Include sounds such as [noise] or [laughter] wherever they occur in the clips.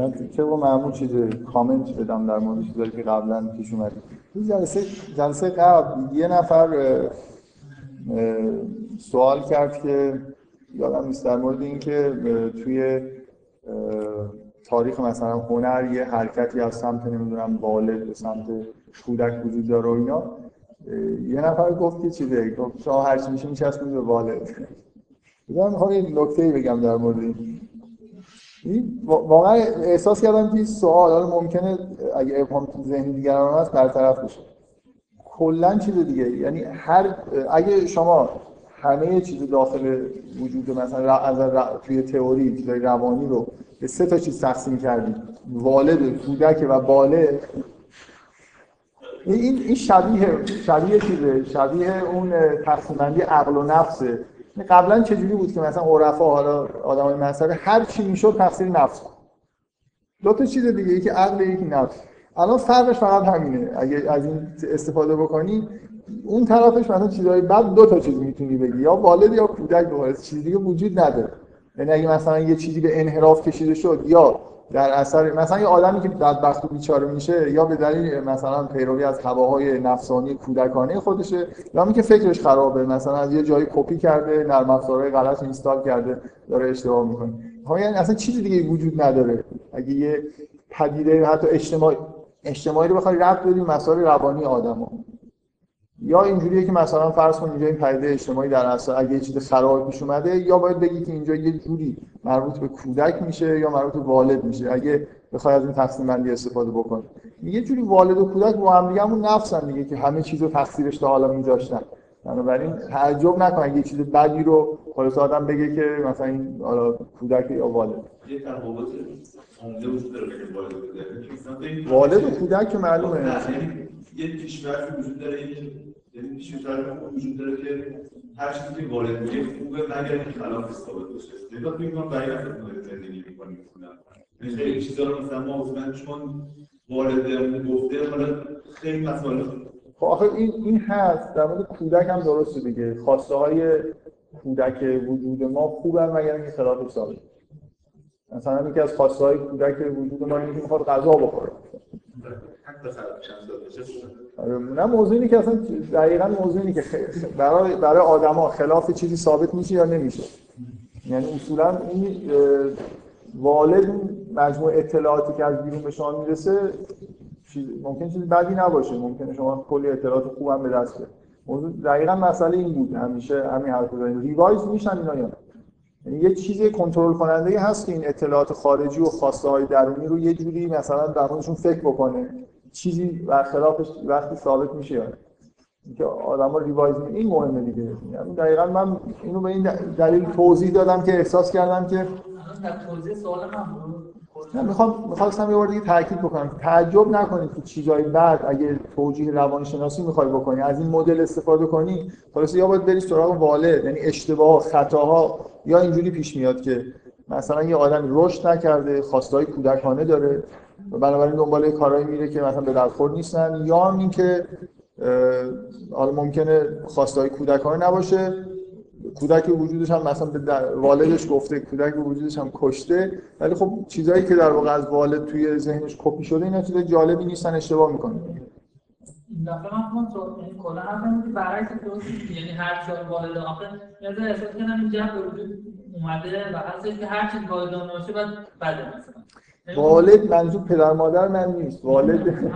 من چه با معمول چیز کامنت بدم در مورد چیزایی که قبلا پیش اومد. جلسه جلسه قبل یه نفر سوال کرد که یادم نیست در مورد اینکه توی تاریخ مثلا هنر یه حرکتی از سمت نمی‌دونم والد به سمت کودک وجود داره و اینا یه نفر گفت که چیزه گفت شما هر چی میشه میچسبید به والد. [laughs] من می‌خوام یه نکته بگم در مورد این. واقعا احساس کردم که سوال حالا ممکنه اگه ابهام تو ذهن دیگران هست برطرف بشه. کلا چیز دیگه. یعنی هر اگه شما همه چیز داخل وجود مثلا از توی تئوری چیزای روانی رو به سه تا چیز تقسیم کردیم والد کودک و بالغ این این شبیه شبیه چیزه؟ شبیه اون تقسیم بندی عقل و نفسه. قبلا چجوری بود که مثلا عرفا حالا آدمای مسئله هر چی می‌شد تفسیر نفس دو تا چیز دیگه یکی عقل یکی نفس. الان فرقش فقط همینه. اگه از این استفاده بکنی اون طرفش مثلا چیزای بعد دو تا چیز می‌تونی بگی. یا والد یا کودک به چیز دیگه وجود نداره. یعنی اگه مثلا یه چیزی به انحراف کشیده شد یا در اثر مثلا یه آدمی که بدبخت و بیچاره میشه یا به دلیل مثلا پیروی از هواهای نفسانی کودکانه خودشه یا اینکه فکرش خرابه مثلا از یه جایی کپی کرده نرم افزارهای غلط اینستال کرده داره اشتباه می‌کنه. ها یعنی اصلا چیزی دیگه وجود نداره. اگه یه پدیده حتی اجتماعی اجتماعی رو بخوای ربط بدیم مسائل روانی آدمو یا اینجوریه که مثلا فرض کن اینجا این پدیده اجتماعی در اصل اگه یه چیز خراب پیش اومده یا باید بگی که اینجا یه جوری مربوط به کودک میشه یا مربوط به والد میشه. اگه بخوای از این تقسیم بندی استفاده بکنی. یه جوری والد و کودک با هم دیگه همون نفسن دیگه که همه چیزو تقصیرش تا حالا میذاشتن. بنابراین تعجب نکن اگه یه چیز بدی رو خلاص آدم بگه که مثلا این حالا کودک یا والد. بین والد و کودک. که معلومه. یه پیش‌فرضی وجود داره یعنی پیش‌فرض وجود داره که هر چیزی که وارد میشه خوبه مگر اینکه خلاف ثابت بشه نگاه فکر کنم برای نفر زندگی می‌کنیم. مثلا خیلی چیزا رو مثلا ما چون وارد گفته حالا خیلی مسائل خب آخه این این هست. در مورد کودک هم درسته دیگه. خواسته های کودک وجود ما خوبن مگر اینکه خلافش ثابت مثلا یکی از خواسته های کودک وجود ما اینه که می‌خواد غذا بخوره. آره، نه موضوع اینه که اصلا دقیقا موضوع اینه که برای برای آدما خلاف چیزی ثابت میشه یا نمیشه. یعنی اصولا این والد مجموع اطلاعاتی که از بیرون به شما می‌رسه ممکن چیزی بدی نباشه. ممکنه شما کلی اطلاعات خوبم به دست بیارید. موضوع دقیقا مسئله این بود. همیشه همین حرف بزنید revise میشن اینا یا یعنی یه چیزی کنترل کننده هست که این اطلاعات خارجی و خواسته های درونی رو یه جوری مثلا در موردشون فکر بکنه. چیزی برخلافش وقتی ثابت میشه یا که آدم‌ها revise می این مهمه دیگه. یعنی دقیقا من اینو به این دلیل توضیح دادم که احساس کردم که توضیح سوال من می‌خوام می‌خواستم یه بار دیگه تاکید بکنم. تعجب نکنید که چیزای بعد اگه توجیه روانشناسی می‌خوای بکنی از این مدل استفاده کنی خلاص یا باید بری سراغ والد یعنی اشتباه خطاها یا اینجوری پیش میاد که مثلا یه آدمی رشد نکرده خواستای کودکانه داره و بنابراین دنبال کارهایی میره که مثلا به درخور نیستن یا هم این که حالا ممکنه خواستای کودکانه نباشه. کودک وجودش هم مثلا به والدش گفته کودک وجودش هم کشته. ولی خب چیزایی که در واقع از والد توی ذهنش کپی شده اینا چیزای جالبی نیستن اشتباه می‌کنه این دفعه من کلا هم که برعکس درست یعنی هر چی والد آخه مثلا احساس کنم این جمع به وجود اومده و هستش که هر چیز والدان باشه بعد بده مثلا. والد منظور پدر مادر من نیست. والد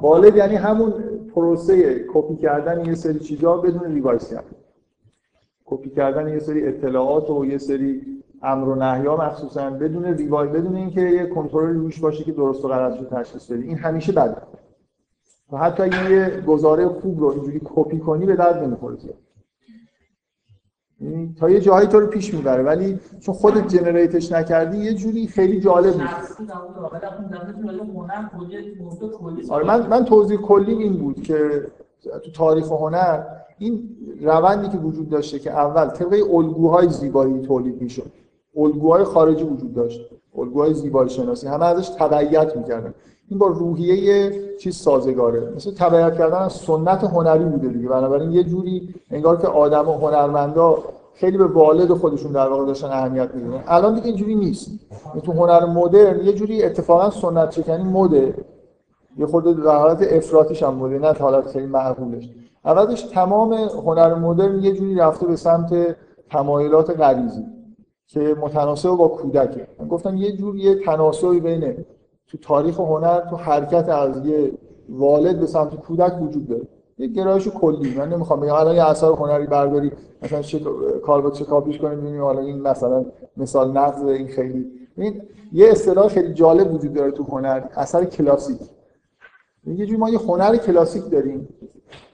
والد یعنی همون پروسه کپی کردن یه سری چیزا بدون revise کردن. کپی کردن یه سری اطلاعات و یه سری امر و نهیا مخصوصا بدون ریوای بدون اینکه یه کنترل روش باشه که درست و غلط رو تشخیص بده. این همیشه بده. و حتی اگه یه گزاره خوب رو اینجوری کپی کنی به درد نمی‌خوره یعنی تا یه جایی تو رو پیش می‌بره. ولی چون خودت generate ش نکردی یه جوری خیلی جالب نیست. آره من من توضیح کلی این بود که تو تاریخ هنر این روندی که وجود داشته که اول طبق الگوهای زیبایی تولید می‌شد. الگوهای خارجی وجود داشت. الگوهای زیبایی شناسی. همه ازش تبعیت می‌کردن. این با روحیه چیز سازگاره. مثل تبعیت کردن از سنت هنری بوده دیگه. بنابراین یه جوری انگار که آدم و هنرمندا خیلی به والد خودشون در واقع داشتن اهمیت می‌دونن الان دیگه اینجوری نیست. تو هنر مدرن یه جوری اتفاقا سنت شکنی مده. یه در حالت افراطیش هم مده نه حالت خیلی معقولش. اولش تمام هنر مدرن یه جوری رفته به سمت تمایلات غریزی که متناسب با کودکه. من گفتم یه جور یه تناسبی بین تو تاریخ هنر تو حرکت از یه والد به سمت کودک وجود داره. یه گرایش کلی. من نمی‌خوام بگم الان یه اثر هنری برداری مثلا چه کار با چه کاپیش کنیم ببینیم حالا این مثلا مثال نقض این خیلی. این یه اصطلاح خیلی جالب وجود داره تو هنر اثر کلاسیک. یه جوری ما یه هنر کلاسیک داریم.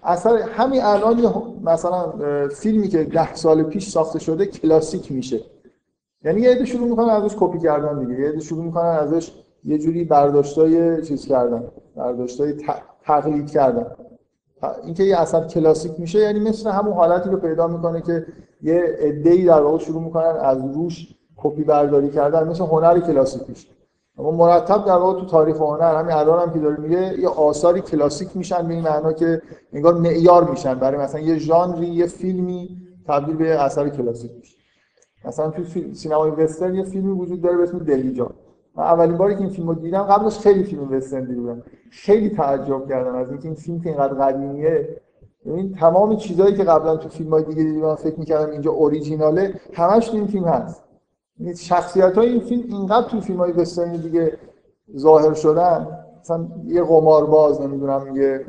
اثر همین الان یه مثلا فیلمی که ده سال پیش ساخته شده کلاسیک میشه. یعنی یه عده شروع می‌کنن ازش کپی کردن دیگه. یه عده شروع می‌کنن ازش یه جوری برداشتای چیز کردن برداشتای تقلید کردن. اینکه یه اثر کلاسیک میشه یعنی مثل همون حالتی رو پیدا می‌کنه که یه عده‌ای در واقع شروع می‌کنن از روش کپی برداری کردن مثل هنر کلاسیکیش. اما مرتب در واقع تو تاریخ هنر همین الان هم که داره میگه یه آثاری کلاسیک میشن به این معنا که انگار معیار میشن. برای مثلا یه ژانری یه فیلمی تبدیل به اثر کلاسیک میشه. مثلا تو سینمای وسترن یه فیلمی وجود داره به اسم دلیجان من اولین باری که این فیلم رو دیدم قبلش خیلی فیلم وسترن دیدم. خیلی تعجب کردم از اینکه این فیلم که اینقدر قدیمیه. این تمام چیزهایی که قبلا تو فیلم های دیگه دیدم فکر می‌کردم اینجا اوریجیناله همش تو این فیلم هست. شخصیت های این فیلم اینقدر تو فیلم های دیگه ظاهر شدن مثلا یه قمارباز نمی‌دونم یه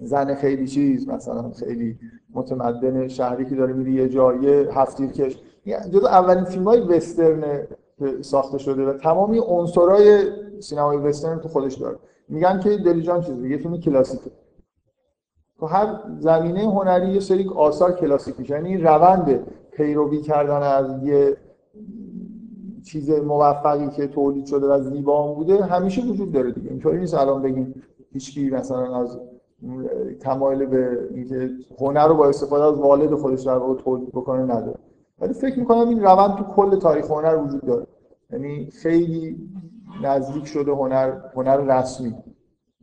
زن خیلی چیز مثلا خیلی متمدن شهری که داره میره یه جای هفتیرکش جزو اولین فیلم های وسترن ساخته شده و تمامی عنصرهای سینمای وسترن تو خودش داره. میگن که دلیجان چیزه یه فیلم کلاسیکه. تو هر زمینه هنری یه سری آثار کلاسیک یعنی روند پیروی کردن از یه چیز موفقی که تولید شده و زیبا بوده همیشه وجود داره دیگه. اینطوری نیست الان بگیم هیچکی مثلا از تمایل به اینکه هنر رو با استفاده از والد خودش در واقع تولید بکنه نداره. ولی فکر می‌کنم این روند تو کل تاریخ هنر وجود داره. یعنی خیلی نزدیک شده هنر هنر رسمی.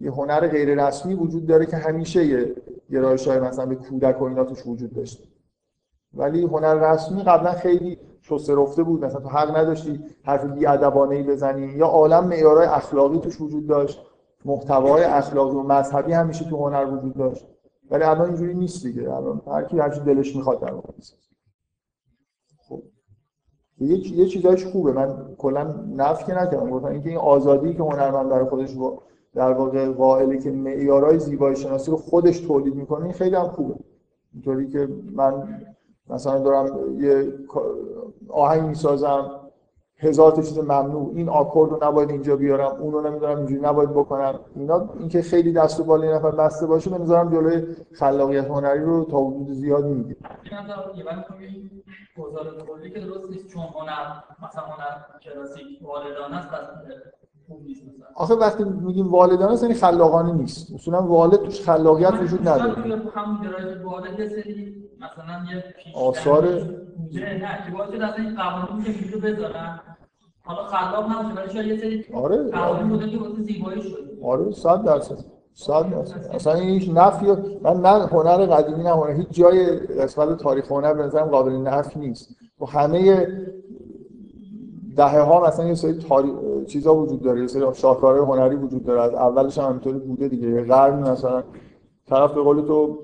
یه هنر غیر رسمی وجود داره که همیشه یه گرایش های مثلا به کودک و اینا توش وجود داشته. ولی هنر رسمی قبلا خیلی شسته رفته بود مثلا تو حق نداشتی حرف بی ای بزنی. یا عالم معیارهای اخلاقی توش وجود داشت. محتوای اخلاقی و مذهبی همیشه تو هنر وجود داشت. ولی الان اینجوری نیست دیگه. الان هر کی هر دلش می‌خواد در واقع. خب. یه یه چیزایش خوبه. من کلا نفی که نکردم. گفتم اینکه این آزادی که هنرمند برای خودش در واقع قائله که معیارهای زیبایی شناسی رو خودش تولید می‌کنه این خیلی هم خوبه. اینطوری که من مثلا دارم یه آهنگ می‌سازم هزار تا چیز ممنوع. این آکورد رو نباید اینجا بیارم اون رو نمی‌دونم اینجوری نباید بکنم. اینا اینکه خیلی دست و بالای نفر بسته باشه به نظرم جلوی خلاقیت هنری رو تا حدود زیادی می‌گیره. گزار کلی که درست نیست چون هنر مثلا هنر کلاسیک والدانه است آخه وقتی میگیم والدانه یعنی خلاقانه نیست. اصولا والد توش خلاقیت وجود نداره. همون درایت والد یه سری مثلا یه آثار نه که باید از این قوانین که ویدیو بذارن. حالا خلاق ولی شاید یه سری آره. قوانین بوده که واسه زیبایی شده. آره 100 درصد صد درصد. اصلا این هیچ نفی من نه هنر قدیمی نه هنر هیچ جای قسمت تاریخ هنر به نظرم قابل نفی نیست. و همه دهه ها مثلا یه سری تاری... چیزا وجود داره یه سری شاهکارهای هنری وجود داره از اولش هم همینطوری بوده دیگه یه قرن مثلا. طرف به قول تو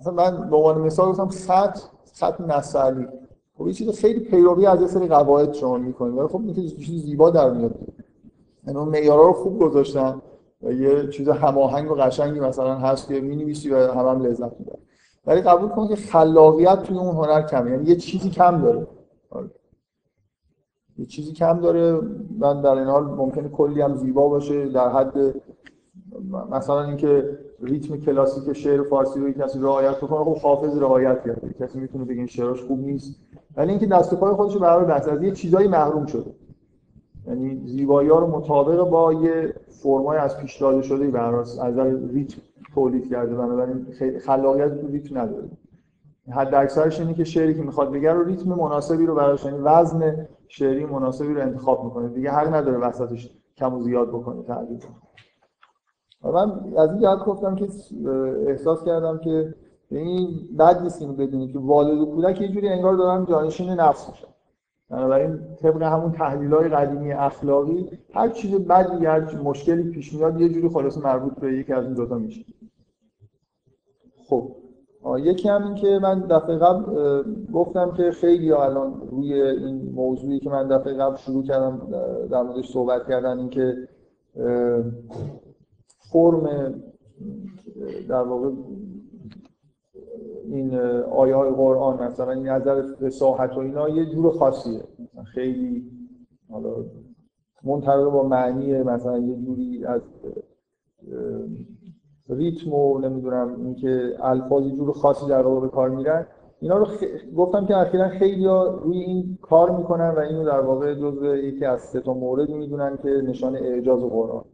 مثلا من به عنوان مثال گفتم خط خط نسلی. خب یه چیز خیلی پیروی از یه سری قواعد شما می‌کنید. ولی خب این چیز زیبا در میاد. یعنی اون معیارا رو خوب گذاشتن و یه چیز هماهنگ و قشنگی مثلا هست که می‌نویسی و هم, هم لذت می‌بری ولی قبول کن که خلاقیت توی اون هنر کمه. یعنی یه چیزی کم داره. آره. یه چیزی کم داره. من در این حال ممکنه کلی هم زیبا باشه. در حد مثلا اینکه ریتم کلاسیک شعر فارسی رو کسی رعایت بکنه خب حافظ رعایت کرده. کسی می‌تونه بگه این شعرش خوب نیست. ولی اینکه دست پای خودش رو برای بحث از یه چیزایی محروم شده. یعنی زیبایی ها رو مطابق با یه فرمای از پیش داده شده به از ریتم تولید کرده. بنابراین خلاقیت تو ریتم نداره. حد اکثرش اینه که شعری که می‌خواد بگه رو ریتم مناسبی رو براش یعنی وزن شعری مناسبی رو انتخاب می‌کنه. دیگه حق نداره وسطش کم و زیاد بکنه تعبیر من از این جهت گفتم که احساس کردم که این بد نیست اینو بدونید که والد و کودک یه جوری انگار دارن جانشین نفس میشن. بنابراین طبق همون تحلیل های قدیمی اخلاقی هر چیز بدی هر مشکلی پیش میاد یه جوری خلاص مربوط به یکی از این دوتا میشه. خب. یکی هم این که من دفعه قبل گفتم که خیلی الان روی این موضوعی که من دفعه قبل شروع کردم در موردش صحبت کردن این که فرم در واقع این آیه های قرآن مثلا این نظر فساحت و اینا یه جور خاصیه. خیلی حالا منطبق با معنی مثلا یه جوری از ریتم و نمی‌دونم اینکه الفاظ جور خاصی در واقع به کار میرن اینا رو خ... گفتم که اخیرا خیلی روی این کار می‌کنن و اینو در واقع جزء یکی از سه تا موردی می‌دونن که نشان اعجاز قرآن.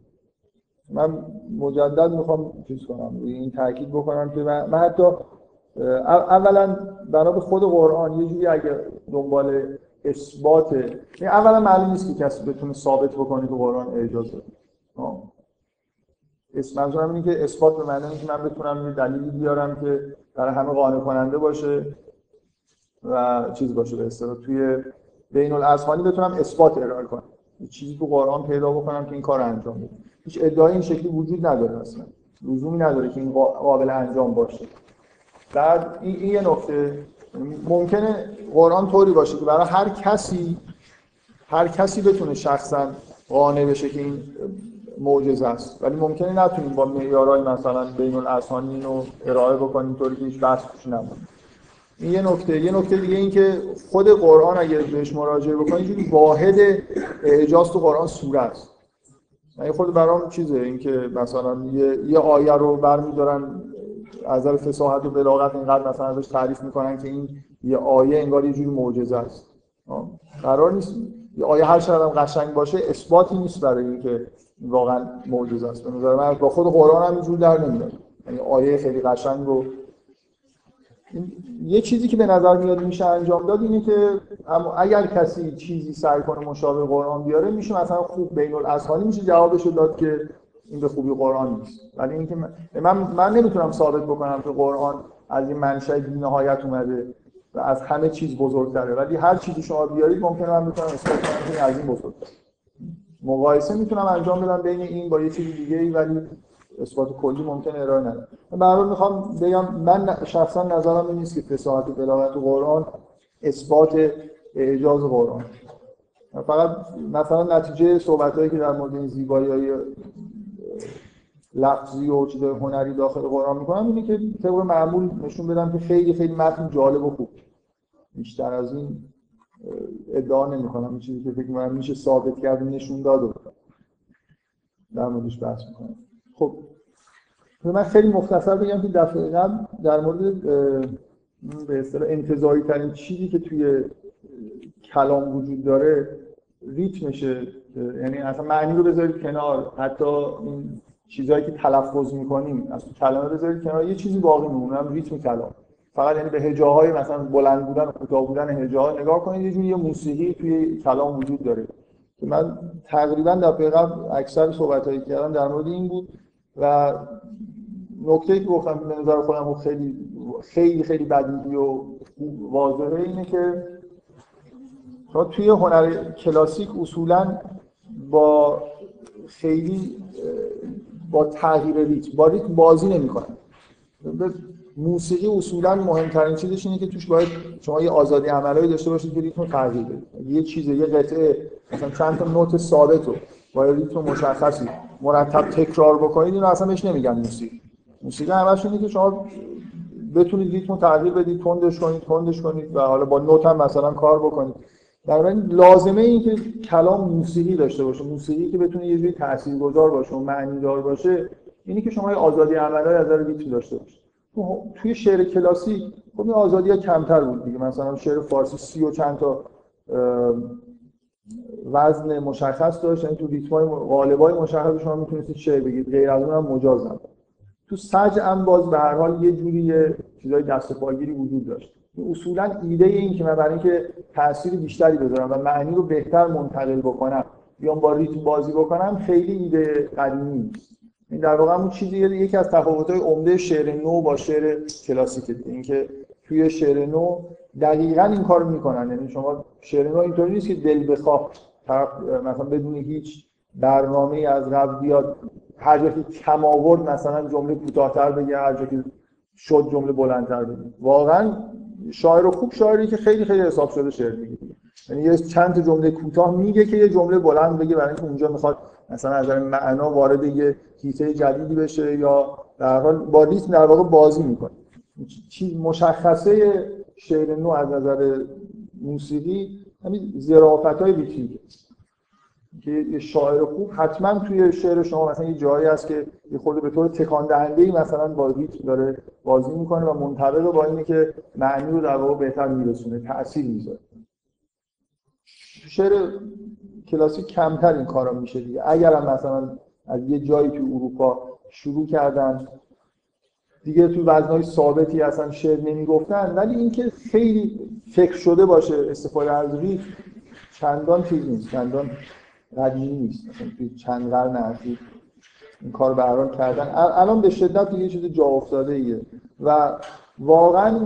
من مجدد می‌خوام چیز کنم روی این تاکید بکنم که من, من حتی اولا بنا به خود قرآن یه جوری اگه دنبال اثبات اولا معلوم نیست که کسی بتونه ثابت بکنه که قرآن اعجاز داره. منظورم اینه که اثبات به معنی که من بتونم یه دلیلی بیارم که برای همه قانع کننده باشه و چیز باشه به اصطلاح. توی بین الاذهانی بتونم اثبات ارائه کنم. یه چیزی تو قرآن پیدا بکنم که این کار انجام بده. هیچ ادعای این شکلی وجود نداره اصلا. لزومی نداره که این قابل انجام باشه. بعد این, این یه نکته. ممکنه قرآن طوری باشه که برای هر کسی هر کسی بتونه شخصا قانع بشه که این معجزه است. ولی ممکنه نتونیم با معیارهای مثلا بین الاسانی رو ارائه بکنیم طوری که هیچ بحث توش نمونه این یه نکته. یه نکته دیگه این که خود قرآن اگر بهش مراجعه بکنید واحد اعجاز تو قرآن سوره است. من خود برام چیزه اینکه مثلا یه, یه آیه رو برمیدارن از نظر فصاحت و بلاغت اینقدر مثلا ازش تعریف می‌کنن که این یه آیه انگار یه جوری معجزه است. قرار نیست. یه آیه هر چقدر قشنگ باشه اثباتی نیست برای اینکه واقعا معجزه است. به نظر من با خود قرآن هم اینجور در نمیاد. یعنی آیه خیلی قشنگ رو یه چیزی که به نظر میاد میشه انجام داد اینه که اگر کسی چیزی سعی کنه مشابه قرآن بیاره میشه مثلا خوب بین الاذهانی میشه جوابشو داد که این به خوبی قرآن نیست. ولی اینکه من من نمی‌تونم ثابت بکنم که قرآن از این منشأ بی‌نهایت اومده و از همه چیز بزرگتره. ولی هر چیزی شما بیارید ممکنه من بتونم اثبات کنم که از این بزرگتره. مقایسه می‌تونم انجام بدم بین این با یه چیز دیگه ای ولی اثبات کلی ممکنه ارائه ندم من می‌خوام بگم من شخصا نظرم این نیست که فصاحت بلاغت قرآن اثبات اعجاز قرآن. فقط مثلا نتیجه صحبت که در مورد این زیبایی های لفظی و چیز هنری داخل قرآن می‌کنم اینه که طبق معمول نشون بدم که خیلی خیلی متن جالب و خوب. بیشتر از این ادعا نمی کنم این چیزی که فکر کنم میشه ثابت کرد نشون داد و در موردش بحث می‌کنم. خب من خیلی مختصر بگم که دفعه قبل در مورد به اصطلاح انتظاری ترین چیزی که توی کلام وجود داره ریتمشه. یعنی اصلا معنی رو بذارید کنار. حتی این چیزهایی که تلفظ می‌کنیم از کلام رو بذارید کنار. یه چیزی باقی میمونه ریتم کلام. فقط یعنی به هجاهای مثلا بلند بودن کوتاه بودن هجاها نگاه کنید یه جوری موسیقی توی کلام وجود داره. که من تقریبا در قبل اکثر صحبتایی کردم در مورد این بود و نکته که گفتم به نظر خودم خیلی خیلی خیلی بدیهی و واضحه اینه که شما توی هنر کلاسیک اصولا با خیلی با تغییر ریتم با ریتم بازی نمی‌کنن. موسیقی اصولا مهمترین چیزش اینه که توش باید شما یه آزادی عملایی داشته باشید که ریتم تغییر بدید یه چیز یه قطعه مثلا چند تا نوت ثابت رو با ریتم مشخصی مرتب تکرار بکنید اینو اصلا بهش نمیگن موسیقی. موسیقی همش اینه که شما بتونید ریتم تغییر بدید تندش کنید تندش کنید و حالا با نوت هم مثلا کار بکنید. بنابراین لازمه این که کلام موسیقی داشته باشه. موسیقی که بتونه یه جوری تاثیرگذار باشه و معنی دار باشه اینی که شما آزادی عملایی از نظر ریتم داشته باشید. توی شعر کلاسیک خب این آزادی کمتر بود دیگه. مثلا شعر فارسی سی و چند تا وزن مشخص داشت. یعنی تو ریتمای غالبای مشخص شما می‌تونستید شعر بگید غیر از اون هم مجاز نبود. تو سج هم باز به هر حال یه جوری چیزای دست پاگیری وجود داشت. اصولا ایده این که من برای اینکه تاثیر بیشتری بذارم و معنی رو بهتر منتقل بکنم بیام با ریتم بازی بکنم خیلی ایده قدیمی نیست. در واقع همون چیزی یکی از تفاوت‌های عمده شعر نو با شعر کلاسیک اینکه توی شعر نو دقیقا این کار می‌کنن. یعنی شما شعر نو اینطوری نیست که دل بخواه طرف مثلا بدون هیچ برنامه از قبل بیاد هر جا که کم مثلا جمله کوتاه‌تر بگه هر جا که شد جمله بلندتر بگه. واقعا شاعر خوب شاعری که خیلی خیلی حساب شده شعر میگه. یعنی یه چند جمله کوتاه میگه که یه جمله بلند بگه برای اینکه اونجا می‌خواد مثلا از معنا وارد یه هیته جدیدی بشه یا در حال با ریتم در واقع بازی می‌کنه. چیز مشخصه شعر نو از نظر موسیقی؟ همین ظرافت های ریتمیکه که یه شاعر خوب حتما توی شعر شما مثلا یه جایی هست که یه خورده به طور تکان دهنده ای مثلا با ریتم داره بازی می‌کنه و منطبق با اینه که معنی رو در واقع بهتر میرسونه تاثیر می‌ذاره. شعر کلاسیک کمتر این کارا میشه دیگه. اگر هم مثلا از یه جایی تو اروپا شروع کردن دیگه تو وزنهای ثابتی اصلا شعر نمی‌گفتن ولی اینکه خیلی فکر شده باشه استفاده از ریت چندان چیز نیست چندان قدیمی نیست. مثلا توی چند قرن اخیر این کار به کردن. الان به شدت دیگه چیز جا افتاده ایه و واقعا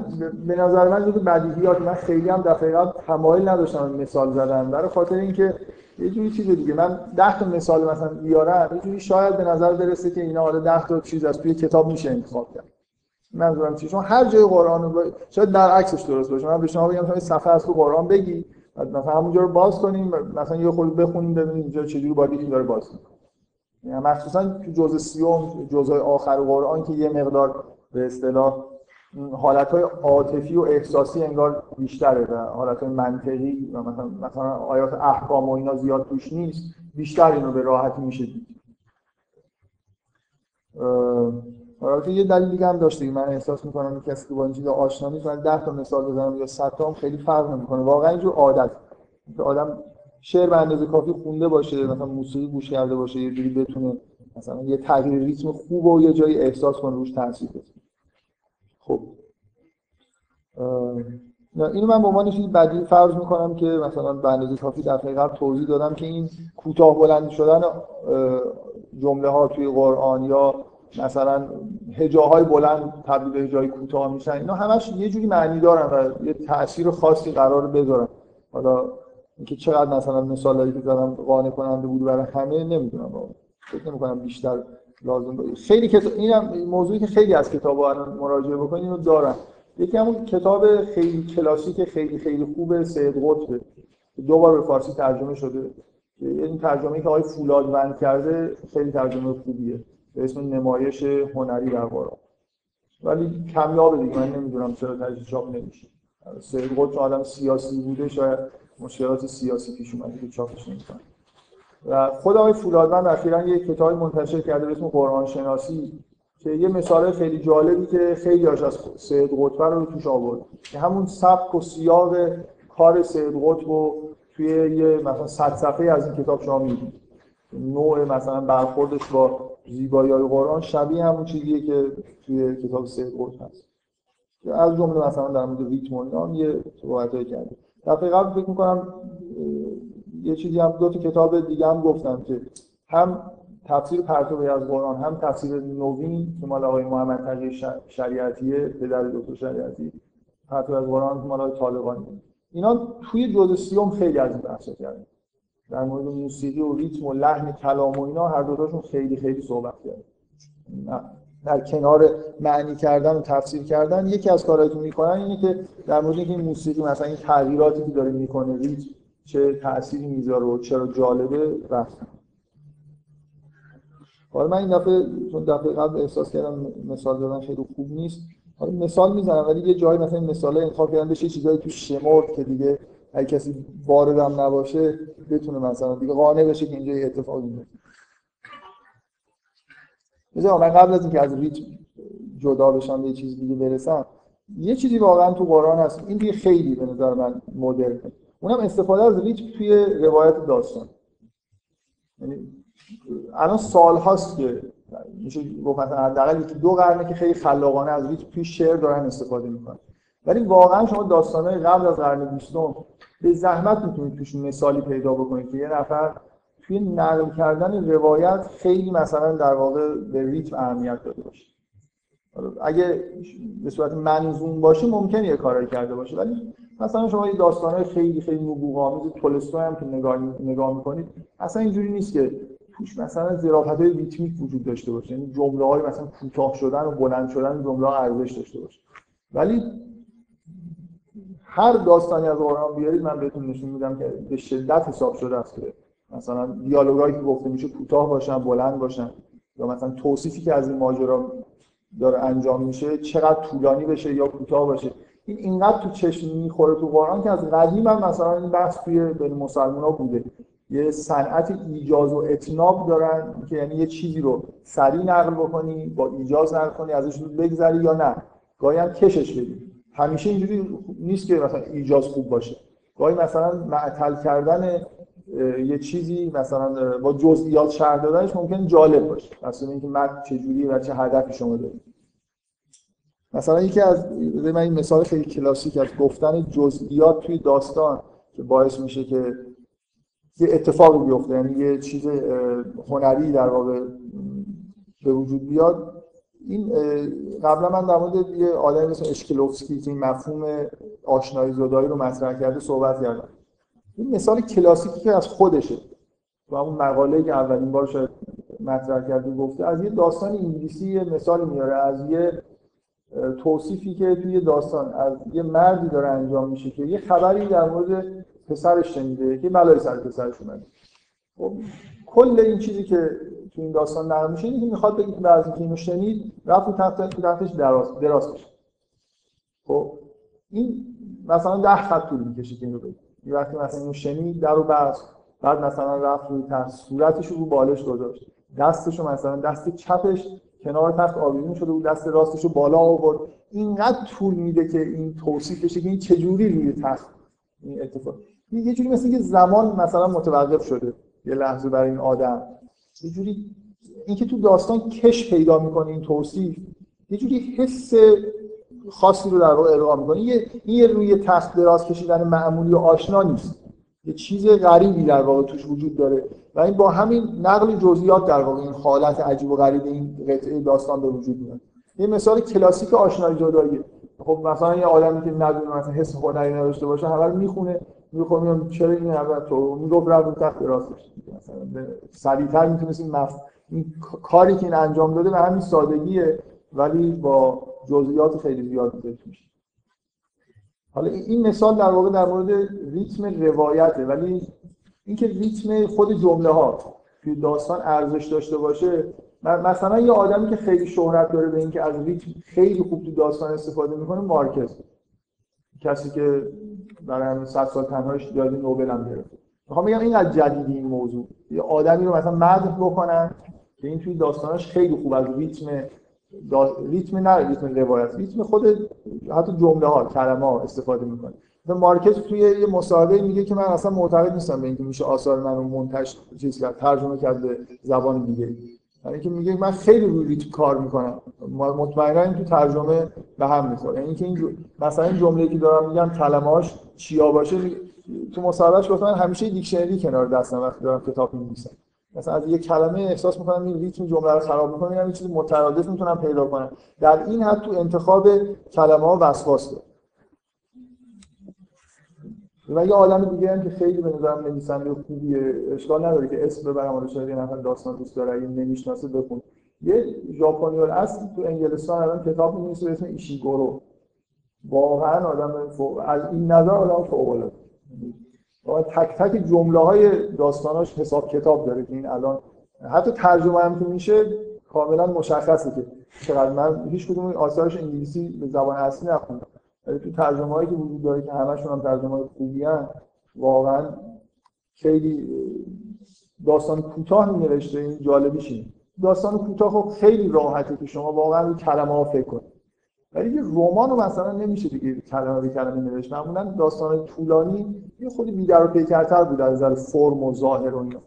به نظر من جز بدیهیات من خیلی هم دفعه قبل تمایل نداشتم مثال زدن. برای خاطر اینکه یه جوری چیز دیگه. من 10 تا مثال مثلا بیارم یه جوری شاید به نظر برسه که اینا حالا 10 تا چیز از توی کتاب میشه انتخاب کرد. منظورم چیه چون هر جای قرآن رو شاید در عکسش درست باشه. من به شما بگم شما صفحه از تو قرآن بگی مثلا همونجا رو باز کنیم مثلا یه خود بخونیم ببینیم اینجا چجوری باید یکی داره باز کنیم یعنی مخصوصا تو جزء سیوم جزء آخر قرآن که یه مقدار به اصطلاح حالت های عاطفی و احساسی انگار بیشتره و حالت های منطقی و مثلا مثلا آیات احکام و اینا زیاد توش نیست بیشتر اینو به راحتی میشه دید. یه دلیل دیگه هم داشته من احساس می‌کنم کسی که با این چیز آشنا نیست من 10 تا مثال بزنم یا 100 تا هم خیلی فرق نمی‌کنه. واقعا اینجور عادت. آدم شعر به اندازه کافی خونده باشه مثلا موسیقی گوش کرده باشه یه جوری بتونه مثلا یه تغییر ریتم خوب و یه جایی احساس کنه روش تاثیر بذاره. خب. اینو من به عنوان بدی فرض می‌کنم که مثلا به اندازه کافی دفعه قبل توضیح دادم که این کوتاه بلند شدن جمله ها توی قرآن یا مثلا هجاهای بلند تبدیل به هجای کوتاه میشن اینا همش یه جوری معنی دارن و یه تاثیر خاصی قرار بذارن. حالا اینکه چقدر مثلا مثالایی که زدم قانع کننده بود برای همه نمی‌دونم فکر نمی‌کنم بیشتر لازم باشه خیلی کتاب اینم موضوعی که خیلی از کتابا الان مراجعه بکنید اینو دارن. یکی همون کتاب خیلی کلاسیک خیلی خیلی خوب سید قطبه دو بار به فارسی ترجمه شده. این ترجمه که آقای فولادوند کرده خیلی ترجمه خوبیه. به اسم نمایش هنری در قرآن ولی کمیابه دیگه. من نمی‌دونم چرا تجدید چاپ نمیشه. سید قطب آدم سیاسی بوده شاید مشکلات سیاسی پیش اومده که چاپش نمی‌کنه. و خود آقای فولادوند اخیرا یک کتابی منتشر کرده به اسم قرآن شناسی که یه مثال خیلی جالبی که خیلی هاش از سید قطب رو توش آورد که همون سبک و سیاق کار سید قطب رو توی یه مثلا صد صفحه از این کتاب شما می‌دید نوع مثلا برخوردش با زیبایی های قرآن شبیه همون چیزیه که توی کتاب سید قطب هست. از جمله مثلا در مورد ریتم و یه صحبتایی کرده دفعه قبل فکر می‌کنم یه چیزی هم دو تا کتاب دیگه هم گفتم که هم تفسیر پرتوی از قرآن هم تفسیر نوین که مال آقای محمد تقی شریعتیه پدر دکتر شریعتی پرتوی از قرآن که مال آقای طالقانی اینا توی جزء سیوم خیلی از این بحثا کردن. در مورد موسیقی و ریتم و لحن کلام و اینا هر دوتاشون خیلی خیلی صحبت کردن. در کنار معنی کردن و تفسیر کردن یکی از کارهایی که می‌کنن اینه که در مورد اینکه این موسیقی مثلا این تغییراتی که داره می‌کنه ریتم چه تأثیری می‌ذاره و چرا جالبه رفتن حالا من این دفعه چون دفعه قبل احساس کردم مثال دادن خیلی خوب نیست حالا مثال می‌زنم ولی یه جایی مثلا مثال انتخاب کردن بشه چیزایی تو شمرد که دیگه اگه کسی واردم نباشه بتونه مثلا دیگه قانع بشه که اینجا اتفاقی میفته مثلا من قبل از اینکه از ریتم جدا بشم یه چیز دیگه برسم. یه چیزی واقعا تو قرآن هست. این دیگه خیلی به نظر من مدرن. اونم استفاده از ریتم توی روایت داستان. یعنی الان سال هاست که میشه گفت مثلا یکی دو قرنه که خیلی خلاقانه از ریتم توی شعر دارن استفاده می‌کنن. ولی واقعا شما داستانهای قبل از قرن بیستم به زحمت می‌تونید توش مثالی پیدا بکنید که یه نفر توی نقل کردن روایت خیلی مثلا در واقع به ریتم اهمیت داده باشه. اگه به صورت منظوم باشه ممکنه یه کاری کرده باشه ولی مثلا شما یه داستانهای خیلی خیلی نبوغامیز تولستوی هم که نگاه نگاه می‌کنید اصلا اینجوری نیست که توش مثلا ظرافت ریتمیک وجود داشته باشه یعنی جمله های مثلا کوتاه شدن و بلند شدن جمله ارزش داشته باشه. ولی هر داستانی از قرآن بیارید من بهتون نشون میدم که به شدت حساب شده است که مثلا دیالوگایی که گفته میشه کوتاه باشن بلند باشن یا مثلا توصیفی که از این ماجرا داره انجام میشه چقدر طولانی بشه یا کوتاه باشه این اینقدر تو چشم می‌خوره تو قرآن که از قدیم هم مثلا این بحث توی بین مسلمان ها بوده. یه صنعت ایجاز و اتناب دارن که یعنی یه چیزی رو سریع نقل بکنی با ایجاز نقل کنی ازش بگذری یا نه. گاهی هم کشش بدی. همیشه اینجوری نیست که مثلا ایجاز خوب باشه. گاهی مثلا معطل کردن یه چیزی مثلا با جزئیات شرح دادنش ممکن جالب باشه. مثلا اینکه متن چجوری و چه هدفی شما دارید. مثلا یکی از من این مثال خیلی کلاسیک از گفتن جزئیات توی داستان که باعث میشه که یه اتفاقی بیفته. یعنی یه چیز هنری در واقع به وجود بیاد. این قبلا من در مورد یه آدمی مثل اشکلوفسکی که این مفهوم آشنایی زدایی رو مطرح کرده صحبت کردم. این مثال کلاسیکی که از خودشه و اون مقاله که اولین بار شاید مطرح کرده گفته از یه داستان انگلیسی یه مثالی میاره از یه توصیفی که توی داستان از یه مردی داره انجام میشه که یه خبری در مورد پسرش شنیده که بلای سر پسرش اومده. خب کل این چیزی که تو این داستان نقل میشه اینه که می‌خواد بگه که بعد اینو شنید رفت تحت تحتش دراز دراز بشه. خب این مثلا ده خط طول می‌کشه که اینو بگه. وقتی مثلا اینو شنید در رو بست بعد مثلا رفت روی تخت صورتش رو بالش گذاشت. دستش مثلا دست چپش کنار تخت آویزون شده بود دست راستش رو بالا آورد. اینقدر طول میده که این توصیف بشه که این چجوری روی تخت این اتفاق یه جوری مثل که زمان مثلا متوقف شده یه لحظه برای این آدم. یه جوری اینکه تو داستان کش پیدا می‌کنه این توصیف یه جوری حس خاصی رو در واقع ارائه می‌کنه. این یه روی تخت دراز کشیدن معمولی و آشنا نیست. یه چیز غریبی در واقع توش وجود داره. و این با همین نقل جزئیات در واقع این حالت عجیب و غریب این قطعه داستان به وجود میاد. یه مثال کلاسیک آشنایی جدایی. خب مثلا یه آدمی که ندونه مثلا حس هنری نداشته باشه همه رو می‌خونه می‌خوام چرا این اول تو؟ می‌گفت رفت تخت راستش مثلا سریعتر این, مف... این کاری که این انجام داده به همین سادگیه ولی با جزئیات خیلی زیاد ذکر میشه. حالا این مثال در واقع در مورد ریتم روایته ولی اینکه ریتم خود جمله ها توی داستان ارزش داشته باشه مثلا یه آدمی که خیلی شهرت داره به اینکه از ریتم خیلی خوب تو داستان استفاده می‌کنه مارکز. کسی که برای همین صد سال تنهایش جایزه نوبل هم گرفت می‌خوام بگم اینقدر جدیدی این موضوع. یه آدمی رو مثلا مدح بکنن که این توی داستانش خیلی خوب از ریتم. ریتم نه ریتم روایت ریتم خود حتی جمله ها کلمه ها استفاده می‌کنه. مارکت توی یه مصاحبه میگه که من اصلا معتقد نیستم به اینکه میشه آثار من رو منتشر چیز کرد ترجمه کرد به زبان دیگه. یعنی که میگه من خیلی روی ریتم کار می‌کنم. مطمئنا این تو ترجمه به هم می‌خوره. یعنی که این مثلا این جمله که دارم میگم کلمه‌هاش چیا باشه تو مصاحبهش گفتن همیشه دیکشنری کنار دستم وقتی دارم کتاب می‌نویسم. مثلا از یک کلمه احساس می‌کنم این ریتم جمله رو خراب می‌کنه یعنی چیزی مترادف می‌تونم پیدا کنم. در این حد تو انتخاب کلمه ها وسواس داره و یه آدم دیگه هم که خیلی به نظرم نویسنده خوبیه اشکال نداره که اسم ببرم حالا شاید یه نفر داستان دوست داره اگه نمی‌شناسه بخون. یه ژاپنی اصل تو انگلستان الان کتاب می‌نویسه به اسم ایشیگورو. واقعا آدم فوق... از این نظر آدم فوق العاده تک تک جمله های داستاناش حساب کتاب داره که این الان. حتی ترجمه هم که میشه کاملا مشخصه که چقدر. من هیچ کدوم آثارش انگلیسی به زبان اصلی نخوندم. ولی تو ترجمه هایی که وجود داره که همشون هم ترجمه های خوبی هن واقعا خیلی داستان کوتاه می نوشته این جالبیش داستان کوتاه خب خیلی راحته که شما واقعا رو کلمه ها فکر کنید. ولی یه رمان رو مثلا نمیشه دیگه کلمه به کلمه نوشت. معمولا داستان طولانی یه خودی بیدر و پیکرتر بود از نظر فرم و ظاهر و اینا.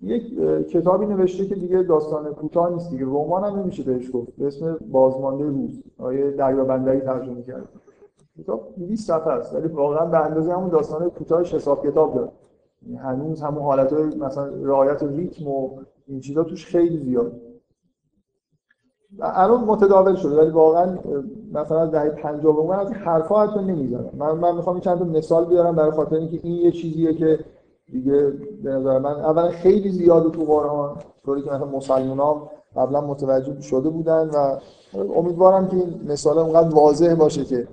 یک کتابی نوشته که دیگه داستان کوتاه نیست دیگه. رمان هم نمیشه بهش گفت. به اسم بازمانده روز. آیه دریابندری ترجمه کرد کتاب 20 صفحه است. ولی واقعا به اندازه همون داستان کوتاه حساب کتاب داره. یعنی هنوز همون حالت مثلا رعایت ریتم و این چیزا توش خیلی زیاد. الان متداول شده ولی واقعا مثلا دهه 50 به از حرفا حتی نمی‌ذارم من من می‌خوام چند تا مثال بیارم برای خاطر اینکه این یه چیزیه که دیگه به نظر من اولا خیلی زیاد تو قرآن طوری که مثلا مسلمان قبلا متوجه شده بودن و امیدوارم که این مثال اونقدر واضح باشه که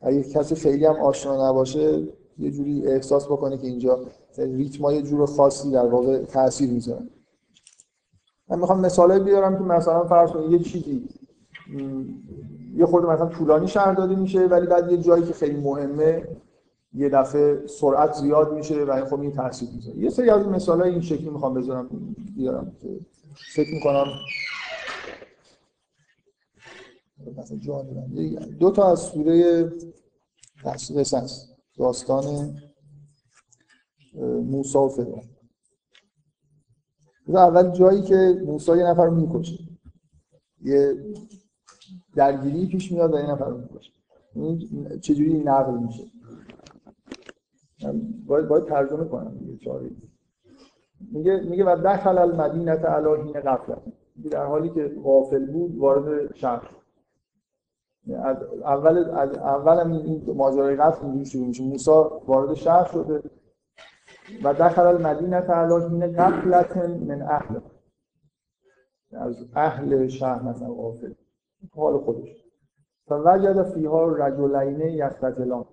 اگه کسی خیلی هم آشنا نباشه یه جوری احساس بکنه که اینجا ریتم یه جور خاصی در واقع تاثیر می‌ذاره. من می‌خوام مثالای بیارم که مثلا فرض کنید یه چیزی یه خورده مثلا طولانی شهر داده میشه ولی بعد یه جایی که خیلی مهمه یه دفعه سرعت زیاد میشه و این خب این تاثیر می‌ذاره. یه سری از مثالای این شکلی می‌خوام بذارم بیارم که فکر می‌کنم دو تا از سوره قصص داستان موسی و فرعون. اول جایی که موسی یه نفر رو می‌کشه. یه درگیری پیش میاد و یه نفر رو می‌کشه. چجوری نقل میشه؟ باید, باید ترجمه کنم دیگه میگه میگه و دخل المدینه علی حین غفلت در حالی که غافل بود وارد شهر اول از اول این ماجرای قتل اینجوری شروع میشه. موسی وارد شهر شده. و دخل المدینه علی حین غفلت من اهل. از اهل شهر مثلا غافل. حال خودش. فوجد فیها رجلین یقتتلان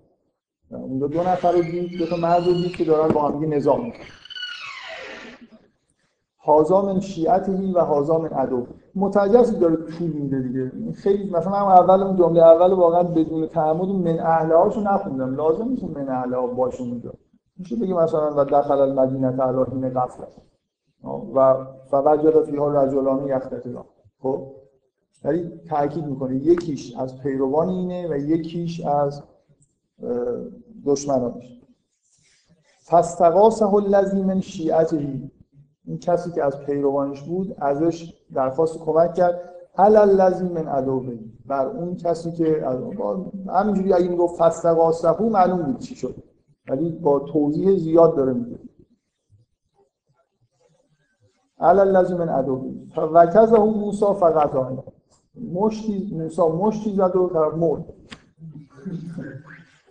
اون دو نفر رو دید دو تا مرد رو دید که دارن با هم نظام می‌کنن. هازا من و هازا من عدو. داره طول میده دیگه. خیلی مثلا من اول اون جمله اول واقعا بدون تعمد من اهله هاشو نخوندم. لازم نیست من اهله ها باشه اونجا. میشه بگی مثلا و دخل المدینه علی حین غفله و فوجد فیها رجلان یختتلان خب؟ ولی تاکید می‌کنه. یکیش از پیروان اینه و یکیش از دشمنانش. فاستغاثه الذی من شیعته. این کسی که از پیروانش بود ازش درخواست کمک کرد. هل الذی من عدوه. بر اون کسی که همینجوری اگه می‌گفت فاستغاثه معلوم بود چی شد. ولی با توضیح زیاد داره میگه. علی الذی من عدوه فوکزه موسی فقط مشتی موسی مشتی زد و طرف مرد.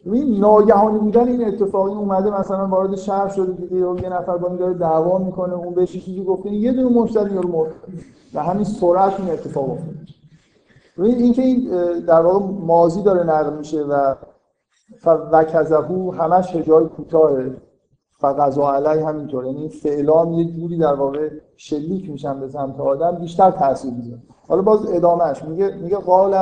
این ناگهانی بودن این اتفاقی اومده مثلا وارد شهر شده دیگه یه نفر با این داره دعوا می‌کنه اون بهش چیزی گفته یه دونه مشتری رو مرد. و همین سرعت این اتفاق افتاد. ببینید اینکه این در واقع ماضی داره نقل میشه و وکزهو همش هجای کوتاه فقضا علی همینطور. یعنی فعلان یه جوری در واقع شلیک میشن به سمت آدم بیشتر تاثیر می‌ذاره. حالا باز ادامهش میگه میگه قال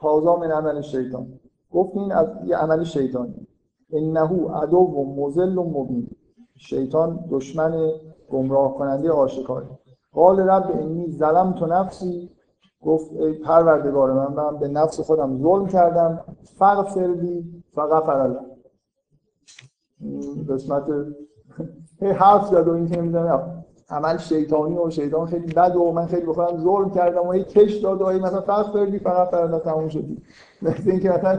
هاذا من عمل شیطان. گفت این از یه عمل شیطانی. انه عدو و مزل و مبین. شیطان دشمن گمراه کننده آشکاری قال رب انی ظلم تو نفسی. گفت ای پروردگار من من به نفس خودم ظلم کردم. فغفرلی فغفر الله قسمت [laughs] حرف زد و این که نمی‌دونم عمل شیطانی و شیطان خیلی بد و من خیلی بخورم ظلم کردم و هی کش داد و هی مثلا فرق کردی فقط فردا تموم شدی. مثل اینکه مثلا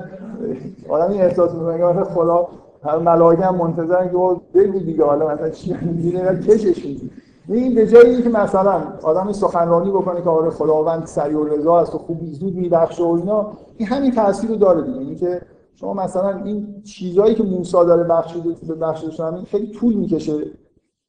آدم این احساس می‌کنه مثلا خدا هر ملائکه هم منتظرن که بگو دیگه حالا مثلا چی می‌گیره کشش میدی این به جایی که مثلا آدم سخنرانی بکنه که آره خداوند سریع و رضا است و خوب زود میبخشه و اینا این همین تاثیر رو داره دیگه. اینکه شما مثلا این چیزایی که موسی داره بخشیده به بخشش خیلی طول می‌کشه.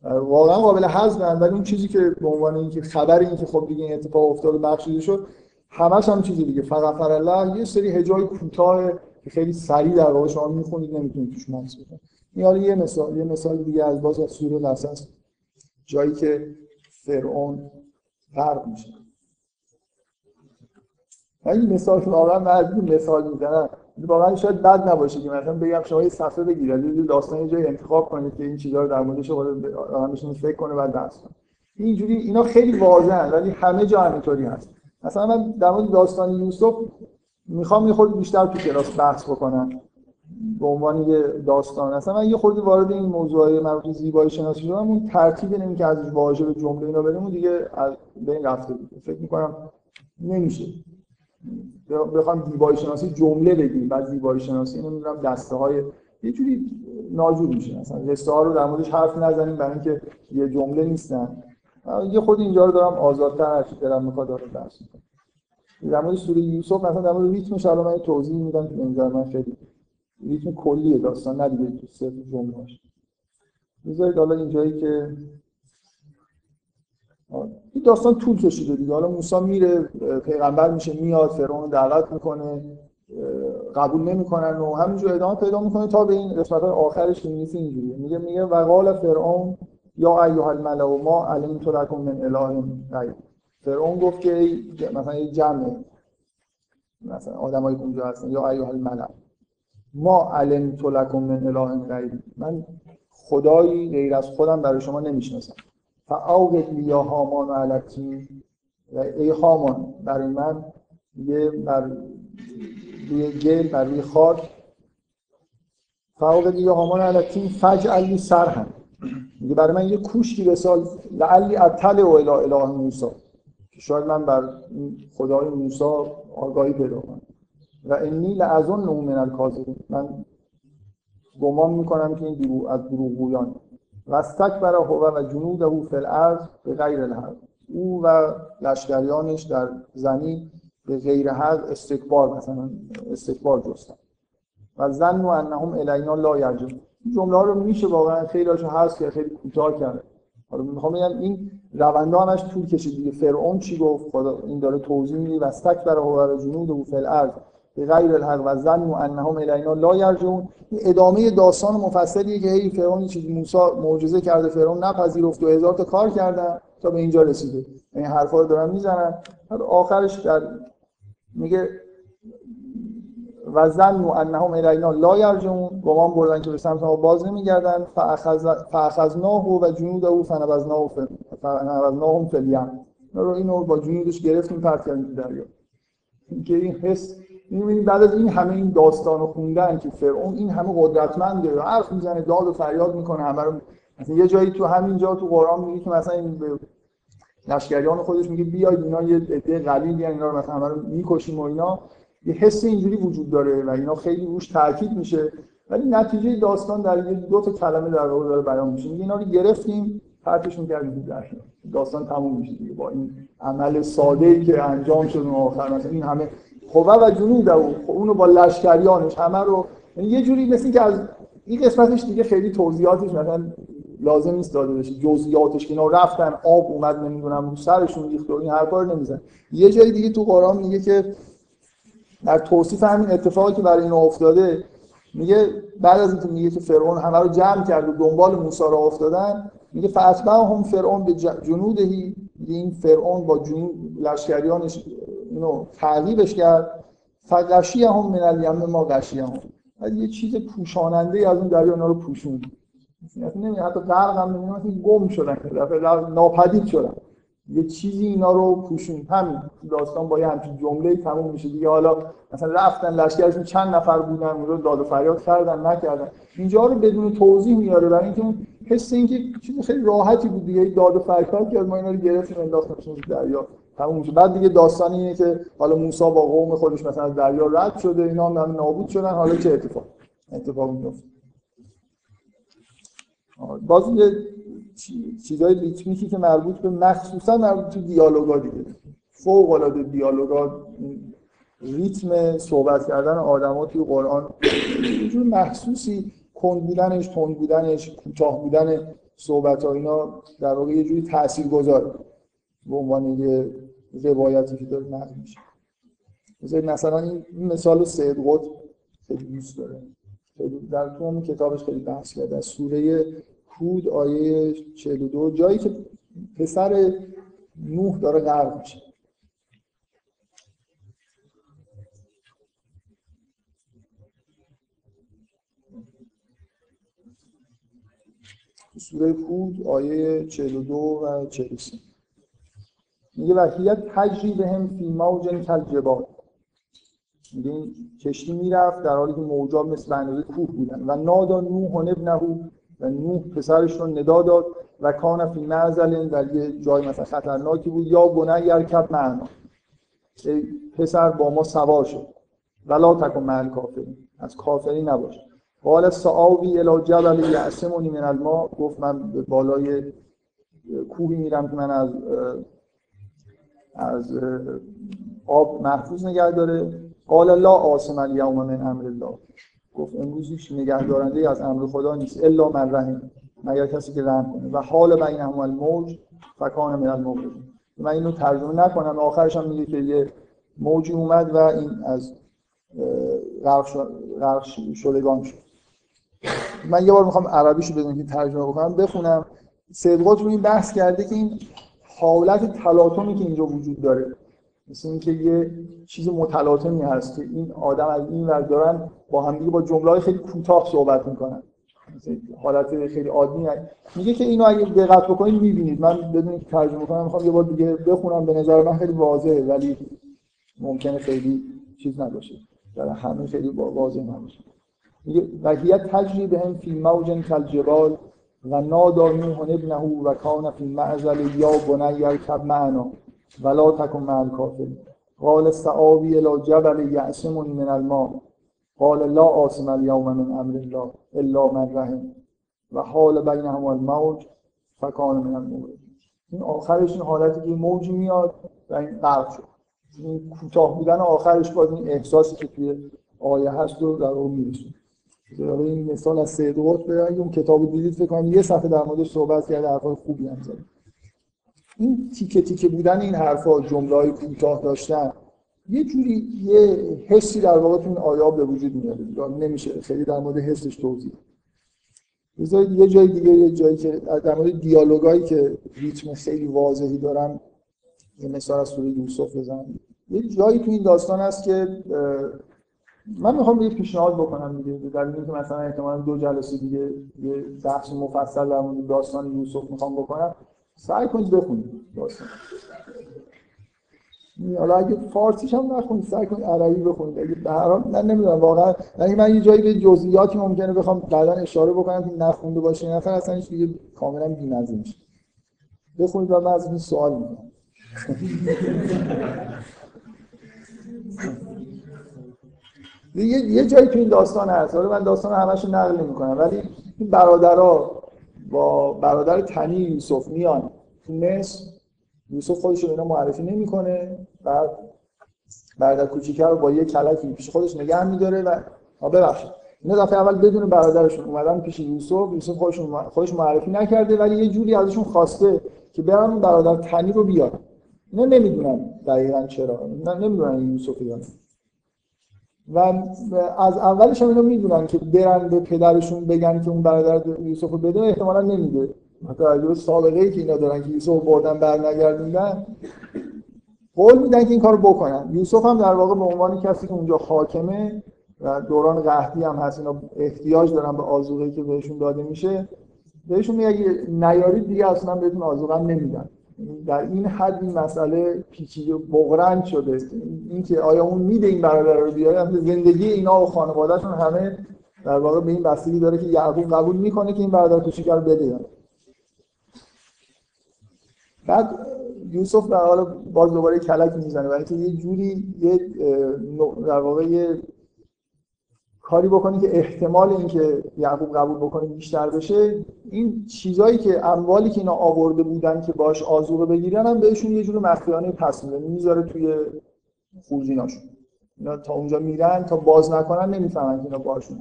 واقعا قابل هضمن ولی اون چیزی که به عنوان اینکه خبر این که خب دیگه این اتفاق افتاد بخشیده شد همش هم چیزی دیگه. فقط الله یه سری هجای کوتاه که خیلی سریع در واقع شما می‌خونید نمی‌تونید توش مکس بکنید. این یه مثال یه مثال دیگه از باز از سوره قصص جایی که فرعون غرق میشه. این مثال واقعا من مثال می‌زنم. واقعا شاید بد نباشه که مثلا بگم شما یه صفحه بگیرید یه داستان یه جای انتخاب کنید که این چیزا رو در موردش بشین فکر کنه بعد درس کنه. اینجوری اینا خیلی واضحن ولی همه جا همینطوری هست. مثلا من در مورد داستان یوسف می‌خوام یه خورده بیشتر تو کلاس بحث بکنم به عنوان یه داستان. اصلا من یه خورده وارد این موضوعای مربوط زیبایی شناسی شدم اون ترتیب نمی که از واژه به جمله اینا بریم دیگه از بین رفته بود فکر می‌کنم نمیشه. بخوام زیبایی شناسی جمله بگیم بعد زیبایی شناسی نمی‌دونم دسته های یه جوری ناجور میشه. مثلا قصه ها رو در موردش حرف نزنیم برای اینکه یه جمله نیستن. یه خود اینجا رو دارم آزادتر هر چی دارم می‌خواد دارم درس می‌کنم در مورد سوره یوسف مثلا در مورد ریتمش الان من توضیح میدم که اینجا من خیلی ریتم کلیه داستان ندیگه تو صرف جمله‌اش. بذارید حالا اینجایی که این داستان طول کشیده دیگه. حالا موسی میره پیغمبر میشه میاد فرعون دعوت می‌کنه قبول نمی‌کنن و همینجور ادامه پیدا می‌کنه تا به این قسمت آخرش که میگه اینجوریه. میگه میگه وقال فرعون یا ایها الملأ ما علمت لكم من اله غیر. فرعون گفت که مثلا یه جمع مثلا آدمایی که اونجا هستن یا ایها الملأ ما علمت لكم من اله غیر. من خدایی غیر از خودم برای شما نمی‌شناسم. فاوقد لی یا هامان علتی و ای هامان برای من یه بر روی گل بر روی خاک. فاوقد لی یا هامان علتی فجعل لی سرهم میگه برای من یه کوشکی بسال لعلی اطلع و اله اله موسی که شاید من بر خدای موسی آگاهی پیدا کنم. و انی لعظن من الکاذبین من گمان می‌کنم که این دروغ از دروغگویان. و استکبر هو و جنوده فی الارض به غیر الحق او و لشکریانش در زمین به غیر حق استکبار مثلا استکبار جستن. و زن و انهم الینا لا یرجعون جمله ها رو میشه واقعا خیلی هاشو هست که خیلی کوتاه کرده حالا می‌خوام بگم این رونده طول کشید دیگه. فرعون چی گفت؟ خدا این داره توضیح میده. و استکبر هو و جنوده فی الارض. به غیر الحق و و انهم الینا لا یرجعون. این ادامه داستان مفصلیه که هی فرعون چیز موسی معجزه کرده فرعون نپذیرفت و هزار تا کار کردن تا به اینجا رسیده. این حرفا رو دارن می‌زنن. آخرش در میگه و زن و انهم الینا لا یرجعون. گمان بردن که به سمت ما باز نمیگردن. فاخذناه و جنوده فنبذناه فنبذناهم فی الیم رو اینو با جنودش گرفتیم پرت کردیم دریا. که این حس می‌بینید بعد از این همه این داستان رو خوندن که فرعون این همه قدرتمنده. حرف می‌زنه داد و فریاد می‌کنه همه رو مثلا یه جایی تو همین جا تو قرآن میگه که مثلا این به لشکریان خودش میگه بیاید اینا یه عده قلیل اینا رو مثلا همه رو می‌کشیم و اینا. یه حس اینجوری وجود داره و اینا خیلی روش تاکید میشه. ولی نتیجه داستان در یه دو تا کلمه در واقع داره بیان میشه. میگه اینا رو گرفتیم پرتشون کردیم داستان تموم میشه دیگه با این عمل ساده ای که انجام شد اون آخر. مثلا این همه خوبه و جنود او اونو با لشکریانش همه رو یعنی یه جوری مثل که از این قسمتش دیگه خیلی توضیحاتش مثلا لازم نیست داده بشه. جزئیاتش که اینا رفتن آب اومد نمی‌دونم رو سرشون ریخت و این حرفا رو نمیزن یه جای دیگه تو قرآن میگه که در توصیف همین اتفاقی که برای اینا افتاده میگه بعد از اینکه میگه که فرعون همه رو جمع کرد و دنبال موسی را افتادن میگه هم فرعون به جنودهی این فرعون با جنود لشکریانش اینو تعقیبش کرد. فقشی هم من الیم ما قشی هم یه چیز پوشاننده از اون دریا اونا رو پوشون نمی‌دونم حتی غرق هم نمی‌دونم گم شدن. ناپدید شدن. یه چیزی اینا رو پوشون همین داستان با یه همچین جمله تموم میشه. دیگه حالا مثلا رفتن لشکرشون چند نفر بودن اون داد و فریاد کردن نکردن. اینجا رو بدون توضیح میاره. برای اینکه اون حس اینکه چیز خیلی راحتی بود دیگه. داد و فریاد کرد ما اینا رو گرفتیم انداختیم دریا. تموم میشه بعد دیگه داستان اینه که حالا موسی با قوم خودش مثلا از دریا رد شده اینا هم نابود شدن. حالا چه اتفاق؟ اتفاق میفته باز یه چیزای ریتمیکی که مربوط به مخصوصا مربوط به دیالوگا دیگه. فوق العاده دیالوگا ریتم صحبت کردن آدما توی قرآن یه مخصوصی کند بودنش تند بودنش کوتاه بودن صحبت ها اینا در واقع یه جوری تاثیر گذاره به عنوان یه روایتی که داره نقل میشه. مثلا این مثال سید قطب خیلی دوست داره. در تو کتابش خیلی بحث کرده از سوره هود آیه 42 جایی که پسر نوح داره غرق میشه. سوره هود آیه 42 و 43 میگه وحیت تجری به هم فی موج کل جبال میگه این کشتی می‌رفت در حالی که موجا مثل اندازه کوه بودن. و نادا نوح و نبنهو و نوح پسرش رو ندا داد و کان فی معزل در یه جای مثلا خطرناکی بود. یا بنی یرکب معنا. پسر با ما سوار شد. ولا تکن مع کافرین از کافری نباش. قال سعاوی الی جبل یعصمنی من الماء. گفت من بالای کوهی میرم که من از از آب محفوظ نگه داره. قال لا آسم الیوم من امر الله. گفت امروز هیچ نگهدارنده از امر خدا نیست الا من رحم. مگر کسی که رحم کنه. و حال بینهم الموج فکان من الموج. من اینو ترجمه نکنم. آخرش هم میگه که یه موجی اومد و این از غرق شدگان شد. من یه بار می‌خوام عربیشو بدون که ترجمه بکنم. بخونم. صدقات رو این بحث کرده که این حالت تلاطمی که اینجا وجود داره مثل اینکه یه چیز متلاطمی هست که این آدم از این ور دارن با همدیگه با جمله خیلی کوتاه صحبت می‌کنن. حالت خیلی عادی. میگه که اینو اگه دقت بکنید می‌بینید. من بدون ترجمه کنم می‌خوام یه بار دیگه بخونم. به نظر من خیلی واضحه ولی ممکنه خیلی چیز نباشه. در همه خیلی واضح نباشه. میگه و هی تجری بهم فی موج کالجبال و نادا نوح ابنه و کان فی معزل یا بنی ارکب معنا ولا تکن مع الکافر قال سعاوی الى جبل یعصمنی من الماء. قال لا عاصم اليوم من امر الله الا من رحم. و حال بینهم الموج فکان من الموج. این آخرش این حالتی که موجی میاد و این غرق شد. این کوتاه بودن آخرش باز این احساسی که توی آیه هست رو در اون میرسون این مثال از سید قطب اگه اون کتاب دیدید فکر کنم یه صفحه در موردش صحبت کرده حرفای خوبی هم زده. این تیکه تیکه بودن این حرفا جمله های کوتاه داشتن یه جوری یه حسی در واقع تو این آیا به وجود میاد؟ نمیشه؟ خیلی در مورد حسش توضیح بذارید یه جای دیگه یه جایی که در مورد دیالوگایی که ریتم خیلی واضحی دارن یه مثال از سوره یوسف بزنم. یه جایی تو این داستان هست که من می‌خوام یه پیشنهاد بکنم دیگه در اینکه مثلا احتمالاً دو جلسه دیگه یه بحث مفصل در مورد داستان یوسف می‌خوام بکنم. سعی کنید بخونید داستان. حالا اگه فارسیش هم نخونید سعی کنید عربی بخونید. اگه به هر حال من نمی‌دونم واقعا یعنی من یه جایی به جزئیاتی ممکنه بخوام بعدا اشاره بکنم که نخونده باشه نفر اصلا هیچ دیگه کاملا بی‌مزه میشه بخونید و من از این سوال می‌کنم. یه یه جایی تو این داستان هست. حالا من داستان همش نقل نمی‌کنم ولی این برادرها با برادر تنی یوسف میان تو مصر. یوسف خودش رو اینا معرفی نمی‌کنه. بعد برادر کوچیکه رو با یه کلکی پیش خودش نگه میداره و ببخشید. اینا دفعه اول بدون برادرشون اومدن پیش یوسف. یوسف خودشون خودش معرفی نکرده ولی یه جوری ازشون خواسته که برن برادر تنی رو بیارن. اینا نمی‌دونن دقیقا چرا. نمی‌دونن یوسف یا و از اولش هم اینو می‌دونن که برن به پدرشون بگن که اون برادر یوسف رو بده احتمالا نمیده. متوجه سابقه ای که اینا دارن که یوسف بردن برنگردوندن. قول میدن که این کارو بکنن. یوسف هم در واقع به عنوان کسی که اونجا حاکمه و دوران قحطی هم هست. اینا احتیاج دارن به آذوقه‌ای که بهشون داده میشه. بهشون میگه اگه نیارید دیگه اصلا بهتون آذوقه نمیدن. در این حد این مسئله پیچیده بغرند شده. اینکه آیا اون میده این برادر رو بیاره زندگی اینا و خانوادهشون همه در واقع به این بستگی داره که یعقوب قبول می‌کنه که این برادر کوچیک رو بده. بعد یوسف در حال باز دوباره کلک می‌زنه. برای اینکه یه جوری یه در واقع یه کاری بکنی که احتمال اینکه یعقوب قبول بکنه بیشتر بشه این چیزایی که اموالی که اینا آورده بودن که باش آزوقه بگیرن هم بهشون یه جور مخفیانه پس میده. می‌ذاره توی خورجیناشون اینا تا اونجا میرن تا باز نکنن نمی‌فهمن که اینا باشون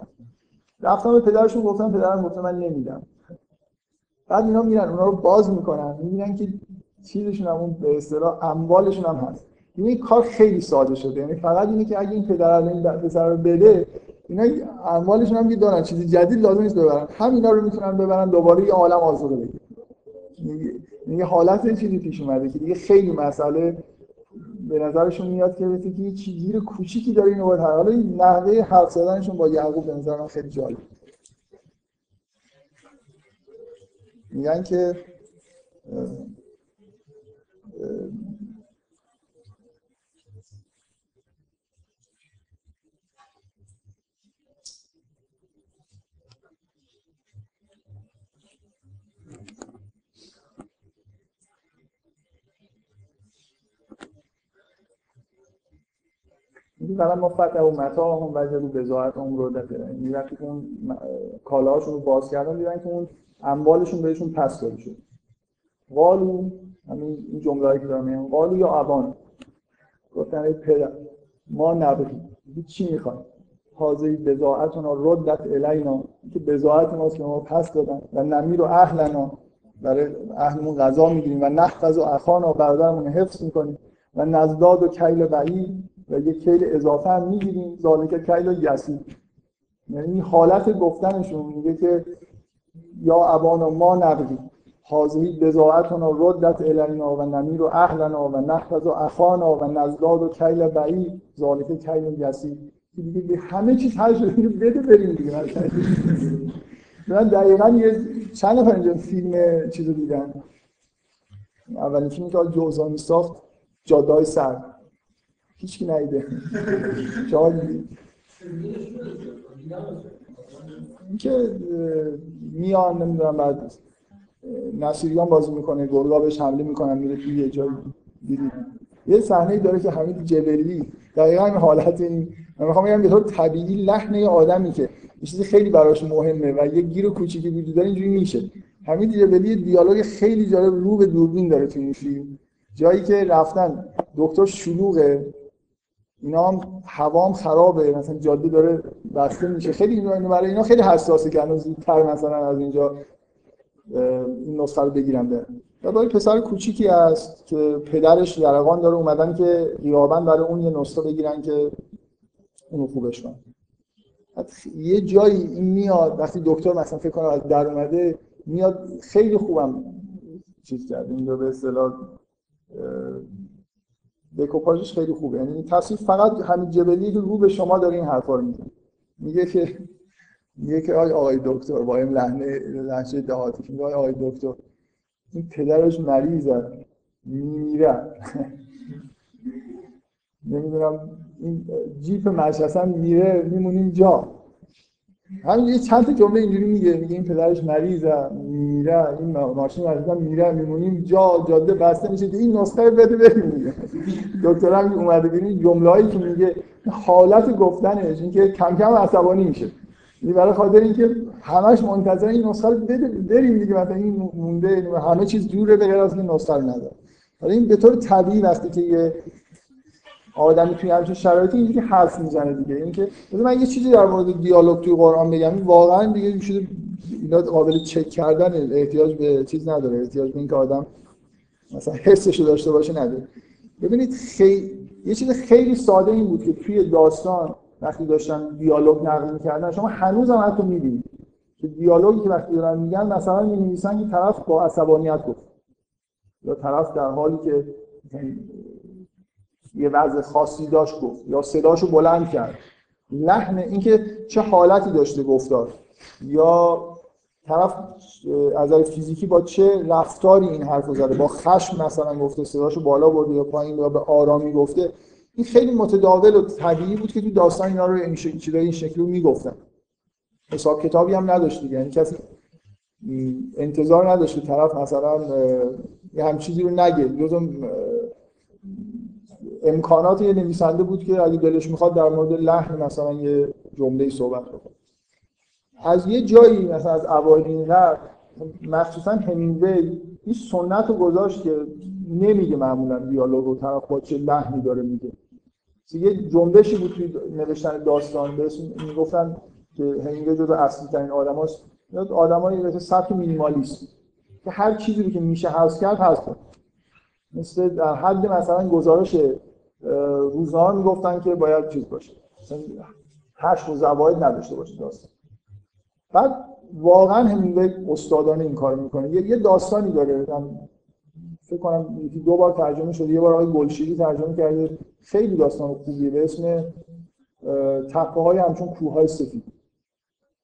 رفتم به پدرشون گفتم پدرم گفتم من نمیدم. بعد اینا میرن اونا رو باز می‌کنن. می‌بینن که چیزشون هم اون به اصطلاح اموالشون هم هست. این کار خیلی ساده شده. یعنی فقط اینه که اگه این پدر این پسر رو بده اینا اموالشون هم دارن چیزی جدید لازم نیست ببرن. همینا رو می‌تونن ببرن دوباره یه عالم آزوقه بگیرن. یه حالت چیزی پیش اومده که دیگه خیلی مسئله به نظرشون میاد که بهت یه چیزی کوچیکی داره اینو باید حالا این نحوه حرف زدنشون با یعقوب به نظر من خیلی جالب. میگن که این فقط ما فتح و متا هم وجه رو بزاعت هم رو این وقتی که اون کالاهاشون رو باز کردن دیدن که اون اموالشون بهشون پس داده شد. قالو همین این جمله که دارم میگم قالو یا ابان گفتن ای پدر ما نبودیم چی می‌خوایم حاضری بزاعتنا ردت الینا. که بزاعت ماست که ما پس دادن و نمیر و اهلنا. برای اهلمون غذا می‌گیریم و نحفظ و اخانا برادرمون حفظ می‌کنیم. و نزداد و کیل بعید و یک کیل اضافه هم می‌گیریم. ذالک کیل یسی یعنی حالت گفتنشون میگه که یا ابانا ما نقدی حاضری بزاعتنا ردت الینا و نمیر و اهلنا و نحفظ و اخانا و نزداد و کیل بعید. ذالک کیل یسی دیگه همه چیز حل شده. بده بریم دیگه. من دقیقا یه چند نفر اینجا فیلم چیزو دیدن؟ اولین فیلمی که جوزانی ساخت جادای سر هیچ کی ندیده شما اینکه میان نمی‌دونم بعد نصیریان بازی می‌کنه گرگا بهش حمله می‌کنن میره توی یه جایی. دیدید یه صحنه داره که حمید جبلی دقیقا این حالت این. من می‌خوام بگم به طور طبیعی لحن یه آدمی که یه چیزی خیلی براش مهمه و یه گیر کوچیکی وجود داره اینجوری میشه حمید جبلی دیالوگ خیلی جالب رو به دوربین داره تو این فیلم. جایی که رفتن دکتر شلوغه. اینا هم هوام خرابه مثلا جاده داره بسته میشه. خیلی برای اینا خیلی حساسه که الان زودتر مثلا از اینجا این نسخه رو بگیرم برن. و با پسر کوچیکی است که پدرش درقان داره. اومدن که غیابن برای اون یه نسخه بگیرن که اونو خوبش کنن. یه جایی این میاد وقتی دکتر مثلا فکر کنم از در اومده میاد خیلی خوبم چیز کرد. این به اصطلاح دکوپاژش خیلی خوبه. یعنی تصویر فقط همین جبلی که رو به شما داره این حرفا رو میگه میگه که میگه که آقای آقای دکتر با این لحنه لحنه دهاتی میگه آقای آقای دکتر این پدرش مریضه. میمیره. [laughs] نمی‌دونم این جیپ مشخصا میره میمونیم جا همین یه چند تا جمله اینجوری میگه میگه این پدرش مریضه میره این ماشین مریضه میره میمونیم جا جاده بسته میشه این نسخه بده بریم. میگه دکتر هم اومده ببین جمله‌ای که میگه حالت گفتنش اینکه کم کم عصبانی میشه. این برای خاطر اینکه همش منتظر این نسخه رو بده بریم دیگه مثلا این مونده همه چیز دوره به غیر از این نسخه نداره. حالا این به طور طبیعی وقتی که یه آدمی توی همچین شرایطی اینجوری حرف می‌زنه دیگه. اینکه من یه چیزی در مورد دیالوگ توی قرآن بگم واقعا دیگه شده اینا قابل چک کردن احتیاج به چیز نداره. احتیاج به اینکه آدم مثلا حسش رو داشته باشه نداره. ببینید خیلی یه چیز خیلی ساده این بود که توی داستان وقتی داشتن دیالوگ نقل می‌کردن شما هنوز هم حتی می‌بینید که دیالوگی که وقتی دارن میگن مثلا می‌نویسن که طرف با عصبانیت گفت. یا طرف در حالی که یه وضع خاصی داشت گفت یا صداشو بلند کرد. لحن اینکه چه حالتی داشته گفتار. یا طرف از نظر فیزیکی با چه رفتاری این حرف زده؟ با خشم مثلا گفته صداشو بالا برده یا پایین یا به آرامی گفته. این خیلی متداول و طبیعی بود که تو داستان اینا رو این شکلی این شکلی رو می‌گفتن. حساب کتابی هم نداشت دیگه. یعنی کسی انتظار نداشت طرف مثلا یه هم چیزی رو نگه. جزو امکانات یه نویسنده بود که اگه دلش می‌خواد در مورد لحن مثلا یه جمله صحبت بکنه. از یه جایی مثلا از اوایل این قرن مخصوصا همینگوی این سنت رو گذاشت که نمیگه معمولا دیالوگ و طرف با چه لحنی داره میگه. یه جنبشی بود توی نوشتن داستان می‌گفتن که همینگوی جزو اصلی ترین آدم هاست آدمایی مثل سبک مینیمالیست که هر چیزی که میشه حذف کرد حذف کرد. مثل در حد مثلا گزارش روزنامه می‌گفتن که باید چیز باشه. مثلا هشت و زواید نداشته باشه داستان. بعد واقعا همین استادانه این کار می‌کنه یه داستانی داره. فکر کنم دو بار ترجمه شده. یه بار آقای گلشیری ترجمه کرده. خیلی داستان خوبیه. به اسم تپه های همچون کوه های سفید.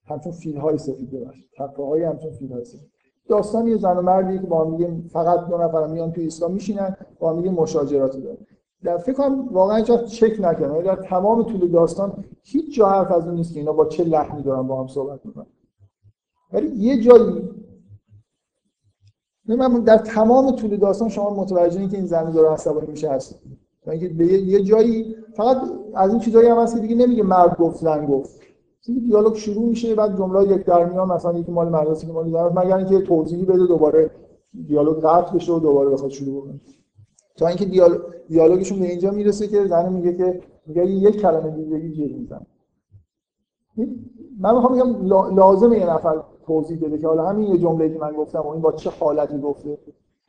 همچون فیل های سفید ببخشید. تپه های همچون فیل های سفید. داستان یه زن و مردی که با هم دیگه فقط دو نفر میان توی اسلام میشینن با هم دیگه مشاجرات دارن. در فکر کنم واقعا جا چک نکنم در تمام طول داستان هیچ جا حرف از اون نیست که اینا با چه لحنی دارن با هم صحبت می‌کنن. ولی یه جایی من در تمام طول داستان شما متوجه این که این زن داره عصبانی میشه هست. اینکه به یه جایی فقط از این چیزایی هم هست که دیگه نمیگه مرد گفت زن گفت. دیالوگ شروع میشه بعد جمله یک در میان مثلا یکی مال مدرسه که مال زن مگر اینکه توضیحی بده دوباره دیالوگ قطع بشه و دوباره بخواد شروع کنه. تا اینکه دیالوگ دیالوگشون به اینجا می‌رسه که زن میگه که میگه یک کلمه دیگه بگی جیغ میزن من می‌خوام بگم لازمه یه نفر توضیح بده که حالا همین یه جمله که من گفتم و این با چه حالتی گفته.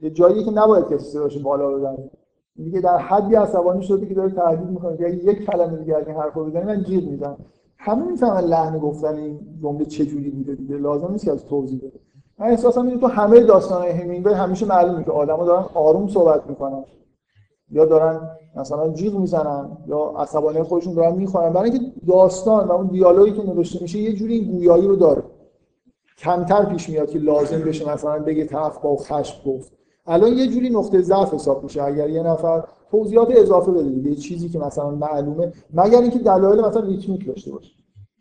یه جایی که نباید کسی صداش بالا ببره دیگه در حدی عصبانی شده که داره تهدید می‌کنه که یک کلمه دیگه از حرفو بزنی من جیغ می‌زنم. همه می‌فهمن لحن گفتن این جمله چه جوری بوده دیگه؟ لازم نیست که از توضیح بده. من احساسم اینه تو همه داستان‌های همینگوی همیشه معلومه که آدم‌ها دارن آروم صحبت می‌کنن. یا دارن مثلا جیغ می‌زنن یا عصبانی خودشون دارن می‌خوانن برای اینکه داستان و اون دیالوگی که نوشته میشه یه جوری این گویایی رو داره. کمتر پیش میاد که لازم بشه مثلا بگه طرف با خشم گفت. الان یه جوری نقطه ضعف حساب میشه. اگر یه نفر توضیحات اضافه بده یه چیزی که مثلا معلومه مگر اینکه دلایل مثلا ریتمیک داشته باشه.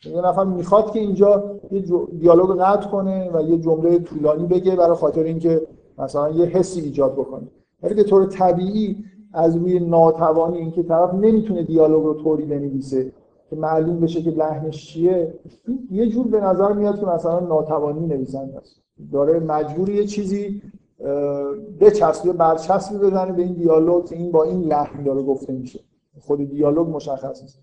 یه نفر می‌خواد که اینجا یه دیالوگ قطع کنه و یه جمله طولانی بگه برای خاطر اینکه مثلا یه حسی ایجاد بکنه. ولی به طور طبیعی از روی ناتوانی اینکه طرف نمی‌تونه دیالوگ رو طوری بنویسه که معلوم بشه که لحنش چیه یه جور به نظر میاد که مثلا ناتوانی نویسنده است. داره مجبور یه چیزی بچسبه برچسبی بزنه به این دیالوگ که این با این لحن داره گفته میشه. خود دیالوگ مشخص نیست.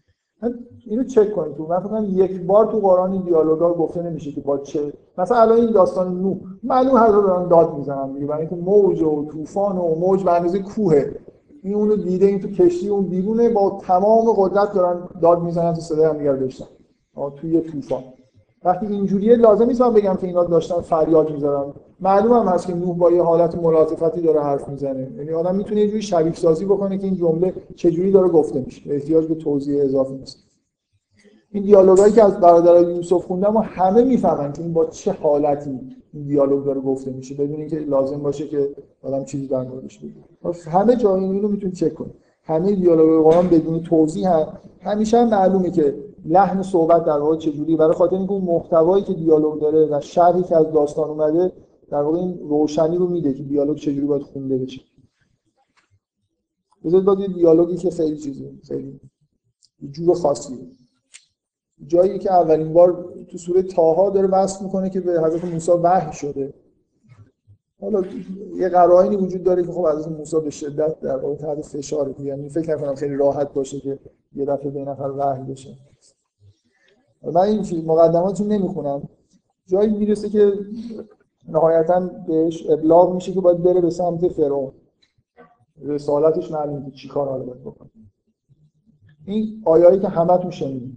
اینو چک کنید تو من یک بار تو قرآن این دیالوگا گفته نمیشه که با چه. مثلا الان این داستان نو. معلوم هر دارن داد می‌زنن میگه برای اینکه موج و طوفان و موج به اندازه کوهه. این اونو دیده این تو کشتی اون بیرونه با تمام قدرت دارن داد می‌زنن تو صدای هم دیگر بشتن توی طوفان. وقتی اینجوریه لازم نیست من بگم که اینا داشتن فریاد می‌زنن معلوم هم هست که نوح با یه حالت ملاطفتی داره حرف می‌زنه. یعنی آدم می‌تونه یه جوری شبیه سازی بکنه که این جمله چجوری داره گفته میشه. احتیاج به توضیح اضافه نیست. این دیالوگایی که از برادر یوسف خوندم و همه می‌فهمن که این با چه حالتی این دیالوگ داره گفته میشه. بدون اینکه لازم باشه که آدم چیزی در موردش بگه. همه جای این رو می‌تونید چک کنید همه دیالوگ قرآن بدون توضیح هم همیشه هم معلومه که لحن صحبت در واقع چجوری. برای خاطر اینکه اون محتوایی که دیالوگ داره و شرحی که از داستان اومده در واقع این روشنی رو میده که دیالوگ چجوری باید خونده بشه. بذارید یه دیالوگی که خیلی چیزه خیلی جور خاصیه جایی که اولین بار تو سوره تاها داره وصف می‌کنه که به حضرت موسی وحی شده. حالا یه قرائنی وجود داره که خب حضرت موسی به شدت در واقع تحت فشاره. یعنی فکر نکنم خیلی راحت باشه که یه دفعه به نفر وحی بشه. من این مقدماتشون نمی‌خونم. جایی می‌رسه که نهایتا بهش ابلاغ میشه که باید بره به سمت فرعون. رسالتش معلومه که چی کار باید بکنه. این آیایی که همه تو شنید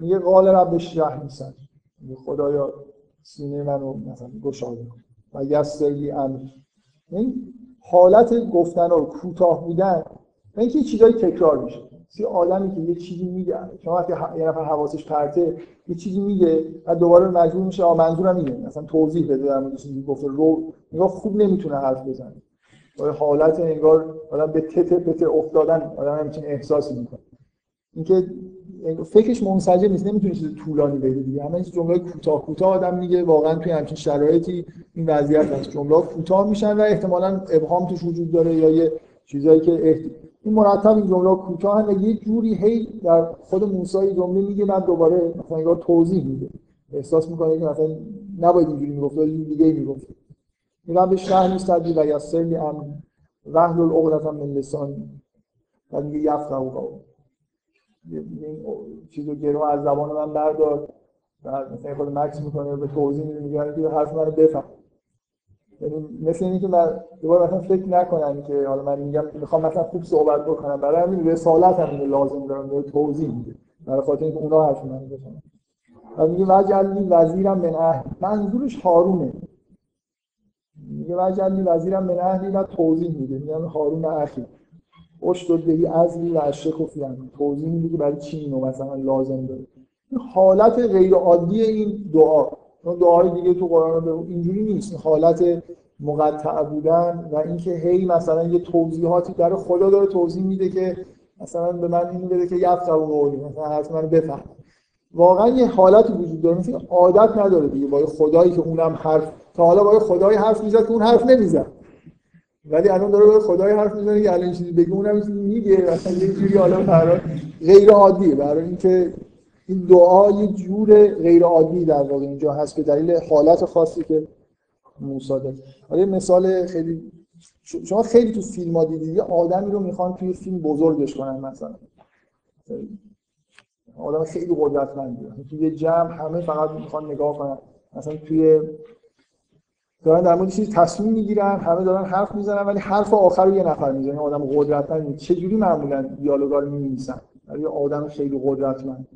میگه قال رب شهر نیستن خدایا سینه منو مثلا گشاده. کن و یسرلی امر این حالت گفتن و کوتاه بودن اینکه چیزایی تکرار میشه. یه آدمی که یه چیزی میگه شما وقتی یه نفر حواسش پرته یه چیزی میگه و دوباره مجبور میشه آ منظورم اینه. مثلا توضیح بده در مورد چیزی گفته. رو نگاه خوب نمی‌تونه حرف بزنه. با حالت انگار آدم به تته پته افتادن آدم همچین احساسی می‌کنه. اینکه فکرش منسجم نیست نمی‌تونه چیز طولانی بگه دیگه. همه جمله کوتاه کوتاه آدم میگه واقعا توی همچین شرایطی این وضعیت هست. جمله کوتاه میشن و احتمالاً ابهام توش وجود داره یا یه چیزایی که این مرتب این جمله کوتاه یه جوری هی در خود موسی جمله میگه بعد دوباره مثلا انگار توضیح میده. احساس می‌کنه که مثلا نباید اینجوری می‌گفت ولی دیگه می‌گفت. میرم به شهر نیست و یسر لی ام وحل العقدة من لسان و میگه این چیزو گرو از زبان من بردار. بعد مثلا خود مکس می‌کنه به توضیح میده میگه که حرف منو بفهم. یعنی مثل اینکه من دوباره مثلا فکر نکنم که حالا من میگم می‌خوام مثلا خوب صحبت بکنم برای همین رسالت هم لازم دارم به توضیح میده. برای خاطر اینکه اونا حرف من بزنن. و میگه وجلی وزیرم من اهل منظورش هارونه. میگه وجلی وزیرم من اهلی و توضیح میده. میگه هارون اخی. اشتد بهی ازلی و اشک و توضیح میده برای چی اینو مثلا لازم داره. حالت غیر عادی این دعا. دعای دیگه تو قرآن اینجوری نیست. حالت مقطع بودن و اینکه هی مثلا یه توضیحاتی در خدا داره توضیح میده که مثلا به من اینو بده که یفقه و مثلا حرف من بفهم. واقعا یه حالتی وجود داره. مثل عادت نداره دیگه. با خدایی که اونم حرف تا حالا با خدایی حرف می‌زد که اون حرف نمی‌زد. ولی الان داره به خدای حرف می‌زنه که الان چیزی بگه اونم میگه مثلا یه جوری حالا برای غیر عادیه برای اینکه این دعا یه جور غیر عادی در واقع اینجا هست به دلیل حالت خاصی که موسی داره. حالا مثال خیلی شما خیلی تو فیلم ها دیدید یه آدمی رو می‌خوان توی فیلم بزرگش کنن مثلا. آدم خیلی قدرتمندی توی یه جمع همه فقط می‌خوان نگاه کنن. مثلا توی دارن در مورد چیزی تصمیم می‌گیرن همه دارن حرف می‌زنن ولی حرف آخر رو یه نفر می‌زنه. آدم قدرتمند چه جوری معمولا دیالوگا رو می‌نویسن؟ برای آدم خیلی قدرتمند.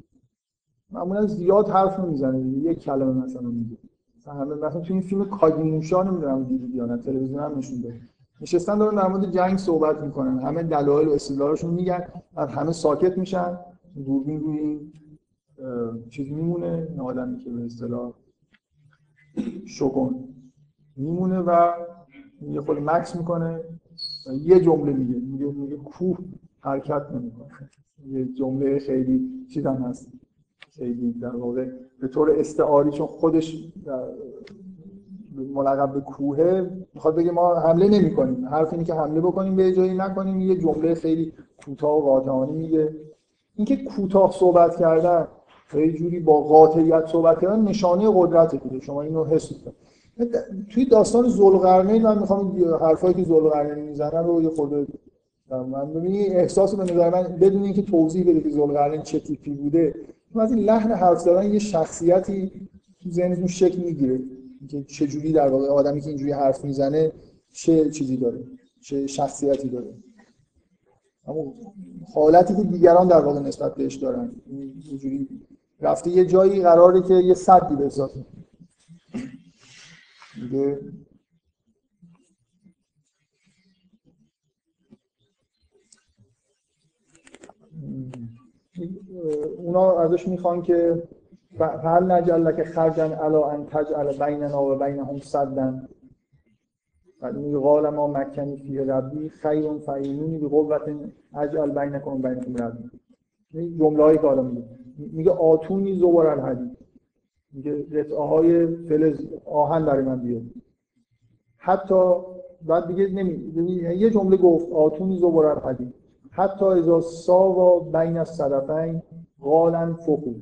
معمولا زیاد حرف نمی‌زنه یک کلمه مثلا میگه. مثلا همه مثلا تو این فیلم کاگینوشا نمی‌دونم دیدید یا نه تلویزیون هم نشون داد نشستن دارن در مورد جنگ صحبت می‌کنن. همه دلایل و استدلالاشون میگن. بعد همه ساکت میشن. دوربین روی این چیز میمونه. این آدمی که به اصطلاح شگون. میمونه و یه خود مکس می‌کنه و یه جمله میگه میگه میگه کوه حرکت نمی‌کنه. یه جمله خیلی چیزم هست. خیلی در واقع به طور استعاری چون خودش ملقب به کوه می‌خواد بگه ما حمله نمی کنیم حرف اینه که حمله بکنیم به جایی نکنیم. یه جمله خیلی کوتاه و قاطعانه میگه. اینکه کوتاه صحبت کردن یه جوری با قاطعیت صحبت کردن نشانه قدرت دیگه. شما اینو حس کنید توی داستان ذوالقرنین من می‌خوام حرفایی که ذوالقرنین می‌زنن رو یه خورده من ببینید احساس به نظر من بدون اینکه توضیح بده که ذوالقرنین چه تیپی بوده از این لحن حرف زدن یه شخصیتی تو ذهنتون شکل می‌گیره. که چه در واقع آدمی که اینجوری حرف می‌زنه چه چیزی داره چه شخصیتی داره. اما حالتی که دیگران در واقع نسبت بهش دارن اینجوری رفته یه جایی قراره که یه صدی بسازه. دیگه. اونا ازش می‌خوان که هل نجل که خرجن علا ان تجعل بیننا و بینهم صدن. بعد میگه قال ما مکنی فی ربی خیر فعینونی به قوت اجعل بینکم بینکم ربی. جمله هایی که میگه. میگه آتونی زبر الحدید. میگه رتعه های فلز آهن برای من بیاد. حتی بعد دیگه نمی یه جمله گفت آتونی زبر الحدید. حتی اذا ساوا بین الصدفین قالن فقو.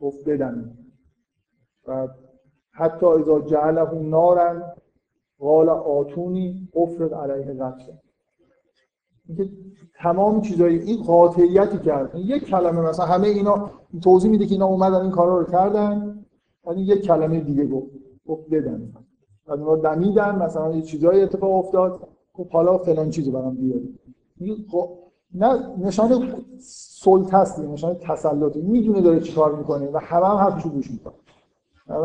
گفت بدن. و حتی اذا جعله نارن قال آتونی افرد علیه قتل اینکه تمام چیزایی این قاطعیتی کرد یک کلمه مثلا همه اینا توضیح میده که اینا اومدن این کارا رو کردن. ولی یک کلمه دیگه گفت گفت بدن. بعد اونا دمیدن مثلا یه چیزایی اتفاق افتاد. خب حالا فلان چیزو برام بیار. نه نشان سلطه است نشان تسلطه می‌دونه داره چیکار می‌کنه و همه هم حرفشو گوش می‌کنه.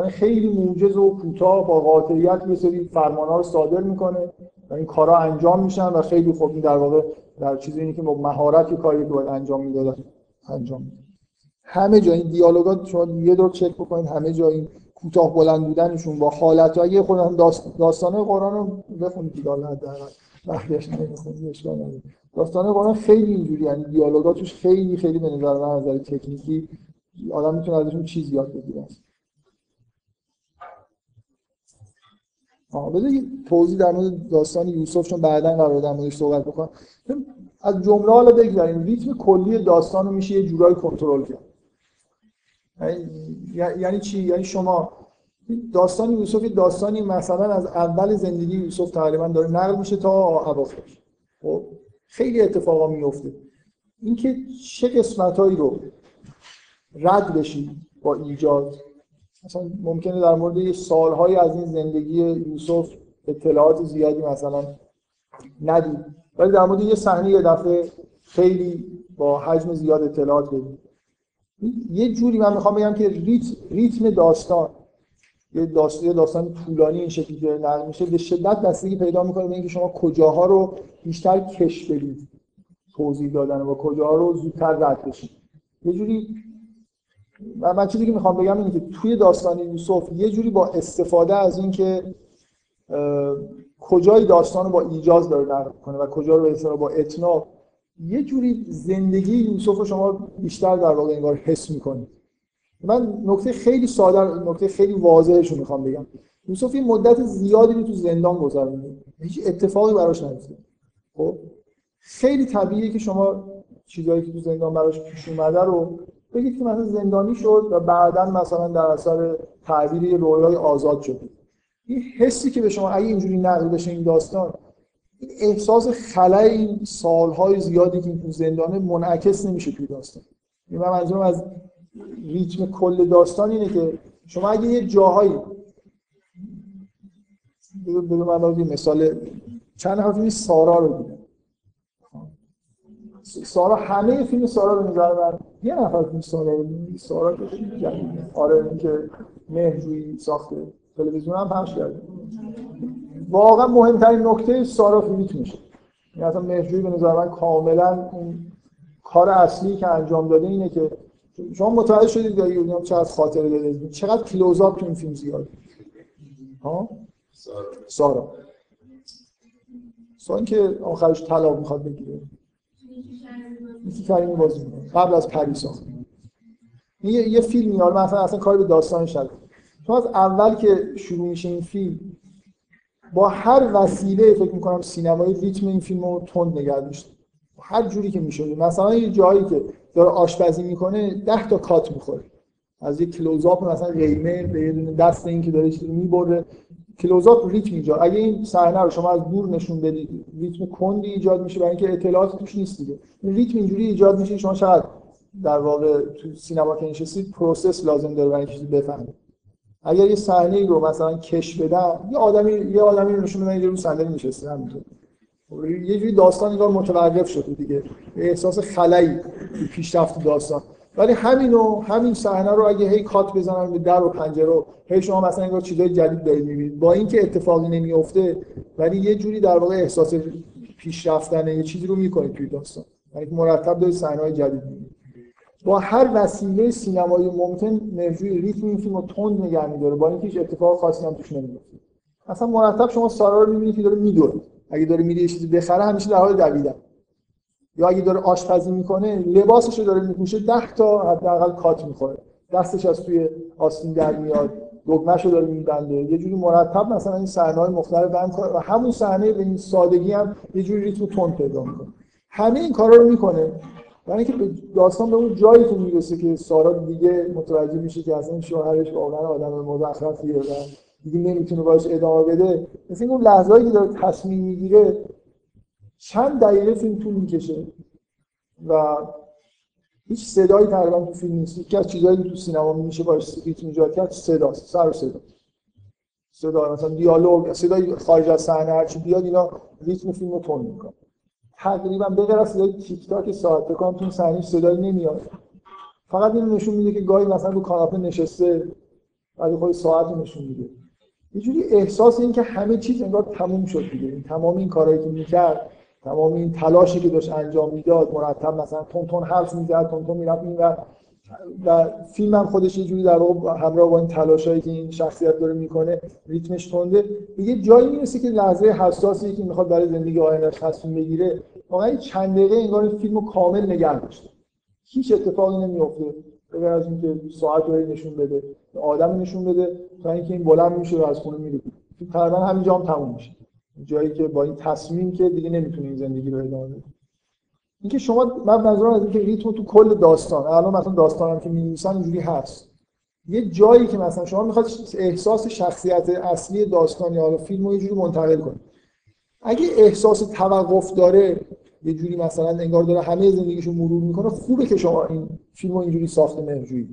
خیلی موجز و کوتاه با قاطعیت یه سری فرمانها رو صادر می‌کنه و این کارا انجام میشن و خیلی خوب این در واقع در چیزی که با مهارت کاری که باید انجام می‌داد انجام میده همه جا این دیالوگات شما یه دور چک بکنید همه جا این کوتاه بلند بودنشون با حالتهای خودم داست داستان قرآن رو بخونید دیگه حداقل بقیه‌اش نمی‌خونید اشکال نداره. داستان قرآن خیلی اینجوری یعنی دیالوگاتش خیلی خیلی به نظر من از نظر تکنیکی آدم می‌تونه ازشون چیز یاد بگیره. آها بذار توضیح در مورد داستان یوسف چون بعدا قرار در موردش صحبت بکنم. از جمله حالا بگذاریم ریتم کلی داستان رو میشه یه جورایی کنترل کرد. یعنی-, چی؟ یعنی شما داستان یوسف داستانی مثلا از اول زندگی یوسف تقریبا داره نقل میشه تا اواخرش خب خیلی اتفاقا میفته اینکه چه قسمتهایی رو رد بشید با ایجاد. مثلا ممکنه در مورد یه سالهای از این زندگی یوسف اطلاعات زیادی مثلا ندید. ولی در مورد یه صحنه یه دفعه خیلی با حجم زیاد اطلاعات بدید. یه جوری من می‌خوام بگم که ریتم داستان یه داستان, داستان طولانی این شکلی که نقل میشه. به شدت بستگی پیدا می‌کنه به اینکه شما کجاها رو بیشتر کش بدید توضیح دادن و کجاها رو زودتر رد بشید. یه جوری من, من چیزی که می‌خوام بگم اینه که توی داستان یوسف یه جوری با استفاده از اینکه کجای داستان رو با ایجاز داره نقل کنه و کجا رو به با اتنا یه جوری زندگی یوسف رو شما بیشتر در واقع انگار حس می‌کنید من نکته خیلی ساده نکته خیلی واضحش رو می‌خوام بگم. یوسف این مدت زیادی رو تو زندان گذرونده هیچ اتفاقی براش نیفتاد. خب؟ خیلی طبیعیه که شما چیزایی که تو زندان براش پیش اومده رو بگید که مثلا زندانی شد و بعدا مثلا در اثر تعبیر یه رویای آزاد شد. این حسی که به شما اگه اینجوری نقل بشه این داستان احساس خلای این سالهای زیادی که تو زندانه منعکس نمیشه توی داستان. یعنی من منظورم از ریتم کل داستان اینه که شما اگه یه جاهایی بگو من مثال چند نفر سارا رو دیدم. سارا همه فیلم سارا رو نظر من یه نفر فیلم سارا رو سارا که آره این که مهجوی ساخته. تلویزیون هم پخش کرده. واقعا مهمترین نکته سارا فیلیت میشه. یعنی اصلا مهجوی به نظر من کاملا اون کار اصلی که انجام داده اینه که شما متوجه شدید یا یونیام چقدر خاطره داده چقدر کلوزآپ تو این فیلم زیاد؟ ها؟ سارا. سارا. سارا که آخرش طلاق می‌خواد بگیره. یکی کریمی بازی می‌کنه قبل از پری ساخت یه, یه فیلم میاد مثلا اصلا کاری به داستانش نداره چون از اول که شروع میشه این فیلم با هر وسیله فکر می‌کنم سینمایی ریتم این فیلم رو تند نگه داشته هر جوری که میشه مثلا یه جایی که داره آشپزی می‌کنه ده تا کات می‌خوره. از یک کلوزآپ مثلا قیمه به یه دست این که داره چیزی می‌بره کلوزآپ ریتم ایجاد. اگه این صحنه رو شما از دور نشون بدید ریتم کندی ایجاد میشه برای اینکه اطلاعات توش نیست دیگه. این ریتم اینجوری ایجاد میشه شما شاید در واقع تو سینما که نشستید process لازم داره برای اینکه بفهمید. اگر یه صحنه رو مثلا کش بدن یه آدمی یه آدمی نشون بدن یه رو صندلی نشسته همینطور. یه جوری داستان انگار متوقف شده دیگه. احساس خلایی پیشرفت داستان. ولی همینو همین صحنه رو اگه هی کات بزنن به در و پنجره هی شما مثلا انگار چیزای جدید دارید می‌بینید. با اینکه اتفاقی نمیفته ولی یه جوری در واقع احساس پیشرفتن یه چیزی رو می‌کنید توی داستان. یعنی مرتب دارید صحنه های جدید می‌بینید. با هر وسیله سینمایی ممکن مرجوی ریتم این فیلم رو تند نگه میداره. با اینکه هیچ اتفاق خاصی هم توش نمیفته اصلا مرتب شما سارا رو می‌بینید که داره میدوره. اگه داره میره چیزی بخره همیشه در حال دویدن. یا اگه داره آشپزی می‌کنه لباسش رو داره میپوشه 10 تا حداقل کات می‌خوره. دستش از توی آستین در میاد دکمه‌ش رو داره میبنده. یه جوری مرتب مثلا این صحنه‌های مختلف بند و همون صحنه به این سادگی هم یه جوری ریتم تند پیدا می‌کنه. همه این کارا رو می‌کنه. یعنی که داستان به اون جایی که می‌رسه که سارا دیگه متوجه میشه که اصلا شوهرش واقعا آدم مزخرفیه و دیگه نمی‌تونه باش ادامه بده مثل اون لحظه‌ای که داره تصمیم می‌گیره چند دقیقه فیلم طول می‌کشه و هیچ صدایی تقریبا تو فیلم نیست. یکی از چیزایی که تو سینما میشه باش ریتم ایجاد کرد صداست سر صدا. صدا مثلا دیالوگ صدای خارج از صحنه هر چی بیاد اینا ریتم فیلم رو تند می‌کنه. تقریبا به غیر از صدای تیک تاک ساعت بکنم تو صحنه صدایی نمیاد. فقط این نشون میده که گاهی مثلا رو کاناپه نشسته ولی خود ساعت نشون میده. یه جوری احساس این که همه چیز انگار تموم شد دیگه. تمام این کارهایی که می‌کرد تمام این تلاشی که داشت انجام می‌داد مرتب مثلا تون تون حرف می‌زد تون تون می‌رفت این و و فیلم هم خودش یه جوری در همراه با این تلاشایی که این شخصیت داره می‌کنه ریتمش تنده. یه جایی می‌رسه که لحظه حساسی که می‌خواد برای زندگی آیندهش تصمیم بگیره واقعا چند دقیقه انگار این فیلمو کامل نگه داشته. هیچ اتفاقی نمیفته به از اینکه ساعت رو نشون بده آدم نشون بده تا اینکه این بلند میشه و از خونه میره تقریبا همینجا هم تموم میشه. جایی که با این تصمیم که دیگه نمی‌تونه زندگی رو ادامه بده. اینکه شما من منظورم از اینکه ریتم تو کل داستان الان مثلا داستانم که می‌نویسن اینجوری هست. یه جایی که مثلا شما می‌خواد احساس شخصیت اصلی داستان یا فیلم رو یه جوری منتقل کنید. اگه احساس توقف داره یه جوری مثلا انگار داره همه زندگیشو مرور می‌کنه خوبه که شما این فیلم رو اینجوری ساخته مرجویی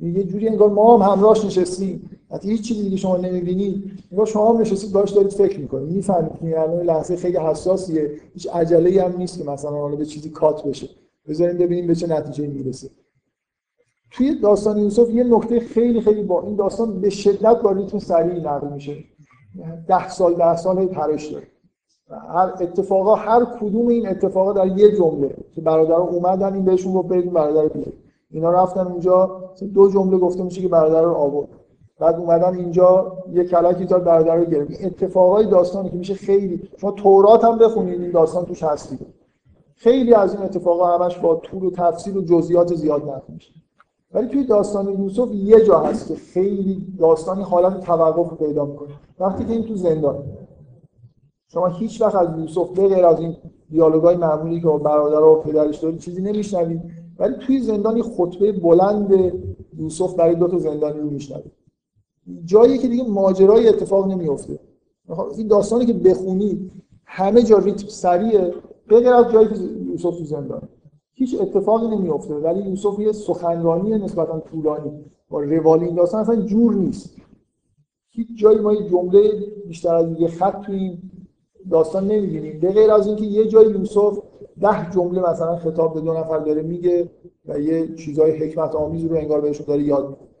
یه جوری انگار ما هم همراهش نشستیم. حتی هیچ چیزی دیگه شما نمی‌بینید انگار شما نشستید باش دارید فکر می‌کنید. می‌فهمید که الان لحظه خیلی حساسیه. هیچ عجله هم نیست که مثلا حالا به چیزی کات بشه. بذاریم ببینیم به چه نتیجه می‌رسه. توی داستان یوسف یه نکته خیلی خیلی با این داستان به شدت با ریتم سریعی نقل میشه. ده سال ده سال پرش داره. هر اتفاقا هر کدوم این اتفاقا در یه جمله که برادر اومدن این بهشون گفت برید برادر اینا رفتن اونجا دو جمله گفته میشه که برادر رو آورد. بعد اومدن اینجا یه کلکی تا برادر رو گرفت اتفاقای داستانی که میشه خیلی شما تورات هم بخونید این داستان توش هستید خیلی از این اتفاقا همش با طول و تفسیر و جزئیات زیاد نقل ولی توی داستان یوسف یه جا هست که خیلی داستانی حالت توقف پیدا می‌کنه. وقتی که این تو زندان شما هیچ وقت از یوسف به غیر از این دیالوگای معمولی که برادر و پدرش داره چیزی نمیشنوید. ولی توی زندانی خطبه بلند یوسف برای دو تا زندانی رو میشنوید. جایی که دیگه ماجرای اتفاق نمیفته این داستانی که بخونید همه جا ریتم سریعه. به غیر از جایی که یوسف تو زندان. هیچ اتفاقی نمیفته ولی یوسف یه سخنرانی نسبتا طولانی. با روالی این داستان اصلا جور نیست. هیچ جایی ما یه جمله بیشتر از یه خط تو این داستان نمی‌بینیم. به غیر از اینکه یه جای یوسف ده جمله مثلا خطاب به دو نفر داره میگه و یه چیزای حکمت آمیز رو انگار بهشون داره یاد میده.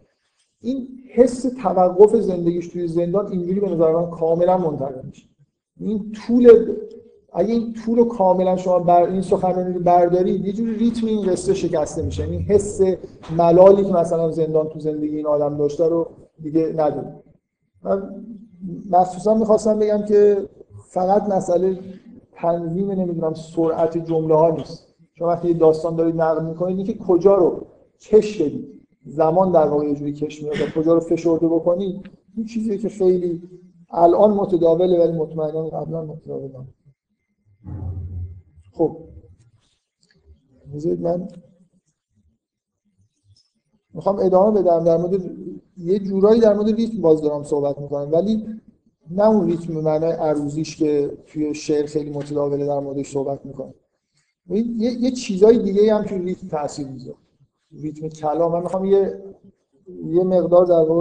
این حس توقف زندگیش توی زندان اینجوری به نظر من کاملا منتقل میشه. این طول اگه این طول رو کاملا شما بر این سخنرانی رو بردارید یه جوری ریتم این قصه شکسته میشه. این حس ملالی که مثلا زندان تو زندگی این آدم داشته رو دیگه نداره. من مخصوصا می‌خواستم بگم که فقط مسئله تنظیم نمی‌دونم سرعت جمله ها نیست. شما وقتی داستان دارید نقل می‌کنید اینکه کجا رو کش بدید. زمان در واقع یه جوری کش میاد کجا رو فشرده بکنید این چیزیه که خیلی الان متداوله ولی مطمئنا قبلا متداول خب. من می‌خوام ادامه بدم در مورد یه جورایی در مورد ریتم باز دارم صحبت می‌کنم ولی نه اون ریتم معنای عروضیش که توی شعر خیلی متداوله در موردش صحبت می‌کنم. یه, یه چیزای دیگه هم توی ریتم تاثیر می‌ذاره. ریتم کلام. من می‌خوام یه یه مقدار در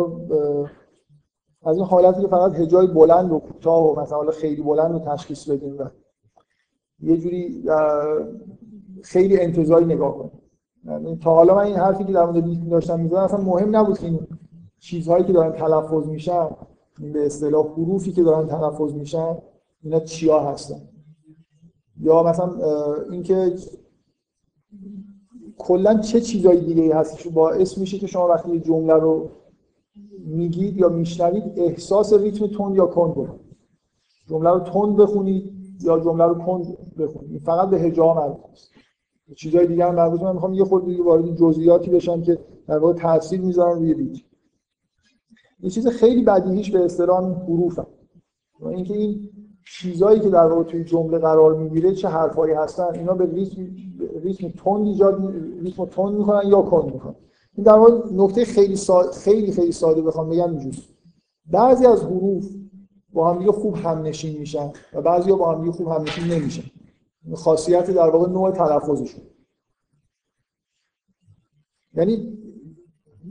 از این حالتی که فقط هجای بلند و کوتاه و مثلا خیلی بلند رو تشخیص بدیم و یه جوری خیلی انتظاری نگاه کنیم. یعنی تا حالا من این حرفی که در مورد ریتم داشتم می‌زدم اصلا مهم نبود که این چیزهایی که دارن تلفظ میشن به اصطلاح حروفی که دارن تلفظ میشن اینا چیا هستن؟ یا مثلا اینکه کلا چه چیزایی دیگه هست که باعث میشه که شما وقتی جمله رو میگید یا میشنوید احساس ریتم تند یا کند بکنید؟ جمله رو تند بخونید یا جمله رو کند بخونید؟ فقط به هجا مربوط است چیزای دیگه هم مربوط. من می‌خوام یه خورده دیگه وارد جزئیاتی بشم که در واقع تاثیر می‌ذارن روی ریتم. یه چیز خیلی بدیهیش به اصطلاح حروف هم. اینکه این چیزایی که در واقع توی جمله قرار می‌گیره چه حرفایی هستن اینا به ریتم ریتم تند ایجاد ریتم تند می‌کنن یا کند می‌کنن. این در واقع نکته خیلی ساده خیلی خیلی ساده بخوام بگم اینجوری بعضی از حروف با هم دیگه خوب هم نشین میشن و بعضی با هم دیگه خوب هم نشین نمیشن. خاصیت در واقع نوع تلفظشون. یعنی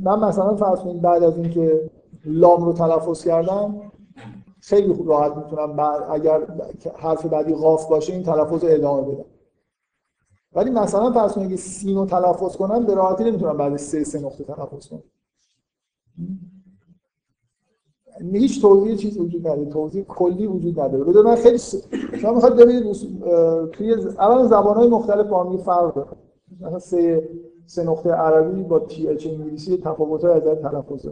من مثلا فرض کنید بعد از اینکه لام رو تلفظ کردم خیلی خوب راحت می‌تونم بعد اگر حرف بعدی قاف باشه این تلفظ رو ادامه بدم. ولی مثلا فرض کنید سین رو تلفظ کنم به راحتی نمی‌تونم بعد سه سه نقطه تلفظ کنم. هیچ توضیح چیز وجود نداره. توضیح کلی وجود نداره. بده من خیلی س... شما می‌خواد ببینید توی اول زبان‌های مختلف با هم فرق داره. مثلا سه سه نقطه عربی با تی اچ انگلیسی تفاوت‌های از تلفظ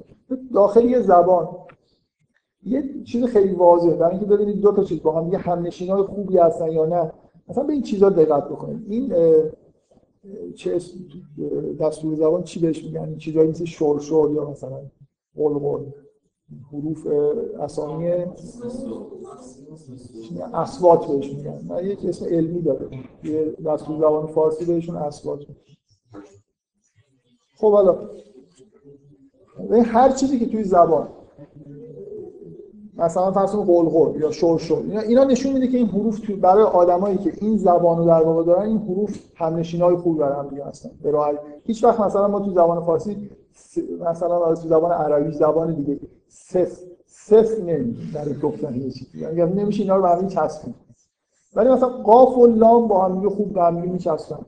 داخل یه زبان یه چیز خیلی واضحه. برای اینکه ببینید دو تا چیز با هم یه همنشینای خوبی هستن یا نه. مثلا به این چیزا دقت بکنید. این چه دستور زبان چی بهش میگن؟ چیزایی مثل شور یا مثلا قول حروف اسامی اسوات بهش میگن. من یک اسم علمی داره یه دستور زبان فارسی بهشون اسوات خب حالا هر چیزی که توی زبان. مثلا فرض کنید قلقل یا شرشر. اینا, اینا نشون میده که این حروف برای آدمایی که این زبانو در واقع دارن این حروف همنشینای خوبی برای هم دیگه هستن. به راحت. هیچ وقت مثلا ما تو زبان فارسی مثلا تو زبان عربی زبان دیگه صف صف نمیگیم. برای گفتن یه چیزی. یعنی نمیشه اینا رو به هم چسبید ولی مثلا قاف و لام با هم خوب به هم میچسبن.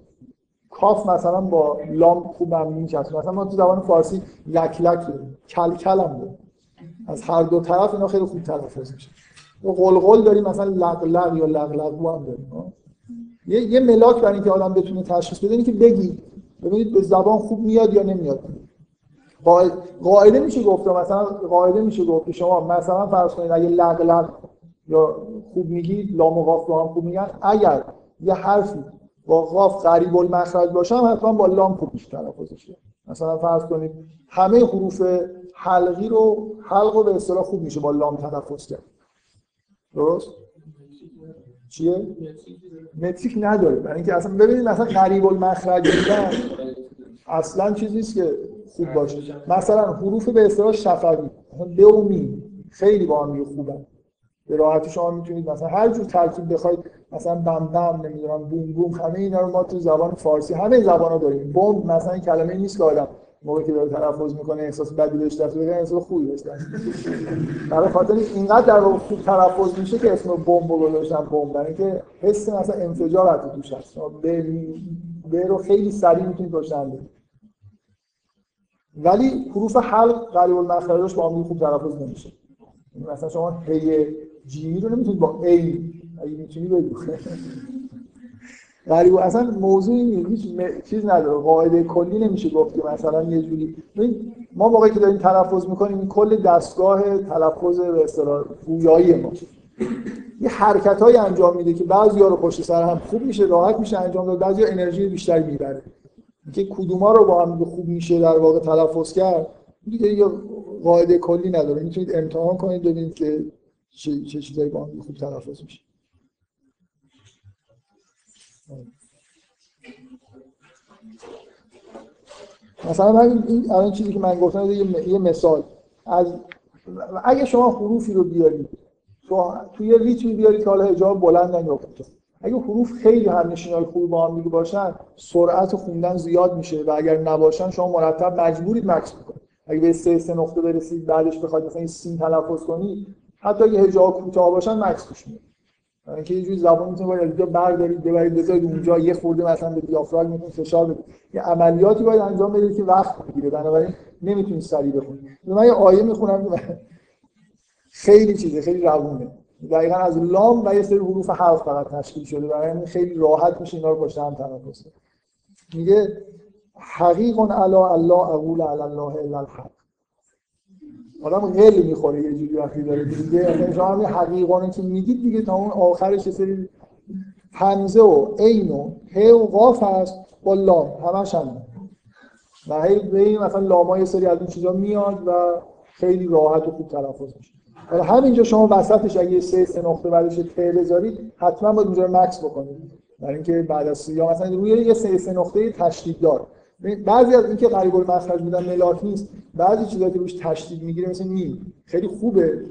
کاف مثلا با لام خوب به هم میچسبن. مثلا ما تو زبان فارسی لک لک کل کل هم از هر دو طرف اینا خیلی خوب تلفظ میشه. قلقل داریم مثلا لق یا لق لق هم داریم یه, یه ملاک برای اینکه آدم بتونه تشخیص بده که بگی. ببینید به زبان خوب میاد یا نمیاد. قاعده میشه گفت مثلا قاعده میشه گفت که شما مثلا فرض کنید اگه لق یا خوب میگید لام و قاف با هم خوب میگن اگر یه حرفی با قاف قریب المخرج باشه هم حتما با لام خوب میشه تلفظش. مثلا فرض کنید همه حروف حلقی رو حلق رو به اصطلاح خوب میشه با لام تلفظ کرد. درست؟ چیه؟ متریک نداره. برای اینکه اصلا ببینید مثلا قریب المخرج بودن اصلا چیزی نیست که خوب باشه. مثلا حروف به اصطلاح شفوی ب و می خیلی با هم خوبن. به راحتی شما می‌تونید مثلا هر جور ترکیب بخواید مثلا بم بم نمی‌دونم بوم بوم همه اینا رو ما تو زبان فارسی همه زبان ها داریم. بوم مثلا کلمه نیست که آدم موقعی که داره تلفظ می‌کنه احساس بدی بهش دست بگیره احساس خوبی بهش برای خاطر اینقدر در واقع خوب تلفظ میشه که اسم بمب گذاشتن بمب. برای اینکه حس مثلا انفجار حتی توش هست. به رو خیلی سریع می‌تونید روشن ولی حروف حلق قریب المخرجش با هم خوب تلفظ نمیشه. مثلا شما هی جی رو نمی‌تونید با ای اگه می‌تونی بگو غریب اصلا موضوع هیچ چیز نداره قاعده کلی نمیشه گفت که مثلا یه جوری. ما موقعی که داریم تلفظ می‌کنیم کل دستگاه تلفظ به اصطلاح گویایی ما. یه حرکت های انجام میده که بعضی ها رو پشت سر هم خوب میشه راحت میشه انجام داد بعضی ها انرژی بیشتری می‌بره. که کدوما رو با هم خوب میشه در واقع تلفظ کرد دیگه یه قاعده کلی نداره. می‌تونید امتحان کنید ببینید که چه چیزایی با هم خوب تلفظ میشه. مثلا همین این الان چیزی که من گفتم یه مثال. از اگه شما حروفی رو بیارید تو توی ریتمی بیارید که حالا حجاب بلند کوتاه اگه حروف خیلی هم های خوب با هم باشن سرعت خوندن زیاد میشه و اگر نباشن شما مرتب مجبورید مکس بکنید. اگه به سه سه نقطه برسید بعدش بخواید مثلا این سین تلفظ کنید حتی اگه هجا کوتاه باشن مکس توش اینکه یه جوری زبان می‌تونه باید اینجا بردارید ببرید بذارید اونجا یه خورده مثلا به دیافراگم می‌تونید فشار بدید. یه عملیاتی باید انجام بدید که وقت بگیره. بنابراین نمی‌تونید سریع بخونید. من یه آیه می‌خونم. خیلی چیزه خیلی روونه. دقیقا از لام و یه سری حروف حرف فقط تشکیل شده. برای خیلی راحت میشه اینا رو پشت هم تلفظ میگه حقیق علا الله اقول علی الله الا الحق. آدم غل می‌خوره یه جوری وقتی داره دیگه یعنی شما همین حقیقانه که میگید دیگه تا اون آخرش یه سری همزه و عین و ه و قاف هست. با لام همش هم و هی به مثلا لاما یه سری از این چیزا میاد و خیلی راحت و خوب تلفظ میشه. همینجا شما وسطش اگه سه سه نقطه بعدش ت بذارید حتما باید اونجا مکس بکنید. برای اینکه بعد از یا مثلا روی یه سه سه نقطه تشدید دار. بعضی از اینکه قریب المخرج بودن ملاک نیست بعضی چیزا که روش تشدید می‌گیره مثل میم خیلی خوبه.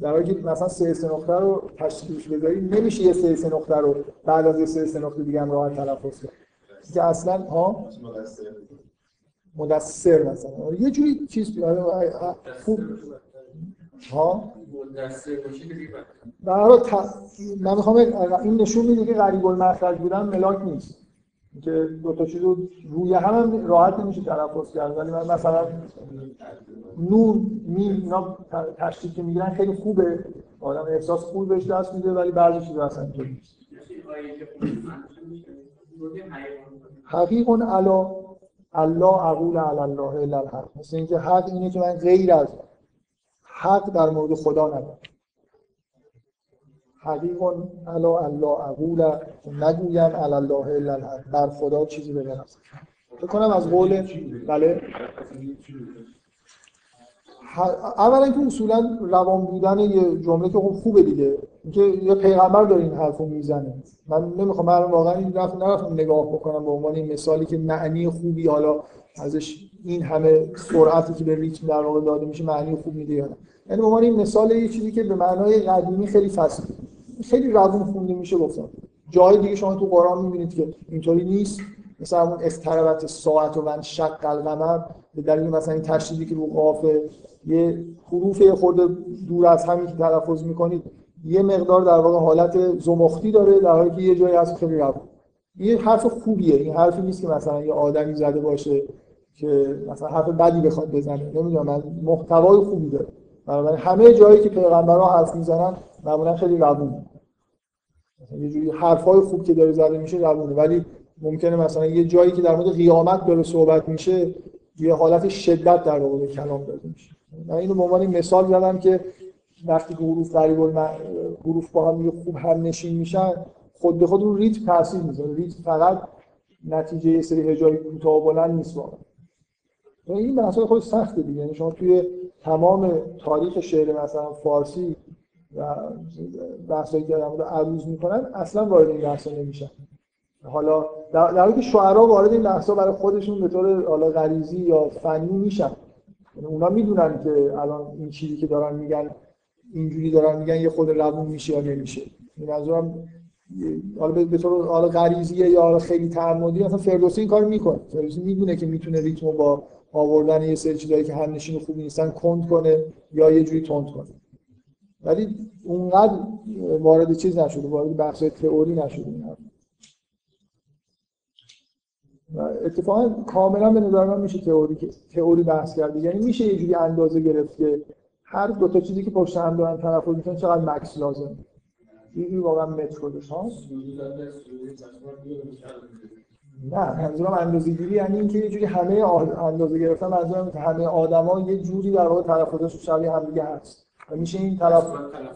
در حالی که مثلا سه سه نقطه رو تشدیدش بذاری نمیشه یه سه سه نقطه رو بعد از یه سه سه نقطه دیگه هم راحت تلفظ کنی. که اصلا ها؟ مدثر مثلا. یه جوری چیز خوب. ها؟ در من می‌خوام این نشون میده که غریب المخرج بودن ملاک نیست. که دو تا چیز روی هم, راحت نمیشه تلفظ کرد. ولی من مثلا نور می اینا تشکیل که می‌گیرن خیلی خوبه. آدم احساس خوب بهش دست میده ولی بعضی چیزا اینطوری نیست. حقیق علا الله اقول علی الله الا الحق. مثل اینکه حق اینه که من غیر از حق در مورد خدا ندارم. حقیق علا الله اقول نگویم علی الله الا بر خدا چیزی بگم. فکر کنم از قول بله. اولا که اصولا روان بودن یه جمله که خوب خوبه دیگه. اینکه یه پیغمبر داره این حرفو می‌زنه. من نمی‌خوام من واقعا این رفت نرفتم نگاه بکنم به عنوان این مثالی که معنی خوبی حالا ازش این همه سرعتی که به ریتم در واقع داده میشه معنی خوب میده یا یعنی به عنوان این مثال یه چیزی که به معنای قدیمی خیلی فصل خیلی روون خونده میشه گفتم. جای دیگه شما تو قرآن می‌بینید که اینطوری نیست. مثلا اون افتربت ساعت و من شق القمر به دلیل مثلا این تشدیدی که رو قاف یه حروف خورده دور از همین که تلفظ می‌کنید یه مقدار در واقع حالت زمختی داره در حالی که یه جایی هست خیلی روون. این حرف خوبیه. این حرفی نیست که مثلا یه آدمی زده باشه که مثلا حرف بدی بخواد بزنه. نمی‌دونم من محتوای خوبی داره بنابراین همه جایی که پیغمبرها حرف می‌زنن معمولا خیلی روون. یه جوری حرفای خوب که داره زده میشه روونه ولی ممکنه مثلا یه جایی که در مورد قیامت داره صحبت میشه یه حالت شدت در واقع کلام داده میشه. من اینو به عنوان مثال زدم که وقتی که حروف قریب حروف با هم خوب هم نشین میشن خود به خود اون ریتم تاثیر می‌ذاره. ریتم فقط نتیجه یه سری هجای کوتاه و بلند نیست واقعا. این بحث خود سخته دیگه. یعنی شما توی تمام تاریخ شعر مثلا فارسی و بحثایی که در عروض می‌کنن اصلا وارد این بحثا نمیشن. حالا در حالی که شعرا وارد این بحثا برای خودشون به طور حالا غریزی یا فنی میشن. یعنی اونا می‌دونن که الان این چیزی که دارن میگن اینجوری دارن میگن یه خود روون میشه یا نمیشه. این منظورم حالا به طور حالا غریزیه یا حالا خیلی تعمدی مثلا فردوسی این کارو می‌کنه. فردوسی می‌دونه که می‌تونه ریتمو با آوردن یه سری چیزایی که همنشین خوبی نیستن کند کنه یا یه جوری تند کنه. ولی اونقدر وارد چیز نشده وارد بحث تئوری نشده و اتفاقا کاملا به نظر من میشه تئوری تئوری بحث کرد یعنی میشه یه جوری اندازه گرفت که هر دو تا چیزی که پشت هم دارن تلفظ می‌کنن چقدر مکس لازم این واقعا متر خودش ها نه منظورم اندازه گیری یعنی اینکه یه جوری همه اندازه گرفتن منظورم همه آدما یه جوری در واقع تلفظش شبیه هم دیگه هست. میشه این طرف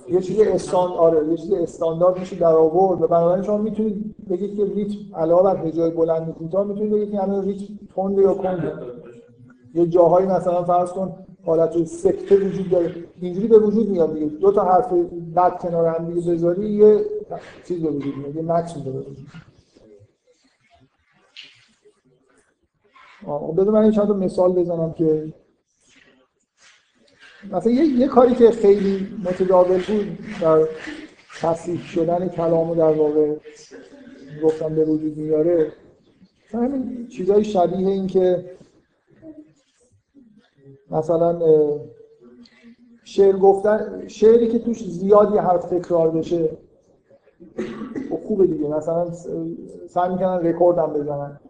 یه چیز استان آره یه چیز استاندارد میشه در آورد و بنابراین شما می‌تونید بگید که ریتم علاوه بر هجای بلند کوتاه می‌تونید بگید که همین ریتم تند یا کند یه جاهایی مثلا فرض کن حالت سکته وجود داره اینجوری به وجود میاد دیگه. دو تا حرف بعد کنار هم دیگه بذاری یه چیز به وجود میاد یه مکس میاد. بده من چند تا مثال بزنم که مثلا یه،, یه کاری که خیلی متداول بود در تصریح شدن کلامو در واقع گفتم به وجود میاره همین چیزای شبیه این که مثلا شعر گفتن شعری که توش زیاد یه حرف تکرار بشه خب خوبه دیگه. مثلا سعی می‌کنن رکوردم بزنن.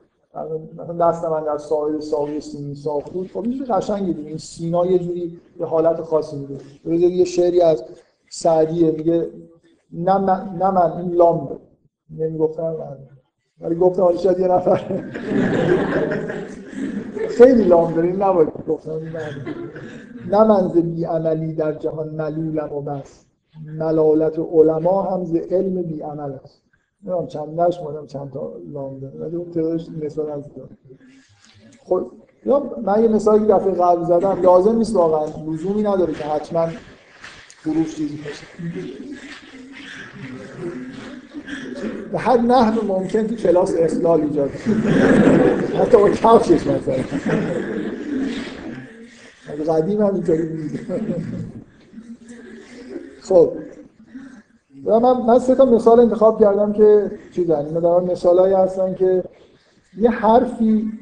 مثلا دست من در ساحل ساوی سینی ساخت بود. خب یه قشنگی دیگه. این سینا یه جوری یه حالت خاصی میده یه شعری از سعدیه. میگه نه من, نه من این لام نمی‌گفتم من. ولی گفتم حالا شاید یه نفر. [laughs] خیلی لام داره. این نباید گفتم. نه من بی عملی در جهان ملولم و بس. ملالت علما هم ز علم بی عمل است. نمی‌دونم چند نش مادم چند تا لام داره ولی اون تعدادش مثال از خب یا من یه مثالی دفعه قبل زدم لازم نیست واقعا لزومی نداره که حتما حروف چیزی باشه. به هر نحو ممکن که کلاس اصلاح ایجاد حتی با کفشش مثلا. از قدیم هم اینطوری خب من, من سه تا مثال انتخاب کردم که چیزن اینا در مثالایی هستن که یه حرفی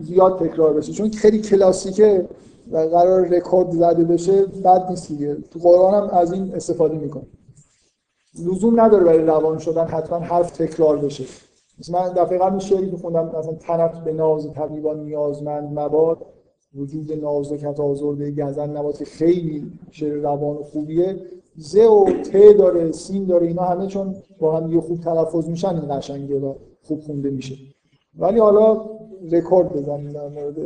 زیاد تکرار بشه. چون خیلی کلاسیکه و قرار رکورد زده بشه بد نیست دیگه. تو قرآن هم از این استفاده می‌کنه. لزوم نداره برای روان شدن حتما حرف تکرار بشه. مثل من دفعه قبل شعری خوندم مثلا تنت به ناز طبیبان نیازمند مباد وجود نازکت آزرده گزن نبات خیلی شعر روان و خوبیه. ز و ت داره سین داره اینا همه چون با هم یه خوب تلفظ میشن این قشنگه و خوب خونده میشه. ولی حالا رکورد بزنیم در مورد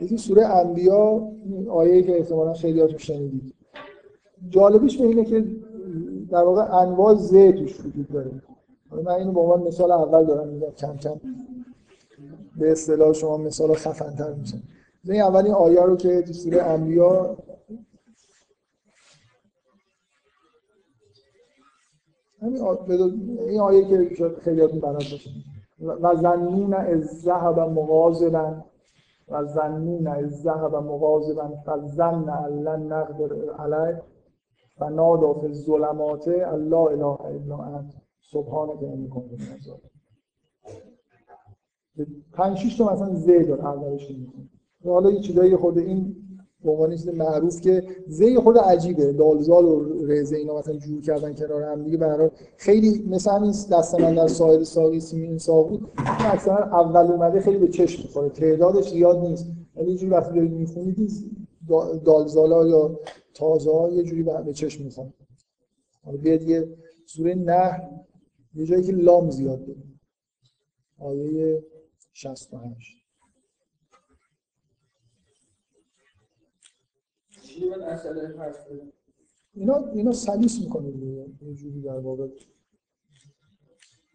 یکی سوره انبیا آیه که احتمالا خیلیاتون شنیدید. جالبش به اینه که در واقع انواع ز توش وجود داره. من اینو به عنوان مثال اول دارم میگم کم کم به اصطلاح شما مثال خفن تر میشن این اولین آیه رو که تو سوره انبیا همین این آیه که خیلی هاتون بلد باشه. و زنون از ذهب مغازبا و زنون از ذهب مغازبا فزن علن نقدر علیه. و نادا فی الظلمات الله اله الا انت. سبحانك انی کنت من الظالمین. پنج شش تا مثلا ز داره اولش حالا یه چیزایی خود این به عنوان چیز معروف که زی خود عجیبه. دالزال و رزه اینا مثلا جور کردن کنار هم دیگه برای خیلی مثل همین دست من در سایر ساقی سیمین بود. اکثرا اول اومده خیلی به چشم می‌خوره. تعدادش زیاد نیست. ولی یه جوری وقتی دارید می‌خونید دالزالا یا تازه ها یه جوری به چشم می‌خوره. حالا بیاد یه سوره نه یه جایی که لام زیاد داره آیه 68 اینا اینا سلیس می‌کنه دیگه یه جوری در واقع.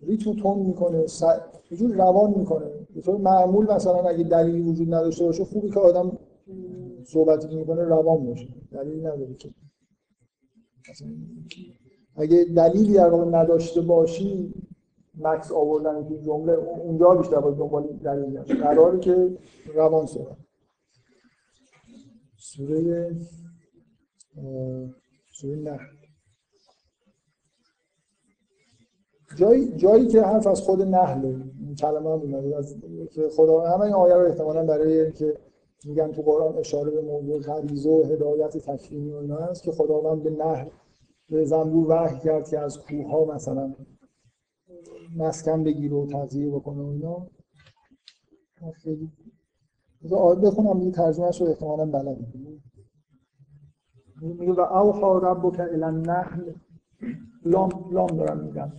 ریتم تون می‌کنه س... یه جور روان می‌کنه. به طور معمول مثلا اگه دلیلی وجود نداشته باشه خوبی که آدم صحبتی که می‌کنه روان باشه. دلیلی نداره که. مثلا اگه دلیلی در واقع نداشته باشی مکس آوردن تو جمله اونجا بیشتر باید دنبال دلیل قراره که روان صحبت. سوره سوره نه جایی, جایی که حرف از خود نحله این کلمه هم اومده از که خدا همه این آیه رو احتمالا برای که میگن تو قرآن اشاره به موضوع غریزه و هدایت تکوینی و اینا هست که خداوند به نحل به زنبور وحی کرد که از کوه ها مثلا مسکن بگیره و تغذیه بکنه و اینا. آیه بخونم یه ترجمهش رو احتمالا بلد میگه و اوحا ربک الی النحل. لام لام دارم میگم.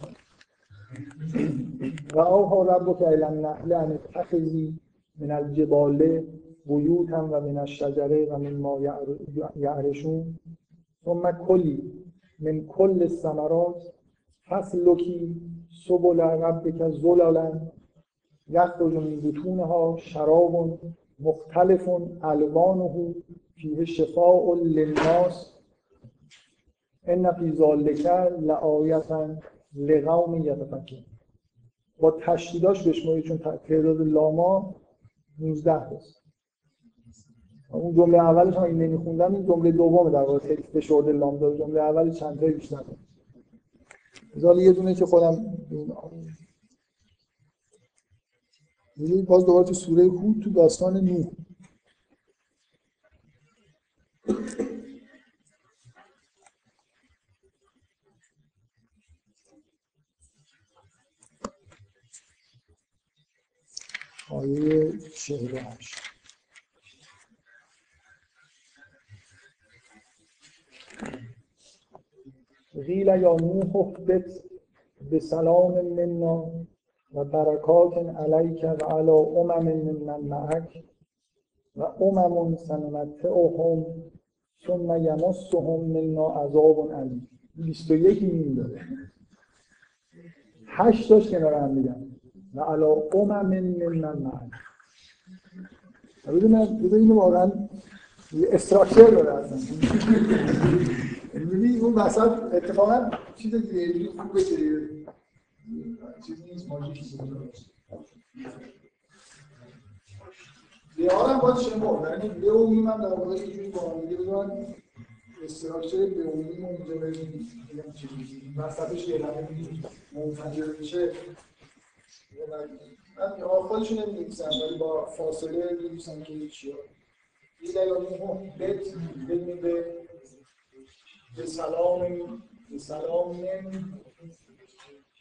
و اوحا ربک الی النحل ان اتخذی من الجبال بیوتا و من الشجره و من ما یعرشون. ثم کلی من کل الثمرات. فسلکی سبل ربک زلالا یخرج من بطونها شراب مختلف الوانه فیه شفاء للناس. ان فی ذلک لآیتا لقوم یتفکرون. با تشدیداش بشمارید چون تعداد لاما 19 است اون جمله اولش هم این نمیخوندم این جمله دومه در واقع. خیلی فشرده لام داره جمله اول چند تایی بیشتر. مثلا یه دونه که خودم باز دوباره تو سوره هود تو داستان نوح. آیه 48 قیل یا نوح به سلام منا. و برکات علیک و علی امم من معک و امم سنمتعهم ثم یمسهم منا عذاب علیم. 21 میم داره. هشت تاش کنار هم میگن. و علی امم من معک. ببین اینو واقعا استراکچر داره اصلا. می‌بینی اون وسط اتفاقا چیز دیگه خوبه که لیان هم باید؟ شما یعنی لئومیم هم در واقع یه جوری با هم دیگه بذارن استراکچر لئومیم رو اینجا ببینید بگم چیزی وسطش یه لمه منفجر میشه. من خودشون نمی‌نویسم ولی با فاصله می‌نویسم که چیا این لیان بت بدونید به به سلام به سلام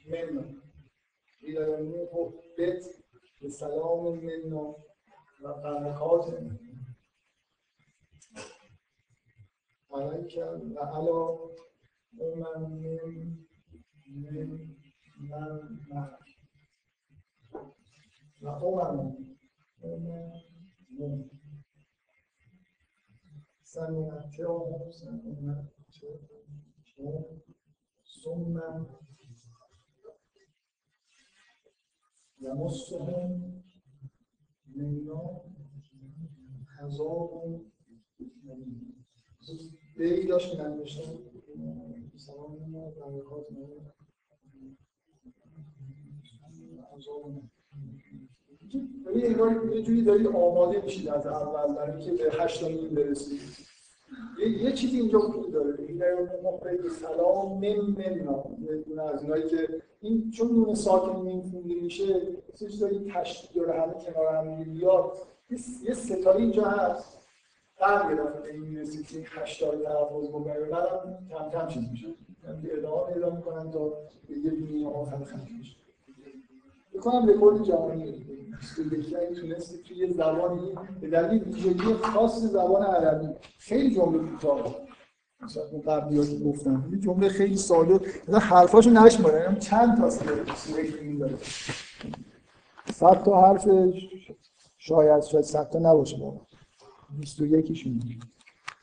من إلى نوح بت بسلام منا و برکات عليك وعلى أمم من من معك و أمم من سنمتعهم سنمتعهم ثم یمسهم منا عذاب بی داشت من نوشتم سلام برکات یه جوری دارید آماده میشید از اول برای اینکه به هشتمین برسید یه, یه چیزی اینجا وجود داره. این مخرج سلام من من از اینایی که این چون نون ساکن میم خونده میشه یه چیزایی تشدید داره همه کنار هم بیاد یه ستایی اینجا هست. قرد گرفت به این می‌رسید که این هشتای تلفظ بکنه بعدم کم کم چیز میشه. یعنی ادامه پیدا می‌کنن تا به یه دنیا آخر ختم میشه. بکنم رکورد جهانی. تونستی توی زبانی به دلیل ویژگی خاص زبان عربی خیلی جمله کوتاه مثلا اون قبلی که گفتم یه جمله خیلی ساده مثلا حرفاشو نشماره چند تا سوره داره؟ صد تا حرف شاید شاید صد تا نباشه بابا 21 میده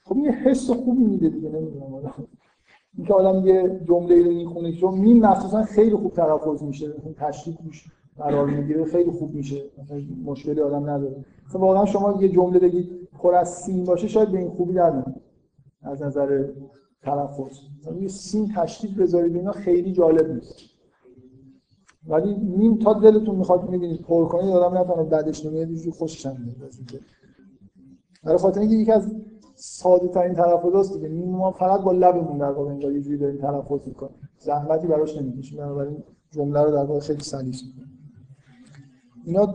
خب یه حس خوبی میده دیگه نمی‌دونم. اینکه آدم یه جمله رو می‌خونه چون میم مخصوصا خیلی خوب تلفظ میشه تشدید میشه. قرار می‌گیره خیلی خوب میشه. مشکلی آدم نداره. مثلا واقعا شما یه جمله بگید پر از سین باشه شاید به این خوبی در از نظر تلفظ. یه سین تشدید بذارید اینا خیلی جالب نیست. ولی نیم تا دلتون می‌خواد می‌بینید پر کنید آدم نفهمه بعدش نمیاد یه خوشش هم میاد. برای خاطر اینکه یکی از ساده ترین تلفظ است دیگه. نیم ما فقط با لبمون در واقع یه جوری داریم تلفظ می‌کنیم. زحمتی براش نمی‌کشیم بنابراین جمله رو در واقع خیلی سلیس می‌کنیم. اینا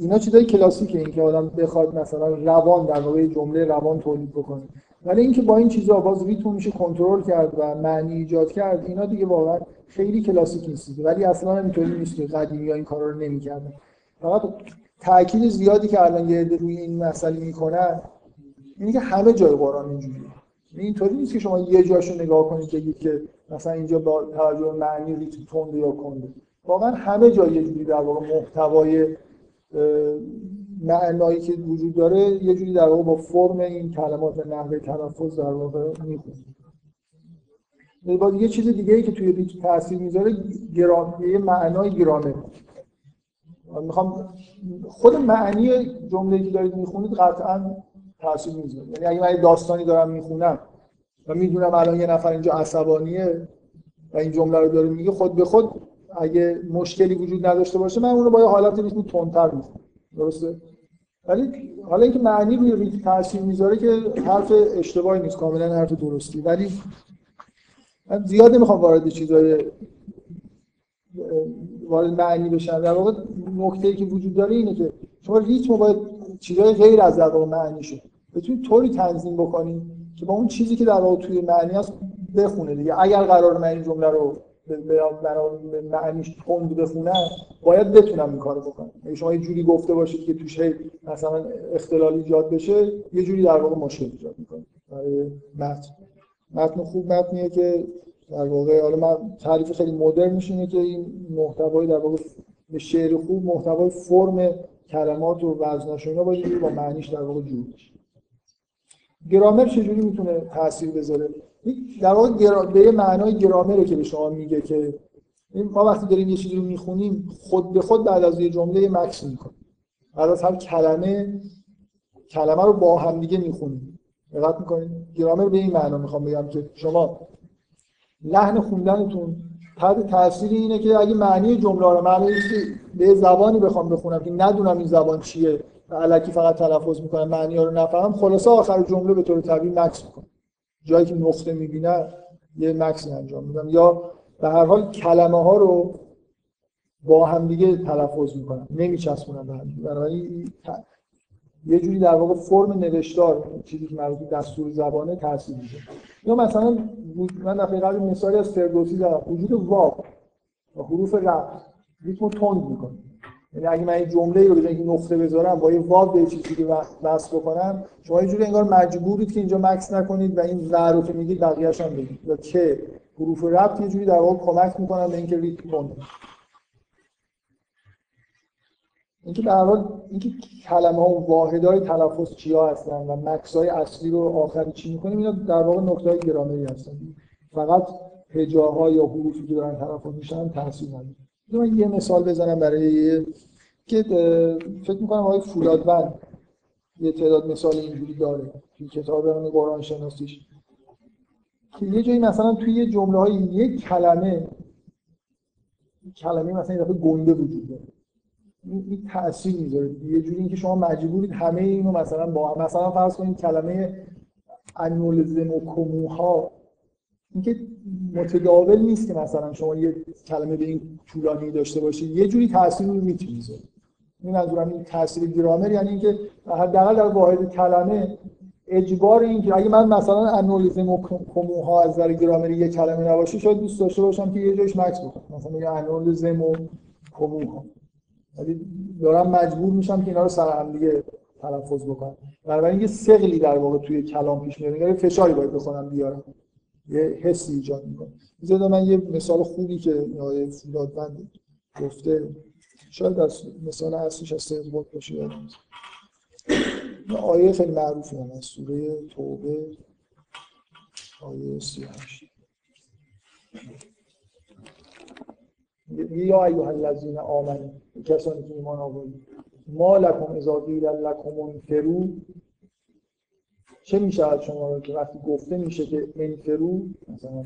اینا چیزای کلاسیکه اینکه آدم بخواد مثلا روان در واقع جمله روان تولید بکنه. ولی اینکه با این چیزا باز ریتم میشه کنترل کرد و معنی ایجاد کرد اینا دیگه واقعا خیلی کلاسیک نیست ولی اصلا اینطوری نیست که قدیمی ها این کارا رو نمی‌کردن. فقط تاکید زیادی که الان یه روی این مسئله می‌کنن اینه که همه جای قرآن اینجوریه. یعنی اینطوری نیست که شما یه جاشو نگاه کنید که مثلا اینجا با توجه معنی ریتم تنده یا کنده واقعا همه جای یه جوری در واقع محتوای معنایی که وجود داره یه جوری در واقع با فرم این کلمات و نحوه تلفظ در واقع می‌خونه. باز یه چیز دیگه ای که توی ریتم تاثیر می‌ذاره گرام معنای گرامه می‌خوام خود معنی جمله که دارید می‌خونید قطعا تاثیر می‌ذاره. یعنی اگه من داستانی دارم می‌خونم و می‌دونم الان یه نفر اینجا عصبانیه و این جمله رو داره میگه خود به خود اگه مشکلی وجود نداشته باشه من اون رو با یه حالت ریتمی تندتر می‌خونم درسته؟ ولی حالا اینکه معنی روی ریتم تاثیر می‌ذاره که حرف اشتباهی نیست کاملا حرف درستی. ولی من زیاد نمی‌خوام وارد چیزای وارد معنی بشن در واقع نکته که وجود داره اینه که شما ریتم باید چیزای غیر از در واقع معنی شد. بتونید طوری تنظیم بکنید که با اون چیزی که در واقع توی معنی هست بخونه دیگه. اگر قرار من این جمله رو به معنیش تند بخونم باید بتونم این کارو بکنم. اگه شما یه جوری گفته باشید که توش مثلا اختلال ایجاد بشه یه جوری در واقع مشکل ایجاد می‌کنه. متن. متن خوب متنیه که در واقع حالا من تعریف خیلی مدرن میشه که این محتوای در واقع به شعر خوب محتوای فرم کلمات و وزناش اینا باید با معنیش در واقع جور بشه. گرامر چجوری می‌تونه تاثیر بذاره؟ در واقع گرا... به یه معنای گرامره که به شما میگه که ما وقتی داریم یه چیزی رو می‌خونیم خود به خود بعد از یه جمله مکس می‌کنیم. بعد از هر کلمه کلمه رو با هم دیگه می‌خونیم. دقت می‌کنید؟ گرامر به این معنا می‌خوام بگم که شما لحن خوندنتون تحت تاثیر اینه که اگه معنی جمله رو معنی به زبانی بخوام بخونم که ندونم این زبان چیه. علکی فقط تلفظ می‌کنم معنی ها رو نفهم. خلاصه آخر جمله به طور طبیعی مکس می‌کنم جایی که نقطه می‌بینه یه مکسی انجام میدم. یا به هر حال کلمه ها رو با هم دیگه تلفظ می‌کنم. نمیچسبونم به هم بنابراین یه جوری در واقع فرم نوشتار چیزی که مربوط دستور زبانه تاثیر میده یا مثلا من دفعه قبل مثالی از فردوسی زدم. وجود واو و حروف رفت ریتم تند می‌کنه. یعنی اگه من این جمله رو به نقطه بذارم با یه واو به چیزی که وصل بکنم شما یه جوری انگار مجبورید که اینجا مکس نکنید و این ور رو که میگید بقیه‌اش هم بگید. یا که حروف ربط یه جوری در واقع کمک می‌کنن به اینکه ریتم کنه. اینکه در حال اینکه کلمه ها و واحدهای تلفظ چیا هستن و مکس های اصلی رو آخری چی می‌کنیم اینا در واقع نکته های گرامری هستن. فقط هجاها یا حروفی که دارن تلفظ میشن تاثیر نداره. من یه مثال بزنم برای که فکر می‌کنم آقای فولادوند یه تعداد مثال اینجوری داره توی کتاب اون قرآن شناسیش. که یه جایی مثلا توی یه جمله های یک کلمه کلمه مثلا یه دفعه گنده وجود داره. این تاثیر می‌ذاره. یه جوری اینکه شما مجبورید همه اینو مثلا با مثلا فرض کنید کلمه انولزم و کموها اینکه متداول نیست که مثلا شما یه کلمه به این طولانی داشته باشید یه جوری تاثیر رو می‌تونید این منظورم این تاثیر گرامر یعنی اینکه حداقل در واحد کلمه اجبار این که اگه من مثلا انولیزم کموها از نظر گرامری یه کلمه نباشه شاید دوست داشته باشم که یه جایش مکس بکنم. مثلا میگه انولیزم و کموها. ولی دارم مجبور میشم که اینا رو سر هم دیگه تلفظ بکنم. بنابراین یه سقلی در واقع توی کلام پیش میاد. یعنی فشاری باید بخونم بیارم. یه حسی ایجاد می‌کنه. بذارید من یه مثال خوبی که آقای فولادوند گفته شاید از مثال اصلیش از سیدباد باشه. یادم آیه خیلی معروفی هم از سوره توبه آیه 38 یا ایها الذین آمنوا کسانی که ایمان آوردید. ما لکم اذا قیل لکم چه میشه از شما رو که وقتی گفته میشه که انفرو مثلا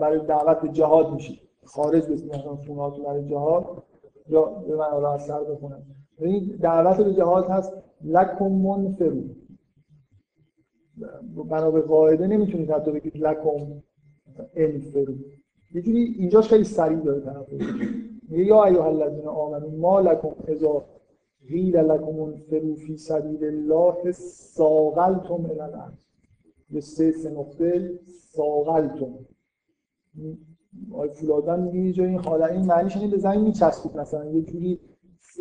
برای دعوت به جهاد میشه خارج بسید مثلا خونهاتون برای جهاد یا به من از سر بخونم این دعوت به جهاد هست لکم منفرو. بنا به قاعده نمی‌تونید حتی بگید لکم انفرو. یه جوری اینجاش خیلی سریع داره میگه یا ایها الذین آمنوا ما لکم اذا قیل لکم انفروا فی سبیل الله ساقلتم الارض. به سه سه نقطه ساقلتم آی فولادن میگه یه جایی این حالا این معنیش اینه به زمین میچسبید مثلا یه جوری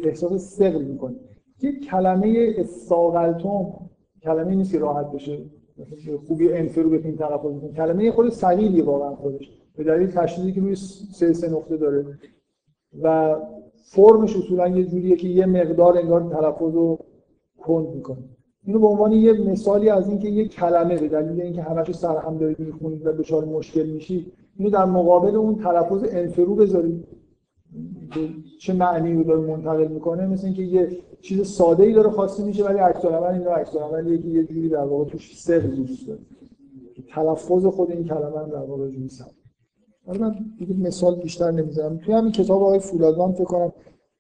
احساس ثقل می‌کنه یه کلمه استاقلتم کلمه نیست که راحت بشه خوبی انفرو بتونیم تلفظ کنیم کلمه خود سلیلیه واقعا خودش. به دلیل تشدیدی که روی سه سه نقطه داره. و فرمش اصولا یه جوریه که یه مقدار انگار تلفظ رو کند می‌کنه. اینو به عنوان یه مثالی از اینکه یه کلمه به دلیل اینکه همش سر هم دارید می‌خونید و دچار مشکل میشید اینو در مقابل اون تلفظ انفرو بذارید چه معنی رو داره منتقل می‌کنه. مثل اینکه یه چیز ساده ای داره خواسته میشه ولی عکس العمل این عکس العملیه که یه جوری در واقع توش سر وجود داره. تلفظ خود این کلمه در واقع جوری حالا من دیگه مثال بیشتر نمی‌زنم. توی همین کتاب آقای فولادوان فکر کنم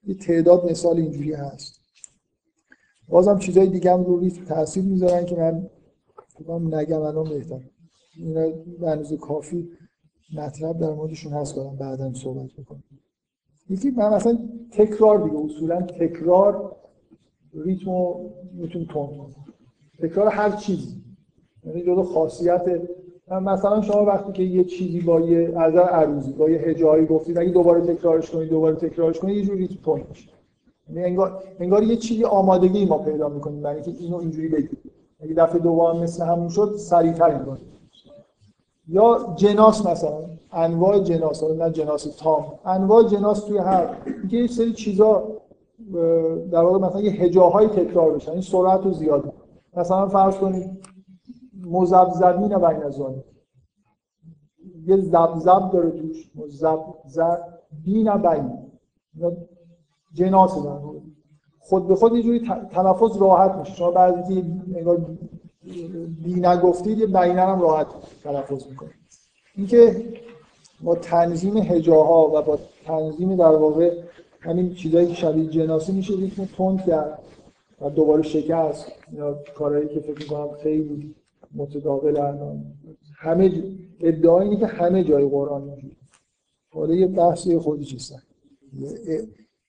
یه تعداد مثال اینجوری هست. بازم چیزای دیگه هم رو ریتم تاثیر می‌ذارن که من فکر نگم الان بهتر. اینا به کافی مطلب در موردشون هست کنم بعدا صحبت بکنم یکی من مثلا تکرار دیگه اصولا تکرار ریتمو می‌تونه تون تکرار هر چیزی. یعنی جزو خاصیت مثلا شما وقتی که یه چیزی با یه از عروضی با یه هجایی گفتید اگه دوباره تکرارش کنید دوباره تکرارش کنید یه جوری تو میشه. یعنی انگار انگار یه چیزی آمادگی ما پیدا می‌کنیم برای اینکه اینو اینجوری بگید اگه دفعه دوم مثل همون شد سریعتر انگار یا جناس مثلا انواع جناس نه جناس تام. انواع جناس توی هر یه سری چیزا در واقع مثلا یه هجاهای تکرار بشن این سرعت رو زیاد مثلا فرض کنید مزبزبین بین ازانی یه زبزب داره توش مزبزبین بین. جناس در خود به خود یه جوری تلفظ راحت میشه. شما بعضی انگار بی نگفتید یه بینن هم راحت تلفظ می‌کنید اینکه با تنظیم هجاها و با تنظیم در واقع همین چیزایی که شبیه جناسی میشه ریتم تند کرد و دوباره شکست. یا کارهایی که فکر می‌کنم خیلی متداول الان. همه ادعا اینه که همه جای قرآن موجود حالا یه بحثی خودی چیستن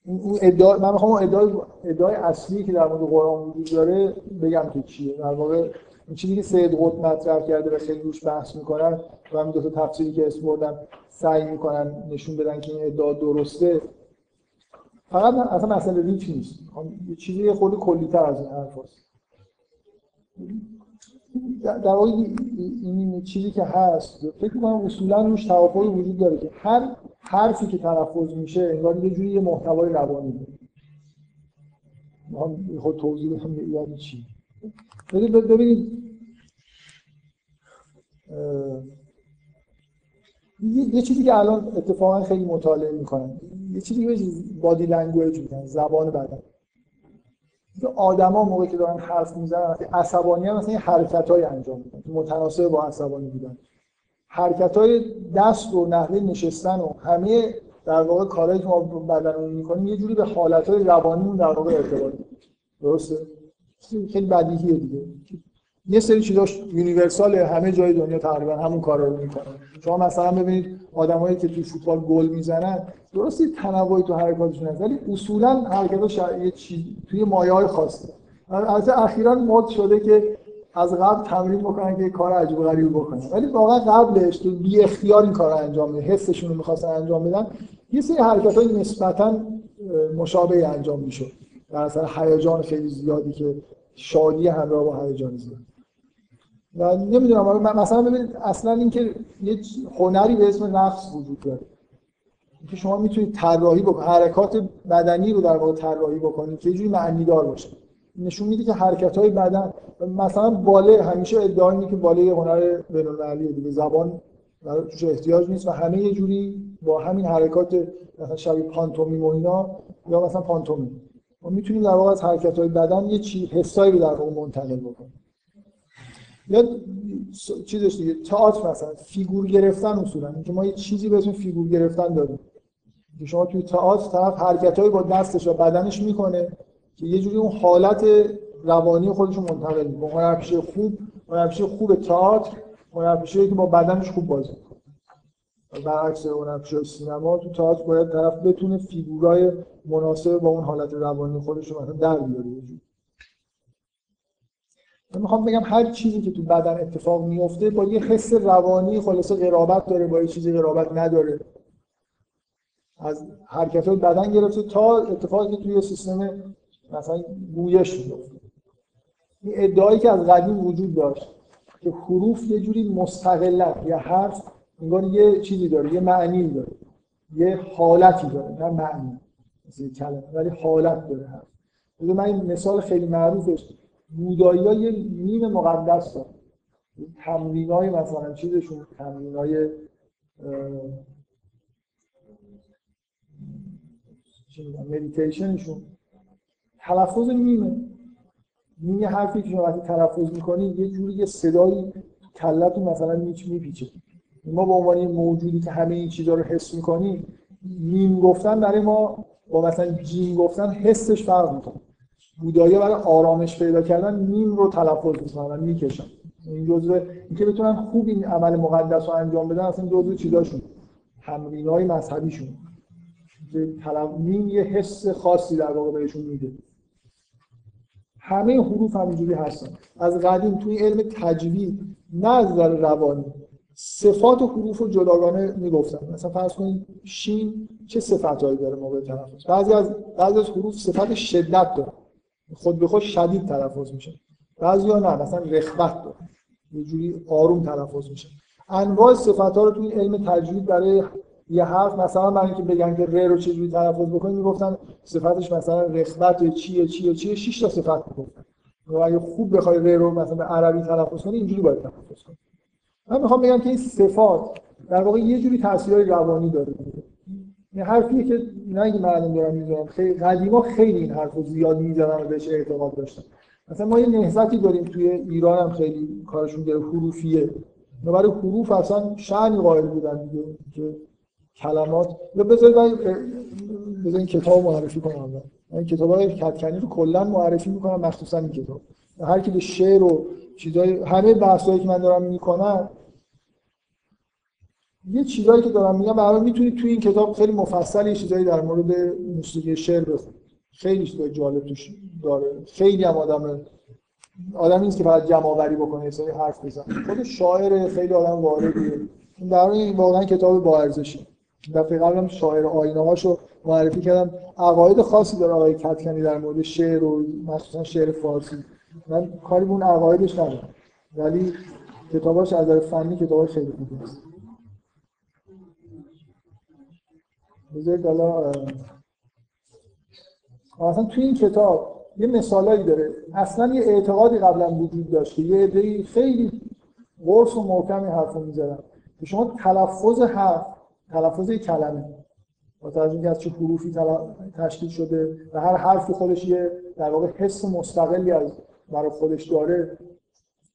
اون ادعا من می‌خوام ادعای ادعای اصلی که در مورد قرآن وجود داره بگم که چیه. در واقع این چیزی که سید قطب مطرح کرده و خیلی روش بحث می‌کنن و همین دو تا تفسیری که اسم بردم سعی می‌کنن نشون بدن که این ادعا درسته فقط اصلا مسئله ریچ نیست. یه چیزی خود کلیتر از این حرف هست. در واقع این چیزی که هست فکر کنم اصولا روش توافقی وجود داره که هر حرفی که تلفظ میشه انگار یه جوری یه محتوای روانی داره. خود توضیح بدم یعنی چی. ببینید. یه چیزی که الان اتفاقا خیلی مطالعه می‌کنن. یه چیزی که بادی لنگویج میگن زبان بدن. آدما موقعی که دارن حرف می‌زنن عصبانی هم مثلا حرکت انجام میدن. متناسب با عصبانی بودن. حرکت های دست و نحوه نشستن و همه در واقع کارهایی که ما بدنمون می‌کنیم یه جوری به حالت های در واقع ارتباط درسته؟ خیلی بدیهیه دیگه. یه سری چیزاش یونیورسال همه جای دنیا تقریبا همون کارا رو می‌کنن. شما مثلا ببینید آدمایی که توی فوتبال گل می‌زنن درسته تنوعی تو حرکاتشون هست ولی اصولا حرکتاش یه چیز توی مایه های خاصه از اخیرا مد شده که از قبل تمرین بکنن که کار عجیب غریب بکنن. ولی واقعا قبلش تو بی اختیار این کار انجام میدن حسشون رو می‌خواستن انجام بدن. یه سری حرکت های نسبتا مشابه انجام می‌شد. در اثر هیجان خیلی زیادی که شادی همراه با هیجان زیاد. و نمی‌دونم مثلا ببینید اصلا اینکه یه هنری به اسم نقص وجود داره. که شما می‌تونید طراحی بکنید حرکات بدنی رو در واقع طراحی بکنید که یه جوری معنی دار باشه. نشون میده که حرکت بدن مثلا باله همیشه ادعا اینه که باله هنر بین‌المللیه دیگه زبان توش احتیاج نیست و همه یه جوری با همین حرکات مثلا شبیه پانتومیم و اینا یا مثلا پانتومیم. ما می‌تونیم در واقع از حرکت بدن یه چی حس‌هایی رو در واقع منتقل بکنیم. یا چیزش دیگه تئاتر مثلا فیگور گرفتن اصولا. اینکه ما یه چیزی به اسم فیگور گرفتن داریم. که شما توی تئاتر طرف حرکتهایی با دستش و بدنش می‌کنه که یه جوری اون حالت روانی خودش رو منتقل می‌کنه. هنرپیشه خوب هنرپیشه خوب تئاتر هنرپیشه که با بدنش خوب بازی می‌کنه. برعکس هنرپیشه سینما تو تئاتر باید طرف بتونه فیگورای مناسب با اون حالت روانی خودش رو مثلا در بیاره. من می‌خوام بگم هر چیزی که تو بدن اتفاق میفته با یه حس روانی خلاصه قرابت داره با یه چیزی قرابت نداره. از حرکت های بدن گرفته تا اتفاقی که توی سیستم مثلا گویش میفته. این ادعایی که از قدیم وجود داشت که حروف یه جوری مستقلن یا حرف انگار یه چیزی داره یه معنی داره یه حالتی داره نه معنی. مثل کلمه. ولی حالت داره حرف. من این مثال خیلی معروفش. بودایی ها یه میم مقدس داره تمرین های مثلا چیزشون تمرین های مدیتیشنشون تلفظ میمه میم یه حرفی که وقتی تلفظ می‌کنی یه جوری یه صدایی کلتون مثلا میچ میپیچه. ما به عنوان موجودی که همه این چیزها رو حس می‌کنیم میم گفتن برای ما با مثلا جیم گفتن حسش فرق می‌کنه. بودایی برای آرامش پیدا کردن میم رو تلفظ می‌کنن می‌کشن. این جزء اینکه بتونن خوب این عمل مقدس رو انجام بدن اصلا جزء چیزاشون. تمرین های مذهبیشون میم یه حس خاصی در واقع بهشون میده. همه حروف همینجوری هستن. از قدیم توی علم تجوید نه از نظر روانی. صفات و حروف رو جداگانه می‌گفتن. مثلا فرض کنید شین چه صفتهایی داره موقع تلفظ؟ بعضی از بعضی از حروف صفت شدت داره. خود به خود شدید تلفظ میشه. بعضی ها نه مثلا رخبت داره یه جوری آروم تلفظ میشه. انواع صفت ها رو توی علم تجوید برای یه حرف مثلا برای اینکه بگن که ر رو چجوری تلفظ بکنید می‌گفتن صفتش مثلا رخبت چیه چیه چیه شش تا صفت می‌گفتن. و اگه خوب بخوای ر رو مثلا به عربی تلفظ کنی اینجوری باید تلفظ کنی. من می‌خوام بگم که این صفات در واقع یه جوری تاثیرای روانی داره. این حرفیه که نه اینکه مردم دارن می‌زنن خیلی قدیما خیلی این حرفو زیاد می‌زدن و بهش اعتقاد داشتن مثلا ما یه نهضتی داریم توی ایران هم خیلی کارشون داره حروفیه. برای حروف اصلا شأنی قائل بودن دیگه که کلمات. بذارید من این کتاب معرفی کنم من این کتاب های کتکنی رو کلا معرفی می‌کنم مخصوصا این کتاب. هر کی به شعر و چیزای همه بحثایی که من دارم می‌کنم یه چیزایی که دارم میگم برای می‌تونید توی این کتاب خیلی مفصل یه چیزایی در مورد موسیقی شعر بخونید خیلی چیزای جالب توش داره. خیلی هم آدم آدم نیست که فقط جمع آوری بکنه سری حرف بزنه. خود شاعر خیلی آدم واردیه. در این واقعا کتاب با ارزشی. دفعه قبلم شاعر آینه هاشو معرفی کردم. عقاید خاصی داره آقای کتکنی در مورد شعر و مخصوصا شعر فارسی. من کاری به اون عقایدش ندارم. ولی کتاباش از نظر فنی کتاباش خیلی خوبه بذارید حالا اصلا توی این کتاب یه مثالایی داره. اصلا یه اعتقادی قبلا وجود داشت که یه عده‌ای خیلی قرص و محکمی حرفو می‌زدن که شما تلفظ حرف تلفظ کلمه. با توجه که از چه حروفی تشکیل شده و هر حرفی خودش یه در واقع حس مستقلی از برای خودش داره.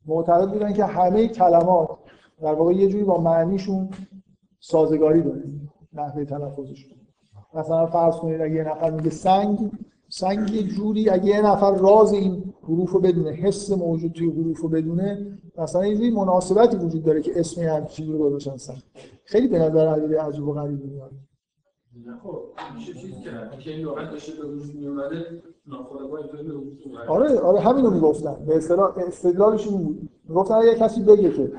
معتقد بودن که همه کلمات در واقع یه جوری با معنیشون سازگاری داره نحوه تلفظشون. مثلا فرض کنید اگه یه نفر میگه سنگ سنگ یه جوری اگه یه نفر راز این حروف رو بدونه حس موجود توی حروف رو بدونه مثلا یه مناسبتی وجود داره که اسم هر چیزی رو گذاشتن سنگ. خیلی به نظر عجیب عجیب و غریبی میاد. خب میشه چیز کرد که این لغت داشته به وجود میومده آره آره همین رو می‌گفتن. به اصطلاح استدلالش این بود. می‌گفتن اگه کسی بگه که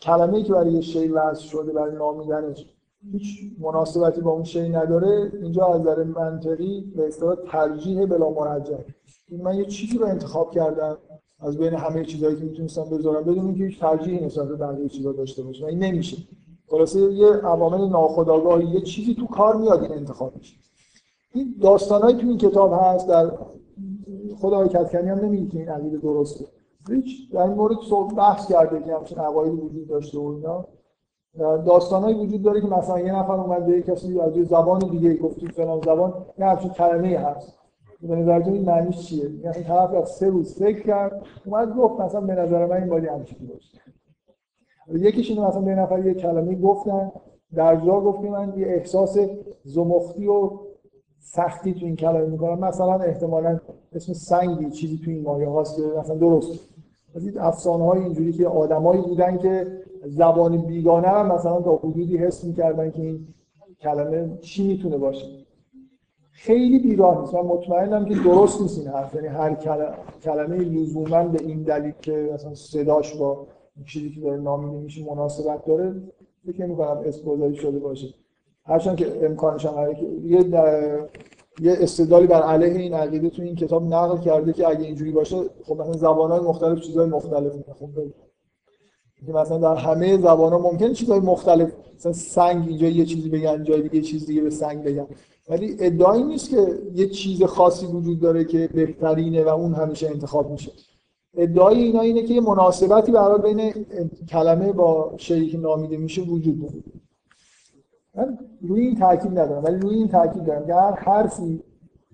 کلمه‌ای که برای یه شی وضع شده برای نامیدنش هیچ مناسبتی با اون شی نداره. اینجا از نظر منطقی به اصطلاح ترجیح بلا مرجح این من یه چیزی رو انتخاب کردم از بین همه چیزهایی که می‌تونستم بذارم بدون اینکه هیچ ترجیحی نسبت به بقیه چیزا داشته باشه این نمیشه. خلاصه یه عوامل ناخودآگاهی یه چیزی تو کار میاد این انتخاب میشه. این داستانایی تو این کتاب هست در خود آقای کتکنی هم نمیگه که این عقیده درسته. هیچ در این مورد بحث کرده که همچین عقایدی وجود داشته و اینا. داستانهایی وجود داره که مثلا یه نفر اومد به کسی از یه زبان دیگه گفت فلان زبان یه همچین کلمه هست. به نظر این معنیش چیه؟ یعنی طرف از سه روز فکر کرد اومد گفت مثلا به نظر من این باید همچین باشه. یکیش اینه مثلا به نفر یه کلمه گفتن در جا گفتیم من یه احساس زمختی و سختی تو این کلمه می‌کنم. مثلا احتمالا اسم سنگی چیزی تو این مایه هاست مثلا درست. از این افسانه های اینجوری که آدمایی بودن که زبان بیگانه هم مثلا تا حدودی حس می‌کردن که این کلمه چی می‌تونه باشه. خیلی بیراه نیست من مطمئنم که درست نیست این حرف. یعنی هر کلمه لزوما به این دلیل که مثلا صداش با چیزی که داره نامیده میشه مناسبت داره فکر می‌کنم اسم شده باشه. هرچند که امکانش هم که یه یه استدلالی بر علیه این عقیده تو این کتاب نقل کرده که اگه اینجوری باشه خب مثلا زبان‌های مختلف چیزهای مختلف خب که مثلا در همه زبان ها ممکن چیزهای مختلف مثلا سنگ اینجا یه چیزی بگن جای دیگه چیز دیگه به سنگ بگن. ولی ادعایی نیست که یه چیز خاصی وجود داره که بهترینه و اون همیشه انتخاب میشه. ادعای اینا اینه که یه مناسبتی برای بین کلمه با شیعی که نامیده میشه وجود داره. من روی این تاکید ندارم ولی روی این تاکید دارم که هر حرفی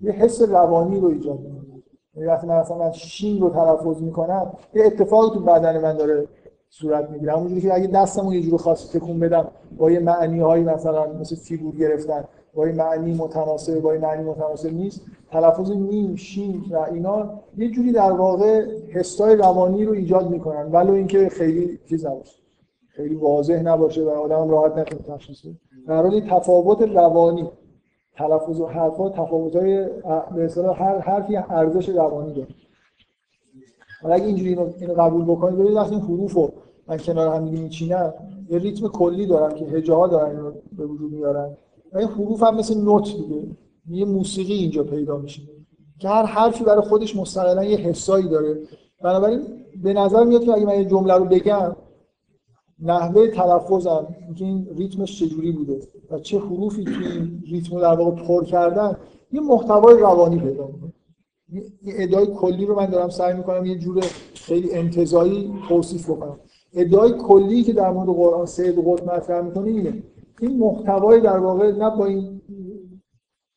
یه حس روانی رو ایجاد می‌کنه. یعنی وقتی من مثلا شین رو تلفظ می‌کنم یه اتفاقی تو بدن من داره صورت می‌گیره. همونجوری که اگه دستمو یه جور خاصی تکون بدم با یه معنی هایی مثلا مثل فیگور گرفتن با یه معنی متناسب با یه معنی متناسب نیست. تلفظ میم شین و اینا یه جوری در واقع حسای روانی رو ایجاد می‌کنن. ولو اینکه خیلی چیز نباشه. خیلی واضح نباشه و آدم راحت نتونه تشخیص بده. در حالی تفاوت روانی تلفظ و حرفا تفاوت های به هر حرفی ارزش روانی داره. حالا اگه اینجوری اینو, قبول بکنید ببینید وقتی این حروف رو من کنار هم میچینم یه ریتم کلی دارم که هجاها دارن اینو به وجود میارن. و این حروف هم مثل نوت دیگه. یه موسیقی اینجا پیدا میشه. که هر حرفی برای خودش مستقلا یه حسایی داره. بنابراین به نظر میاد که اگه من یه جمله رو بگم نحوه تلفظم اینکه این ریتمش چجوری بوده و چه حروفی توی این ریتم در واقع پر کردن یه محتوای روانی پیدا می‌کنه. این ادعای کلی رو من دارم سعی می‌کنم یه جور خیلی انتظایی توصیف بکنم. ادعای کلی که در مورد قرآن سید قطب مطرح می‌کنه اینه. این محتوای در واقع نه با این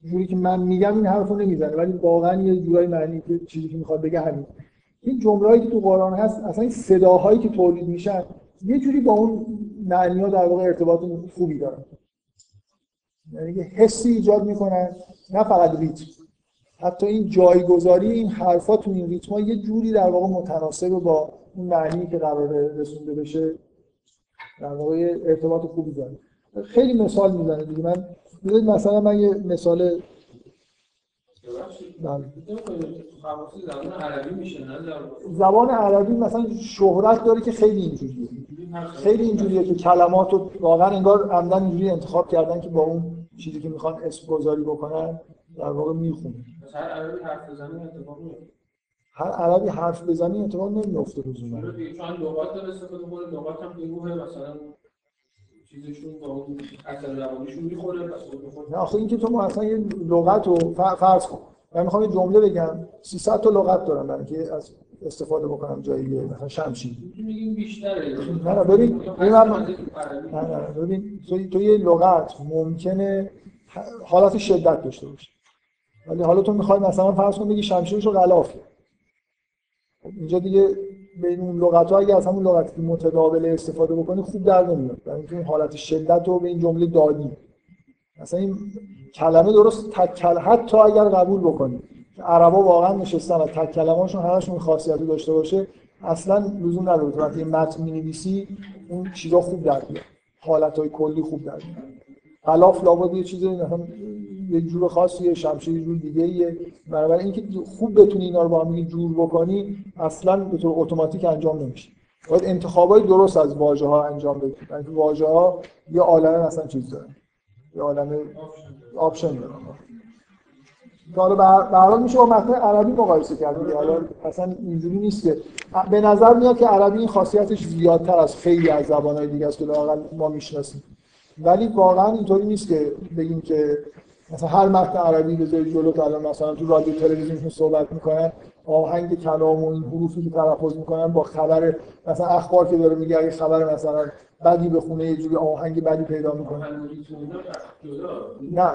جوری که من میگم این حرفو نمی‌زنه ولی واقعا یه جورای معنی که چیزی که می‌خواد بگه همین. این جمله‌ای که تو قرآن هست اصلا این صداهایی که تولید میشن یه جوری با اون معنی ها در واقع ارتباط خوبی دارن. یعنی حسی ایجاد می‌کنن نه فقط ریتم. حتی این جایگذاری این حرفا تو این ریتم یه جوری در واقع متناسب با اون معنی که قرار رسونده بشه در واقع ارتباط خوبی داره. خیلی مثال می‌زنه دیگه. من مثلا من یه مثال بله. زبان عربی مثلا شهرت داره که خیلی اینجوریه. خیلی اینجوریه که کلمات رو واقعا انگار عمدن اینجوری انتخاب کردن که با اون چیزی که می‌خوان اسم گذاری بکنن در واقع می‌خونه هر عربی حرف بزنی اتفاق هر عربی حرف بزنی اتفاق نمیفته لزوما چون لغات داره استفاده کنه لغات هم به مثلا چیزشون با اون اثر روانیشون می‌خوره نه آخه اینکه تو اصلا یه لغت رو فرض کن. من می‌خوام یه جمله بگم. 300 تا لغت دارم برای که از استفاده بکنم جایی مثلا شمشیر. میگیم بیشتره. نه نه ببین من نه نه ببین تو, تو یه لغت ممکنه حالت شدت داشته باشه. ولی حالا تو می‌خوای مثلا فرض کن بگی شمشیرشو غلاف اینجا دیگه بین اون لغت ها اگه از همون لغتی که متداول استفاده بکنی خوب در نمیاد. برای اینکه اون حالت شدت رو به این جمله دادی. مثلا این کلمه درست تک کل... حتی اگر قبول بکنی عربا واقعا نشستن و تک کلمه‌شون همشون خاصیت داشته باشه اصلا لزوم نداره. تو وقتی متن می‌نویسی اون چیزا خوب در میاد. حالت‌های کلی خوب در میاد. غلاف لابد یه چیزی مثلا یه جور خاصیه شمشیر یه جور دیگه ایه بنابراین اینکه خوب بتونی اینا رو با هم جور بکنی اصلا به طور اتوماتیک انجام نمیشه. باید انتخابای درست از واژه ها انجام بدید یعنی واژه ها یه عالمه مثلا چیز داره. یه عالمه آپشن داره. حالا به هر میشه با متن عربی مقایسه کرد حالا اصلا اینجوری نیست که به نظر میاد که عربی این خاصیتش زیادتر از خیلی از زبانهای دیگه است که ما می‌شناسیم. ولی واقعا اینطوری نیست که بگیم که مثلا هر متن عربی بذاری جلو تا الان مثلا تو رادیو تلویزیون که صحبت می‌کنن آهنگ کلام و این حروفی که تلفظ می‌کنن با خبر مثلا اخبار که داره میگه خبر مثلا بدی بخونه یه جوری آهنگ بدی پیدا می‌کنه. نه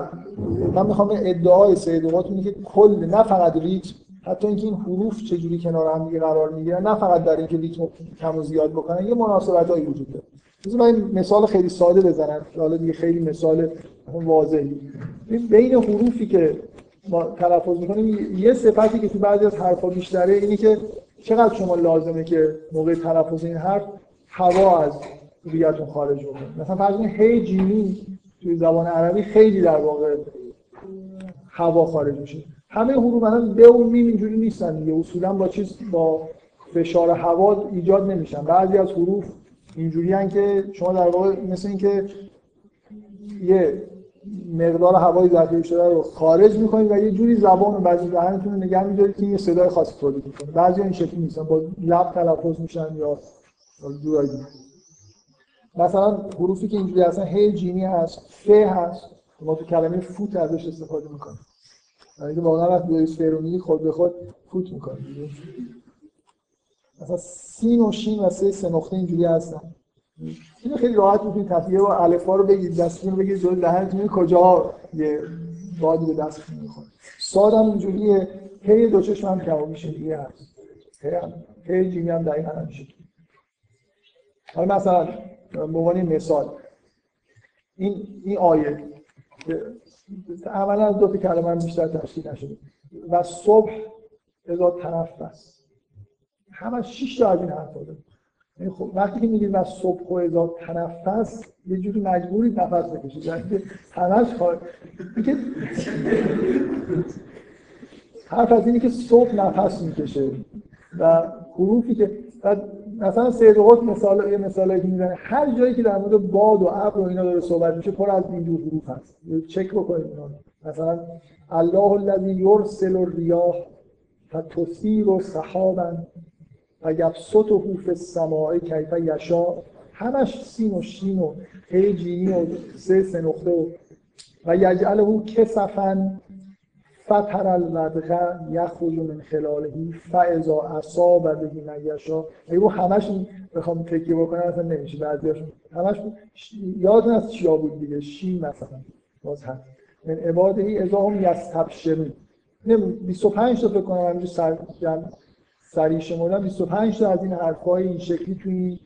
من می‌خوام ادعای سید اینه که کل نه فقط ریتم حتی اینکه این حروف چجوری کنار هم قرار می‌گیرن نه فقط در اینکه ریتم کم و زیاد بکنن یه مناسبتایی وجود داره. من مثال خیلی ساده بزنم. حالا دیگه خیلی مثال واضحی. بین حروفی که ما تلفظ می‌کنیم یه صفتی که تو بعضی از حرفا بیشتره اینی که چقدر شما لازمه که موقع تلفظ این حرف هوا از ریاتون خارج بکنه. مثلا فرض کنید هی جیمی توی زبان عربی خیلی در واقع هوا خارج میشه. همه حروف مثلا ب و میم اینجوری نیستن دیگه. اصولا با چیز با فشار هوا ایجاد نمیشن. بعضی از حروف اینجوری که شما در واقع مثل اینکه یه مقدار هوای ذخیره شده رو خارج می‌کنید و یه جوری زبان و بعضی دهنتون رو نگه میدارید که یه صدای خاصی تولید می‌کنه. بعضی این شکلی نیستن. با لب تلفظ میشن یا جورایی مثلا حروفی که اینجوری هستن هی جینی هست ف هست. ما تو کلمه فوت ازش استفاده می‌کنیم. اگه واقعا وقتی داری ف رو خود به خود فوت می‌کنی. مثلا سین و شین و سه سه نقطه اینجوری هستن. اینو خیلی راحت می‌تونید تفیه و الفا رو بگید دستتون رو بگید جلو دهنتون کجا یه بادی به دستتون می‌خوره. ساد هم اینجوریه هی دو چشم هم کباب میشه دیگه. هست هی هم هی جیمی هم دقیقا هم میشه. حالا مثلا عنوان مثال این این آیه اولا از دو تا کلمه بیشتر تشکیل نشده. و صبح اذا تنفس همه شش تا از این حرفا یعنی خب وقتی که میگید و صبح و اذا تنفس یه جوری مجبوری نفس بکشید. یعنی همش حرف از اینه که صبح نفس می‌کشه و حروفی که مثلا سید قطب مثال یه مثالی که می‌زنه. هر جایی که در مورد باد و ابر و اینا داره صحبت میشه پر از این جور حروف هست. چک بکنید اینا مثلا الله الذی یرسل الریاح فتثیر سحابا و یبسط و حوف سماعی کیف یشا همش سین و شین و هی جینی و سه سه نقطه. و و یجعله کسفن فتر الودغه یخرج من خلالهی فاذا اصاب به من یشا اگه همش بخوام تکیه بکنم اصلا نمیشه بعضیاشون. همش یادتون از چیا بود دیگه. شین مثلا. باز هست من عباده ای اذا هم یستبشرون. 25 تا فکر کنم همینجور سر سریع شمردن 25 تا از این حرفای این شکلی توی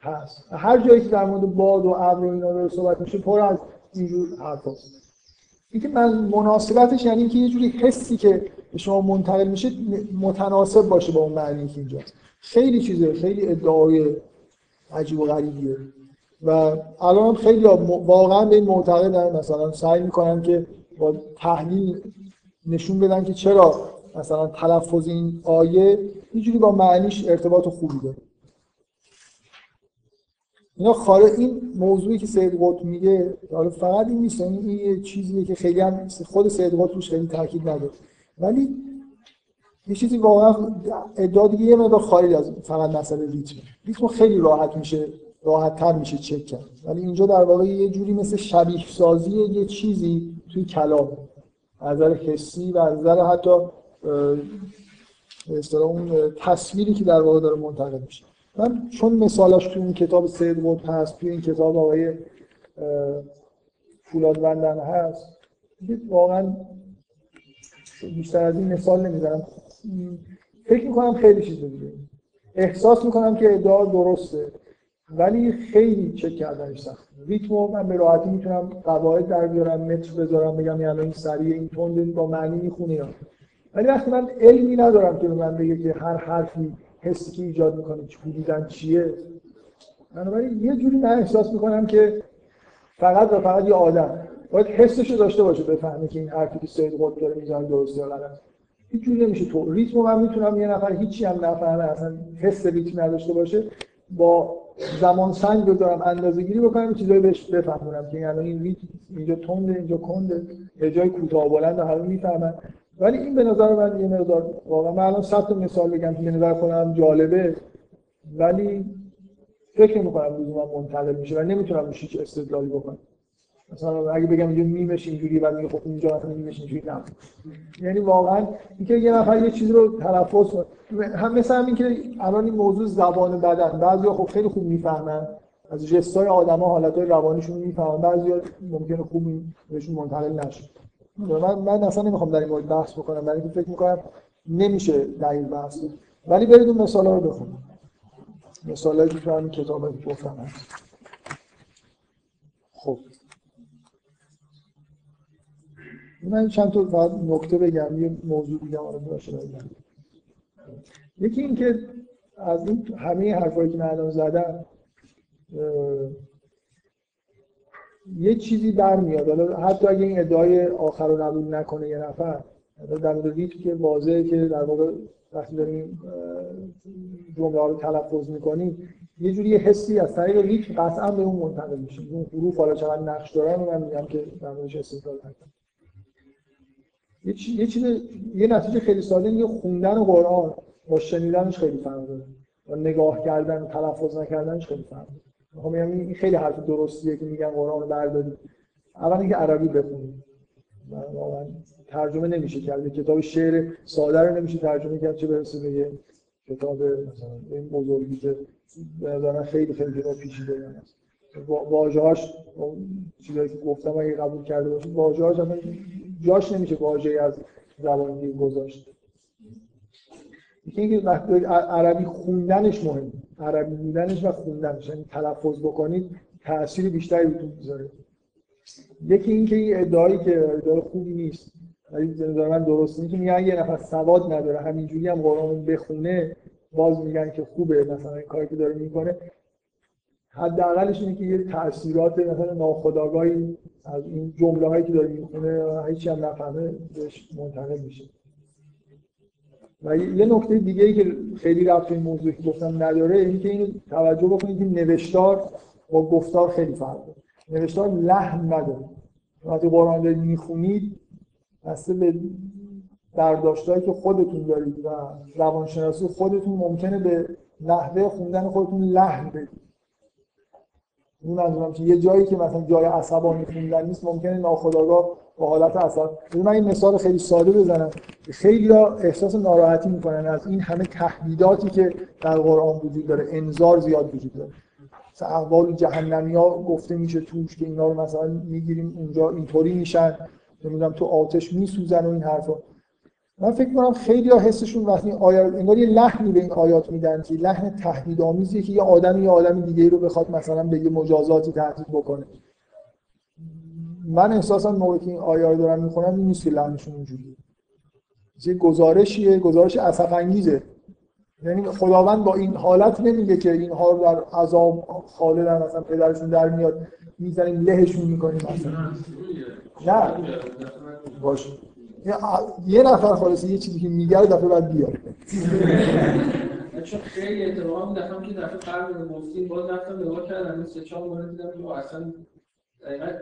هست. هر جایی که در مورد باد و ابر و اینا داره صحبت میشه پر از اینجور حرفاست اینکه من مناسبتش یعنی اینکه یه جوری حسی که به شما منتقل میشه متناسب باشه با اون معنی که اینجاست خیلی چیزه خیلی ادعای عجیب و غریبیه. و الان خیلی واقعا به این معتقدن. مثلا سعی می‌کنن که با تحلیل نشون بدن که چرا مثلا تلفظ این آیه اینجوری با معنیش ارتباط خوبی داره. اینا خارج این موضوعی که سید قطب میگه حالا فقط این نیست یعنی این یه چیزیه که خیلی هم خود سید قطب روش خیلی تاکید نداره. ولی یه چیزی واقعا ادعا دیگه یه مقدار خارج از فقط مسئله ریتم. ریتم خیلی راحت میشه راحت تر میشه چک کرد. ولی اینجا در واقع یه جوری مثل شبیه سازی یه چیزی توی کلام. از نظر حسی و از نظر حتی اصطلاح اون تصویری که در واقع داره منتقل میشه. من چون مثالش تو این کتاب سید قطب هست توی این کتاب آقای فولادوندن هست واقعا بیشتر از این مثال نمی‌زنم. فکر می‌کنم خیلی چیز دیگه. احساس می‌کنم که ادعا درسته ولی خیلی چک کردنش سخت ریتمو من به راحتی می‌تونم قواعد در بیارم متر بذارم بگم یعنی این سریع این تند با معنی می‌خونه ولی وقتی من علمی ندارم که به من بگه که هر حرفی حسی که ایجاد می‌کنه حدودا چیه. بنابراین یه جوری من احساس می‌کنم که فقط و فقط یه آدم. باید حسش رو داشته باشه بفهمه که این حرفی که سید قطب داره می‌زنه درسته یا غلط. هیچ جوری نمیشه. تو ریتم من می‌تونم یه نفر هیچی هم نفهمه اصلا حس ریتم نداشته باشه با زمان سنگ بذارم اندازه گیری بکنم چیزایی بهش بفهمونم که یعنی این ریتم اینجا تنده اینجا کنده یه جای کوتاه بلند همه می‌فهمن. ولی این به نظر من یه مقدار واقعا من الان صد مثال بگم که به نظر خودم جالبه ولی فکر نمی کنم من منتقل میشه و نمی‌تونم روش هیچ استدلالی بکنم. مثلا اگه بگم اینجا میمش اینجوری بعد میگه خب اینجا مثلا میمش اینجوری نه. یعنی واقعا اینکه یه نفر یه چیزی رو تلفظ هم مثل همین که الان این موضوع زبان بدن. بعضیا خب خیلی خوب می‌فهمن. از جستای آدما حالتهای روانیشون می‌فهمن. بعضیا ممکنه خوب بهشون منتقل نشه. من من اصلا نمی‌خوام در این مورد بحث بکنم. برای اینکه فکر می‌کنم نمیشه دقیق بحث ولی برید اون مثالا رو بخونید. مثالایی که همین کتاب گفتم. هست خب. من چند تا نکته بگم. یه موضوع دیگه رو باشه بگم. یکی این که از این همه حرفایی که من زدم یه چیزی برمیاد. حالا حتی اگه این ادعای آخر رو قبول نکنه یه نفر در مورد که واضحه که در واقع وقتی داریم جمله رو تلفظ می‌کنیم یه جوری یه حسی از طریق ریتم قطعا به اون منتقل میشه. اون حروف حالا چقدر نقش دارن من میگم که در موردش استدلال نکنم. یه چیز یه نتیجه خیلی ساده یه خوندن قرآن با شنیدنش خیلی فرق داره. و نگاه کردن تلفظ نکردنش خیلی فرق داره. می‌خوام بگم این خیلی حرف درستیه که میگن قرآن بردارید. اول اینکه عربی بخونید. واقعا ترجمه نمیشه کرد. کتاب شعر ساده رو نمیشه ترجمه کرد چه برسه به کتاب این بزرگی که به خیلی خیلی کتاب پیچیده است. واژه‌هاش چیزایی که گفتم اگه قبول کرده باشید واژه‌هاش جاش نمیشه واژه‌ای از زبان دیگه گذاشت اینکه وقتی عربی خوندنش مهم. عربی بودنش و خوندنش. یعنی تلفظ بکنید تاثیر بیشتری بهتون می‌ذاره. یکی اینکه این ادعایی که ادعای خوبی نیست. ولی نظر من درست. اینه که میگن یه نفر سواد نداره همینجوری هم قرآن بخونه باز میگن که خوبه. مثلا این کاری که داره می‌کنه. حداقلش اینه که یه تاثیرات مثلا ناخودآگاهی از این جمله هایی که داره می‌خونه هیچی هم نفهمه بهش منتقل میشه. و یه نکته دیگه ای که خیلی رفت این موضوعی که گفتم نداره اینه که اینو توجه بکنید که نوشتار با گفتار خیلی فرق داره. نوشتار لحن نداره. وقتی قرآن دارید می‌خونید بسته به برداشتهایی که خودتون دارید و روانشناسی خودتون ممکنه به نحوه خوندن خودتون لحن بدید. این منظورم که یه جایی که مثلا جای عصبانی خوندن نیست ممکنه ناخودآگاه با حالت عصب من این مثال خیلی ساده بزنم. خیلی ها احساس ناراحتی می‌کنن از این همه تهدیداتی که در قرآن وجود داره. انذار زیاد وجود داره. مثلا احوال جهنمی ها گفته میشه توش که اینا رو مثلا می‌گیریم اونجا اینطوری میشن. نمی‌دونم تو آتش میسوزن و این حرفا. من فکر کنم خیلی ها حسشون وقتی آیات انگار یه لحنی به این آیات میدن که لحن تهدیدآمیزیه که یه آدم یه آدم دیگه رو بخواد مثلا به یه مجازاتی تهدید بکنه. من احساسا موقعی که این آیات رو دارم می‌خونم این نیست که لحنشون اونجوریه یه گزارشیه گزارش اسف انگیزه یعنی خداوند با این حالت نمیگه که اینها رو در عذاب خالدن مثلا پدرشون در میاد می‌زنیم لهشون می‌کنیم مثلا. نه. باشه یه نفر خالص یه چیزی که میگه دفعه بعد بیاد چون خیلی اتفاقا دفعه که دفعه قرن مفتین باز رفتم نگاه کردم سه چهار مورد دیدم که اصلا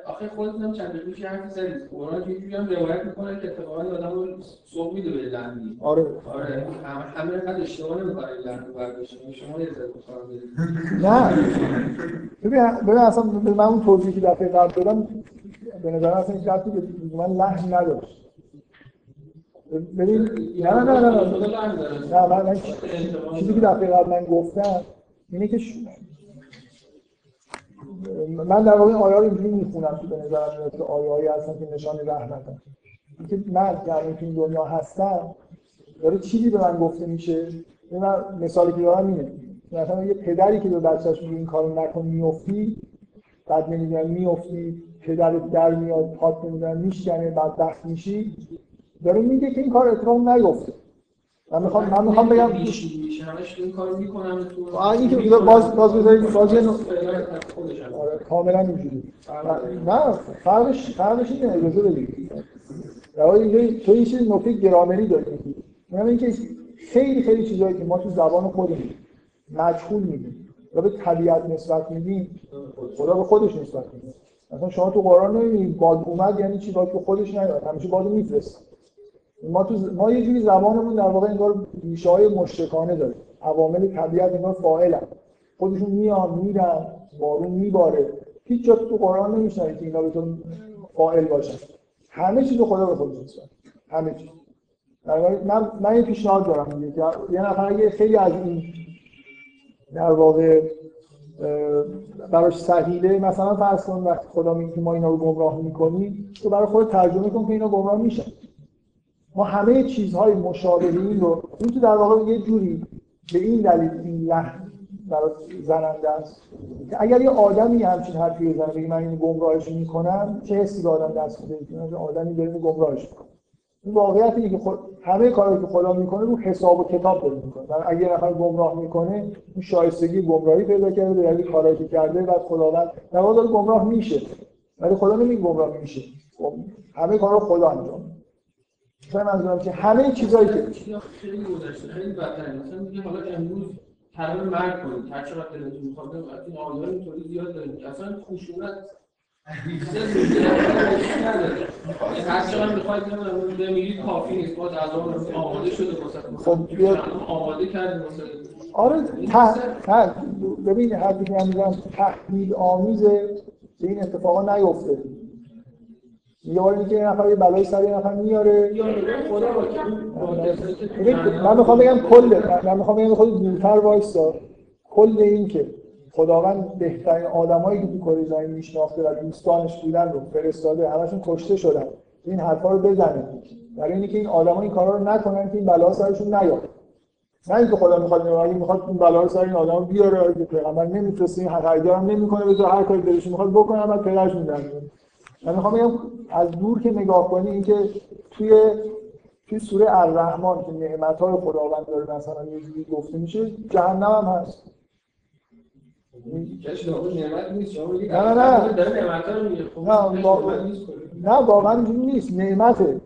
آخه خودتون چند دقیقه حرف زدید قرآن جوری هم روایت می‌کنه که اتفاقا آدم رو سوق میده به لندی آره. آره. همه اینقدر اشتباه نمی‌کنه لندو برداشت شما یه ذره نه. ببین ببین اصلا من اون توضیحی که دفعه قبل دادم به نظر اصلا هیچ ربطی به من لحن نداشت. ببین نه نه نه نه. نه من من چیزی که دفعه قبل من گفتم اینه که من در واقع آیه رو اینجوری می‌خونم که به نظر میاد که آیه هایی هستن که نشان رحمتن اینکه من الان این دنیا هستم داره چیزی به من گفته میشه؟ من مثالی که دارم اینه. مثلا یه پدری که به بچه‌ش میگه این کارو نکن میافتی بعد نمی‌دونم میافتی پدرت در میاد پات نمی‌دونم میشکنه بعد دخت میشی داره میگه که این کار اتفاق نیفته من می‌خوام من می‌خوام بگم این کارو می‌کنم تو این که باز باز بذارید باز یه آره کاملا اینجوری. نه فرقش فرقش اینه اجازه بدید. اینجا تو یه چیز نکته گرامری داری میگم اینکه خیلی خیلی چیزایی که ما تو زبان خودمون مجهول میدیم و به طبیعت نسبت میدیم خدا به خودش نسبت میده مثلا شما تو قرآن نمی‌بینید باد اومد یعنی چی؟ باد که خودش نیاد. همیشه بادو میفرسته. ما تو ما یه جوری زبانمون در واقع انگار ریشه های مشرکانه داره. عوامل طبیعت انگار فاعلن. خودشون میان میرن بارون میباره. هیچ جا تو قرآن نمیشنوید که اینا به تو فاعل باشن. همه چیز خدا به خود میسپاره همه چیز. من من یه پیشنهاد دارم که یه نفر اگه خیلی از این در واقع براش سهیله مثلا فرض کن وقتی خدا میگه ما اینا رو گمراه می‌کنیم تو برای خود ترجمه کن که اینا گمراه میشن. ما همه چیزهای مشابه رو این تو در واقع یه جوری به این دلیل این لحن برای زننده است. که اگر یه آدمی همچین حرفی بزنه بگه من این گمراهش می‌کنم چه حسی به آدم دست میده؟ که آدمی داره گمراهش می‌کنه. این واقعیت که خود همه کارهایی که خدا می‌کنه رو حساب و کتاب داره می‌کنه. اگه یه نفر گمراه می‌کنه این شایستگی گمراهی پیدا کرده به دلیل کارهایی که کرده بعد خداوند در واقع گمراه میشه. ولی خدا نمیگه گمراه میشه. خب، همه کارا خدا انجام میده. منظورم که همه چیزایی که خیلی گذشته خیلی بدتر مثلا میگه حالا امروز مرگ کنید هر چقدر دلتون می‌خواد این آیات اینطوری زیاد داریم اصلا خشونت هر چقدر می‌خواید بمیرید کافی نیست باز از آماده شده خب آماده کردیم آره ته ببین حرفی که من میگم تحمیل آمیزه که این اتفاقا نیفته. یه بار که یه نفر یه بلای سر یه نفر میاره. من می‌خوام بگم کل من می‌خوام بگم خود دورتر وایسا. کل این که خداوند بهترین آدمایی که تو کره زمین میشناخته و دوستانش بودن رو فرستاده همشون کشته شدن. این حرفا رو بزنه برای اینکه این آدما این کارا رو نکنن که این بلا سرشون نیاد. نه اینکه خدا می‌خواد اگه می‌خواد این بلا سر این آدم بیاره که پیغمبر نمیفرسته این خریدار هم نمی‌کنه بذار هر کاری دلش می‌خواد بکنه بعد پدرش میدن من می‌خوام بگم از دور که نگاه کنی اینکه توی توی سوره الرحمن که نعمت های خداوند داره مثلا یه جوری گفته میشه جهنم هم هست. نه نه نه. واقعا اینجوری نیست. نعمته.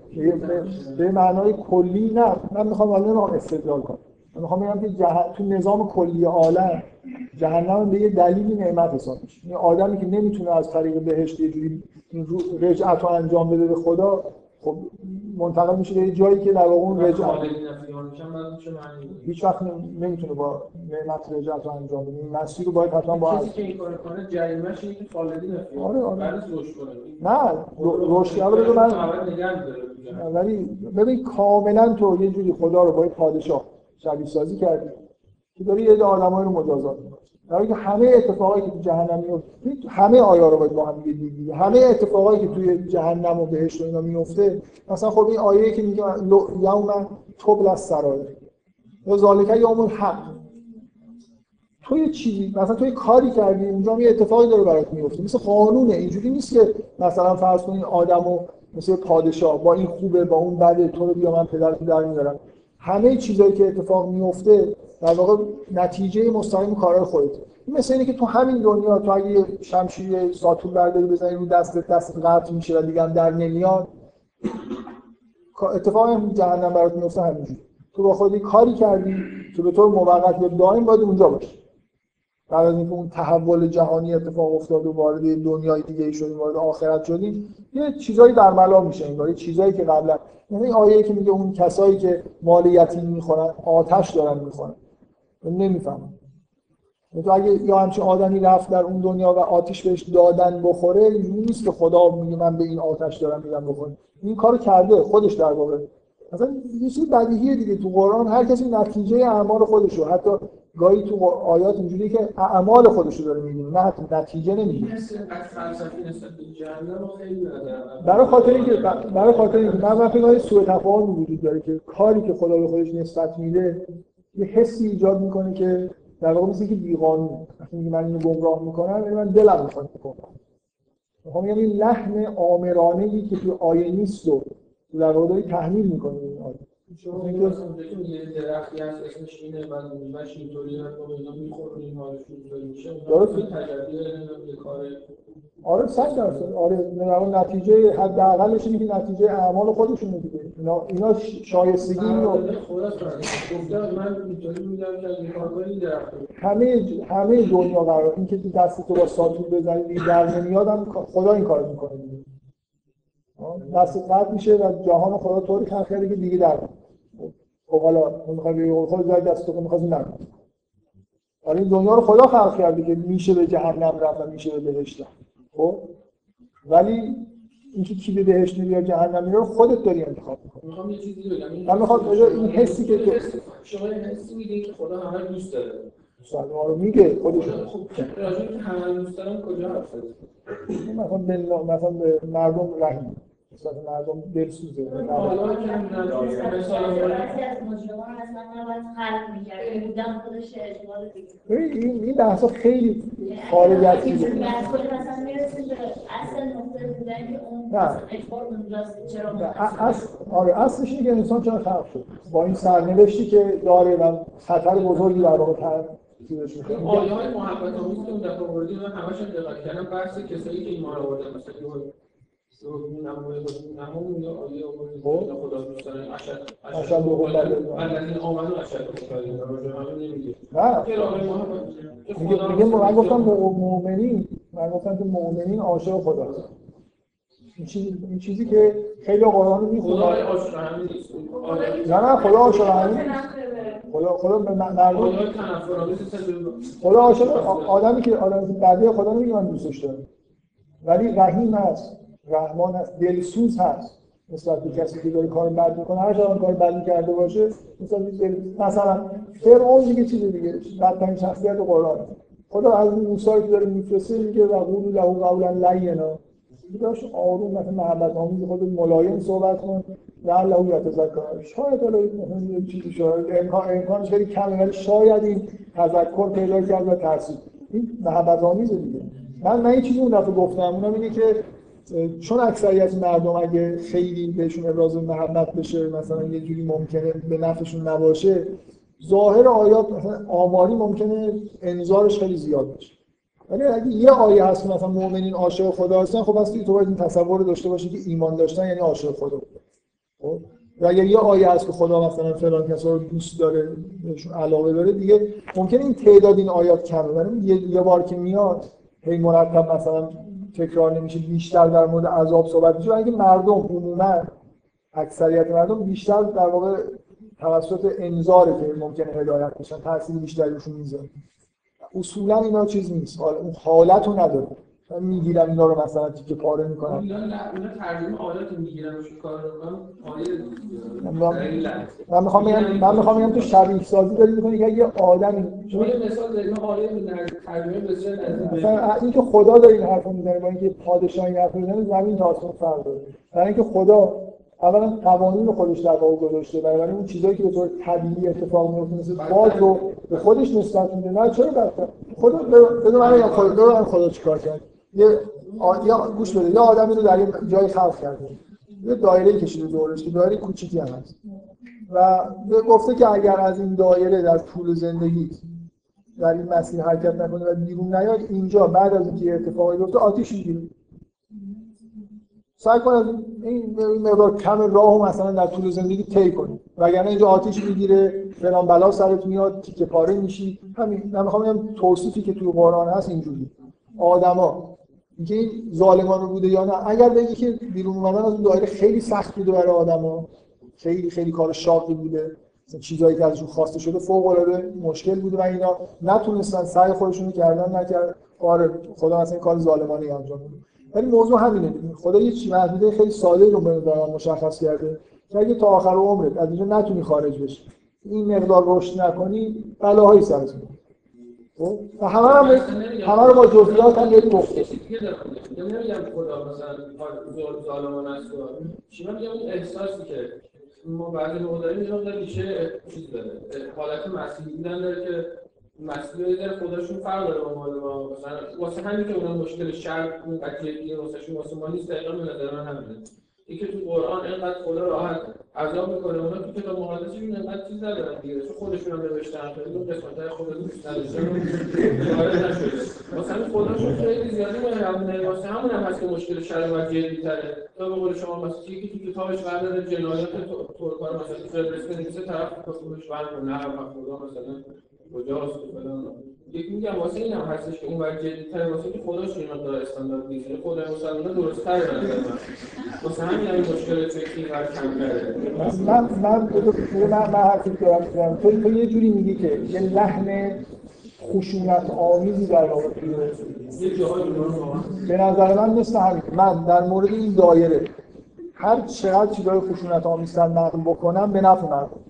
به معنای کلی نه. من می‌خوام حالا استدلال کنم. من می‌خوام بگم که تو نظام کلی عالم جهنم به یه دلیلی نعمت حساب میشه. این آدمی که نمی‌تونه از طریق بهشت یه جوری رجعت رو انجام بده به خدا خب منتقل میشه به جایی که در واقع اون رجعت هیچ وقت نمی‌تونه با نعمت رجعت رو انجام بده. این مسیر رو باید حتما با کسی که این کار کنه جریمه‌ش اینه که خالدی آره آره. نه رشد رو من ولی ببین کاملا تو یه جوری خدا رو با پادشاه شبیه سازی کردی که داری یه آدمایی رو مجازات می‌کنی در که همه اتفاقایی که تو جهنم میفته همه آیا رو باید با هم دیگه همه اتفاقایی که توی جهنم و بهشت و اینا میفته مثلا خب این آیه که میگه یوم تبل از سرایر یا ذالک یوم الحق. تو یه چیزی مثلا تو یه کاری کردی اونجا یه اتفاقی داره برات میفته مثل قانونه. اینجوری نیست که مثلا فرض کنید آدمو مثل پادشاه با این خوبه با اون بده تو رو بیا من پدرت در میارم. همه چیزایی که اتفاق میفته در واقع نتیجه مستقیم کارهای خودت مثل اینه که تو همین دنیا تو اگه شمشیر ساتور برداری بزنی رو دست دست قطع میشه و دیگه در نمیاد اتفاق جهنم برات میفته همینجوری. تو با خودی کاری کردی که به طور موقت یا دائم باید اونجا باشی. بعد از اینکه اون تحول جهانی اتفاق افتاد و وارد دنیای دیگه ای شدیم وارد آخرت شدیم یه چیزایی در ملا میشه انگار یه چیزایی که قبلا یعنی آیه که میگه اون کسایی که مال یتیم می‌خورن آتش دارن می‌خورن. نمی‌فهمم. تو اگه یا همچین آدمی رفت در اون دنیا و آتش بهش دادن بخوره اینجوری نیست که خدا میگه من به این آتش دارم میدم بخوره این کارو کرده خودش در واقع مثلا یه چیز بدیهیه دیگه تو قرآن هر کسی نتیجه اعمال خودش رو حتی گاهی تو آیات اینجوری که اعمال خودش رو داره می‌بینه نه نتیجه نمیگه برای خاطر اینکه برای خاطر اینکه من فکر سوء تفاهم وجود داره که کاری که خدا به خودش نسبت میده یه حسی ایجاد می‌کنه که در واقع مثل که بیقانون. وقتی من اینو گمراه می‌کنم یعنی من دلم می‌خواد بکنم. می‌خوام یعنی لحن آمرانه ای که تو آیه نیست رو در واقع تحمیل می‌کنه این آیه. شما یه درختی هست اسمش اینه بعد میوهش اینطوری نکنه اینا می‌خوره این میشه. درست تجربه کار آره صد درصد. آره نتیجه حداقلش اینه که نتیجه اعمال خودشونه دیگه. اینا اینا شایستگی رو. همه همه دنیا قرار این که تو دست تو با ساتور بزنی در نمیاد هم خدا این کارو می‌کنه. دست قطع میشه و جهان خدا طوری خلق کرده که دیگه در خب حالا می‌خوای بگی خود زای دست تو می‌خواد نکنه آره این دنیا رو خدا خلق کرده که میشه به جهنم رفت و میشه به بهشت خب؟ ولی اینکه کی به بهشت میره یا جهنم میره خودت داری انتخاب می‌کنی. می‌خوام یه چیزی بگم. من می‌خوام این حسی که تو شما این حسی میدین که خدا همه دوست داره. سلام رو میگه خودش خب راجع به همه دوست دارم کجا به مثلا به مردم رحم. مثلا مردم دلسوزه. حالا که مثلا بعضی از مجرمان اصلا نباید خلق می‌کرد بودن خودش اجبار دیگه. ببین، این این بحثا خیلی خارج از چیزه. اصل نقطه بودن که اون نه. اجبار اونجاست چرا ا- اصل آره اصلش اینه که انسان چرا خلق شد؟ با این سرنوشتی که داره و خطر بزرگی در واقع تر چیزش می‌کنه. آیه های محبت آمیز که اون دفعه آوردی من همش هم دقت کردم بحث کسایی که ایمان آوردن مثلا خب. خدا محبت که میگه خدا من گفتم مؤمنین من گفتم که مؤمنین عاشق خداست این چیزی که خیلی قرآن رو خدا آیه نه نه خدا عاشق خدا خدا به مردم خدا عاشق آدمی که آدمی که خدا نمیگه من دوستش دارم ولی رحیم هست رحمان هست دلسوز هست. نسبت به کسی که داره کار بد می‌کنه هر چقدر کار بدی کرده باشه مثلا. مثلا فرعون دیگه چیز دیگه بدترین شخصیت قرآن. خدا از این موسی که داره میفرسته میگه و قول له قولا لینا. داشت آروم مثلا محبت آمیز خود ملایم صحبت کن. لعله یتذکر. شاید حالا یه چیزی شاید. امکان امکانش خیلی کمه ولی شاید این تذکر پیدا کرد و تاثیر این محبت آمیزه دیگه. من من یه چیزی اون دفعه گفتم. اونم اینه که چون اکثریت مردم اگه خیلی بهشون ابراز محبت بشه مثلا یه جوری ممکنه به نفعشون نباشه ظاهر آیات مثلا آماری ممکنه انظارش خیلی زیاد بشه. ولی اگه یه آیه هست مثلا مؤمنین عاشق خدا هستن خب اصلا تو باید این تصور داشته باشی که ایمان داشتن یعنی عاشق خدا. خب؟ و اگر یه آیه هست که خدا مثلا فلان کسا رو دوست داره بهشون علاقه داره دیگه ممکنه این تعداد این آیات کمه. ولی یه بار که میاد هی مرتب مثلا تکرار نمیشه بیشتر در مورد عذاب صحبت میشه. اینکه مردم عموما اکثریت مردم بیشتر در واقع توسط انذاره که ممکنه هدایت بشن تاثیر بیشتری روشون می‌ذاره. اصولا اینا چیز نیست. حالا اون حالت رو نداره. من می‌گیرم اینا رو مثلا تیکه پاره می‌کنم. اینا نه اینا ترجمه آیات رو من این می‌خوام بگم من می‌خوام بگم تو شبیه سازی داری می‌کنی که یه شما یه مثال من آیه ترجمه مثلا اینکه خدا داره این حرف می‌زنه با اینکه پادشاه این می‌زنه زمین تا آسمون فرق داره. برای اینکه خدا اولا قوانین خودش در واقع گذاشته بنابراین اون چیزایی که به طور طبیعی اتفاق میفته مثل باد رو به خودش نسبت میده. نه چرا خدا بده من خدا خدا چیکار کرد. یه یا گوش بده یه آدمی رو در یه جای خلق کرده. یه دایره کشیده دورش که دایره کوچیکی هم هست. و گفته که اگر از این دایره در طول زندگی در این مسیر حرکت نکنه و بیرون نیاد اینجا بعد از اینکه اتفاقی بیفته آتیش می‌گیره. سعی کن از این مقدار کم راه و مثلا در طول زندگی طی کنی. وگرنه اینجا آتیش می‌گیره فلان بلا سرت میاد تیکه پاره میشی. همین من می‌خوام توصیفی که توی قرآن هست اینجوری آدما اینکه این ظالمانه بوده یا نه. اگر بگی که بیرون اومدن از اون دایره خیلی سخت بوده برای آدما خیلی خیلی کار شاقی بوده. چیزایی که ازشون خواسته شده فوق العاده مشکل بوده و اینا. نتونستن سعی خودشون رو کردن نکرد. آره خدا این کار ظالمانه انجام بده. ولی موضوع همینه. خدا یه چیز محدوده خیلی ساده رو من مشخص کرده که اگه تا آخر عمرت از اینجا نتونی خارج بشی. این مقدار رشد نکنی بلاهایی سرت میاد؟ و همه رو هم همه رو با جزئیات هم دیگه دارم میگم نمیگم خدا مثلا زور ظالمانه است چی میگم؟ اون احساسی که ما بعضی موقع داریم یه مقدار ریشه چیز داره. حالت مسیحی بودن داره که مسیحی داره خودشون فرق داره با ما. مثلا واسه همین که اونا مشکل شرق اون قضیه واسه شون واسه ما نیست دقیقا به نظر من همینه. اینکه تو قرآن اینقدر خدا راحت عذاب می‌کنه. اونا تو کتاب مقدسشون اینقدر چیز ندارن دیگه. چون خودشون هم نوشتن. خیلی اون قسمت‌های خدا دوست نداشتن وارد نشده واسه همین خداشون خیلی زیادی مهربونه واسه همون هم هست که مشکل شرع و جدی‌تره تا به قول شما مثلا که تو کتابش قرار جنایات ترک‌ها مثلا تو بنویسه طرف کتابش برد نه خدا مثلا کجاست؟ فلان. یکی میگم واسه این هم هستش که اون ور جدی‌تره. واسه که خداش این مقدار استاندارد نیست یعنی خدای مسلمان‌ها درست‌تره به نظر من. واسه همین هم این مشکل فکری اینقدر کم کرده. من من من من حرفی دارم تو تو یه جوری میگی که یه لحن خشونت آمیزی در واقعا به نظر من مثل همین. من در مورد این دایره هر چقدر چیزای خشونت آمیزتر نقل بکنم به نفع مردم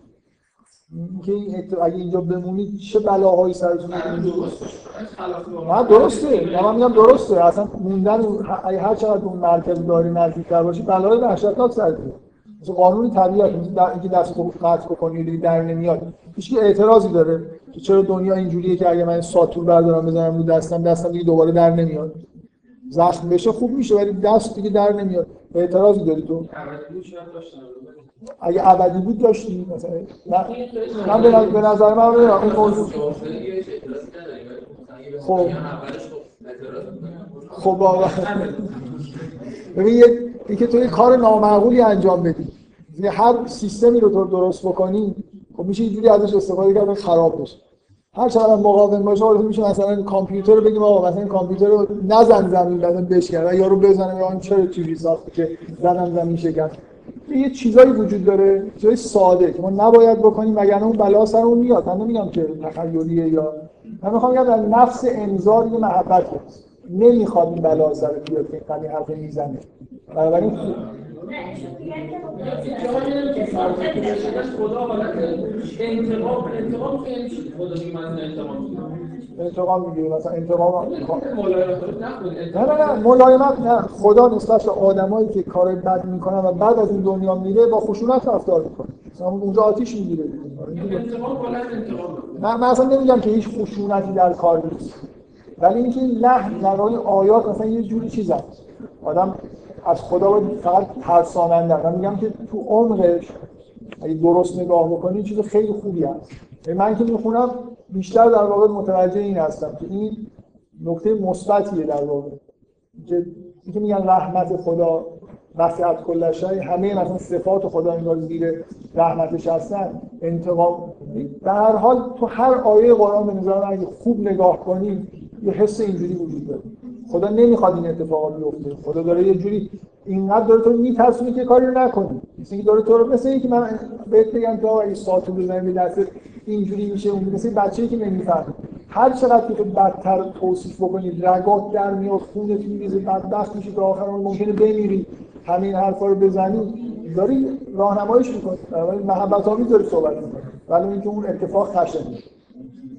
اینکه این اگه اینجا بمونید چه بلاهایی سرتون واقع نه درسته. نه من میگم درسته. اصلا موندن اگه هر چقدر اون مرکز داری نزدیکتر باشی بلای وحشتناک سرت میاد مثل قانون طبیعت اینکه دست رو قطع بکنی در نمیاد. هیچ اعتراضی داره که چرا دنیا اینجوریه که اگه من ساتور بردارم بزنم رو دستم دستم دیگه دوباره در نمیاد. زخم بشه خوب میشه ولی دست دیگه در نمیاد. اعتراضی داری تو؟ اگه ابدی بود داشتی مثلا. من به نظر- من اون موضوع خب. خب ببین یه اینکه تو یه کار نامعقولی انجام بدی. یه هر سیستمی رو تو درست بکنی خب میشه یه جوری ازش استفاده کرد خراب بشه. هر چقدر مقاوم باشه حالا میشه مثلا کامپیوتر رو بگیم آقا مثلا کامپیوتر رو نزن زمین بعدن بشکن یا رو بزنه یا چرا چیزی ساخته که زدن زمین شکن یه چیزایی وجود داره چیزای ساده که ما نباید بکنیم وگرنه اون بلا سرمون میاد. من نمیگم که تخیلیه یا من می‌خوام بگم در نفس انذار یه محبت هست. نمی‌خواد این بلا سر بیاد که این حرف می‌زنه. بنابراین نه انتقام انتقام انتقام می‌گیره مثلا انتقام نه نه نه ملایمت نه. خدا نسبت به آدمایی که کار بد می‌کنن و بعد از این دنیا میره با خشونت رفتار می‌کنه. مثلا اونجا آتیش می‌گیره. انتقام من اصلا نمیگم که هیچ خشونتی در کار نیست. ولی اینکه این لحن در آیات مثلا یه جوری چیزن آدم از خدا باید فقط ترساننده من میگم که تو عمقش اگه درست نگاه بکنی چیز خیلی خوبی هست. من که می‌خونم بیشتر در واقع متوجه این هستم که این نکته مثبتیه در واقع. که اینکه میگن رحمت خدا وسعت کل شی همه مثلا صفات خدا انگار زیر رحمتش هستن. انتقام در هر حال تو هر آیه قرآن به نظر اگه خوب نگاه کنی یه حس اینجوری وجود داره. خدا نمی‌خواد این اتفاقا بیفته. خدا داره یه جوری اینقدر داره تو میترسونه که کاری رو نکنی. مثل اینکه داره تو رو مثل اینکه من بهت بگم تو اگه ساتور بزنی به اینجوری میشه اون مثل بچه‌ای که نمی‌فهمه. هر چقدر که تو بدتر توصیف بکنی رگات در میاد خونت میریزه بدبخت میشی تا آخر اون ممکنه بمیری همین حرفا رو بزنی داری راهنماییش می‌کنی. محبت آمیز داری صحبت می‌کنی. ولی اینکه اون اتفاق خشنه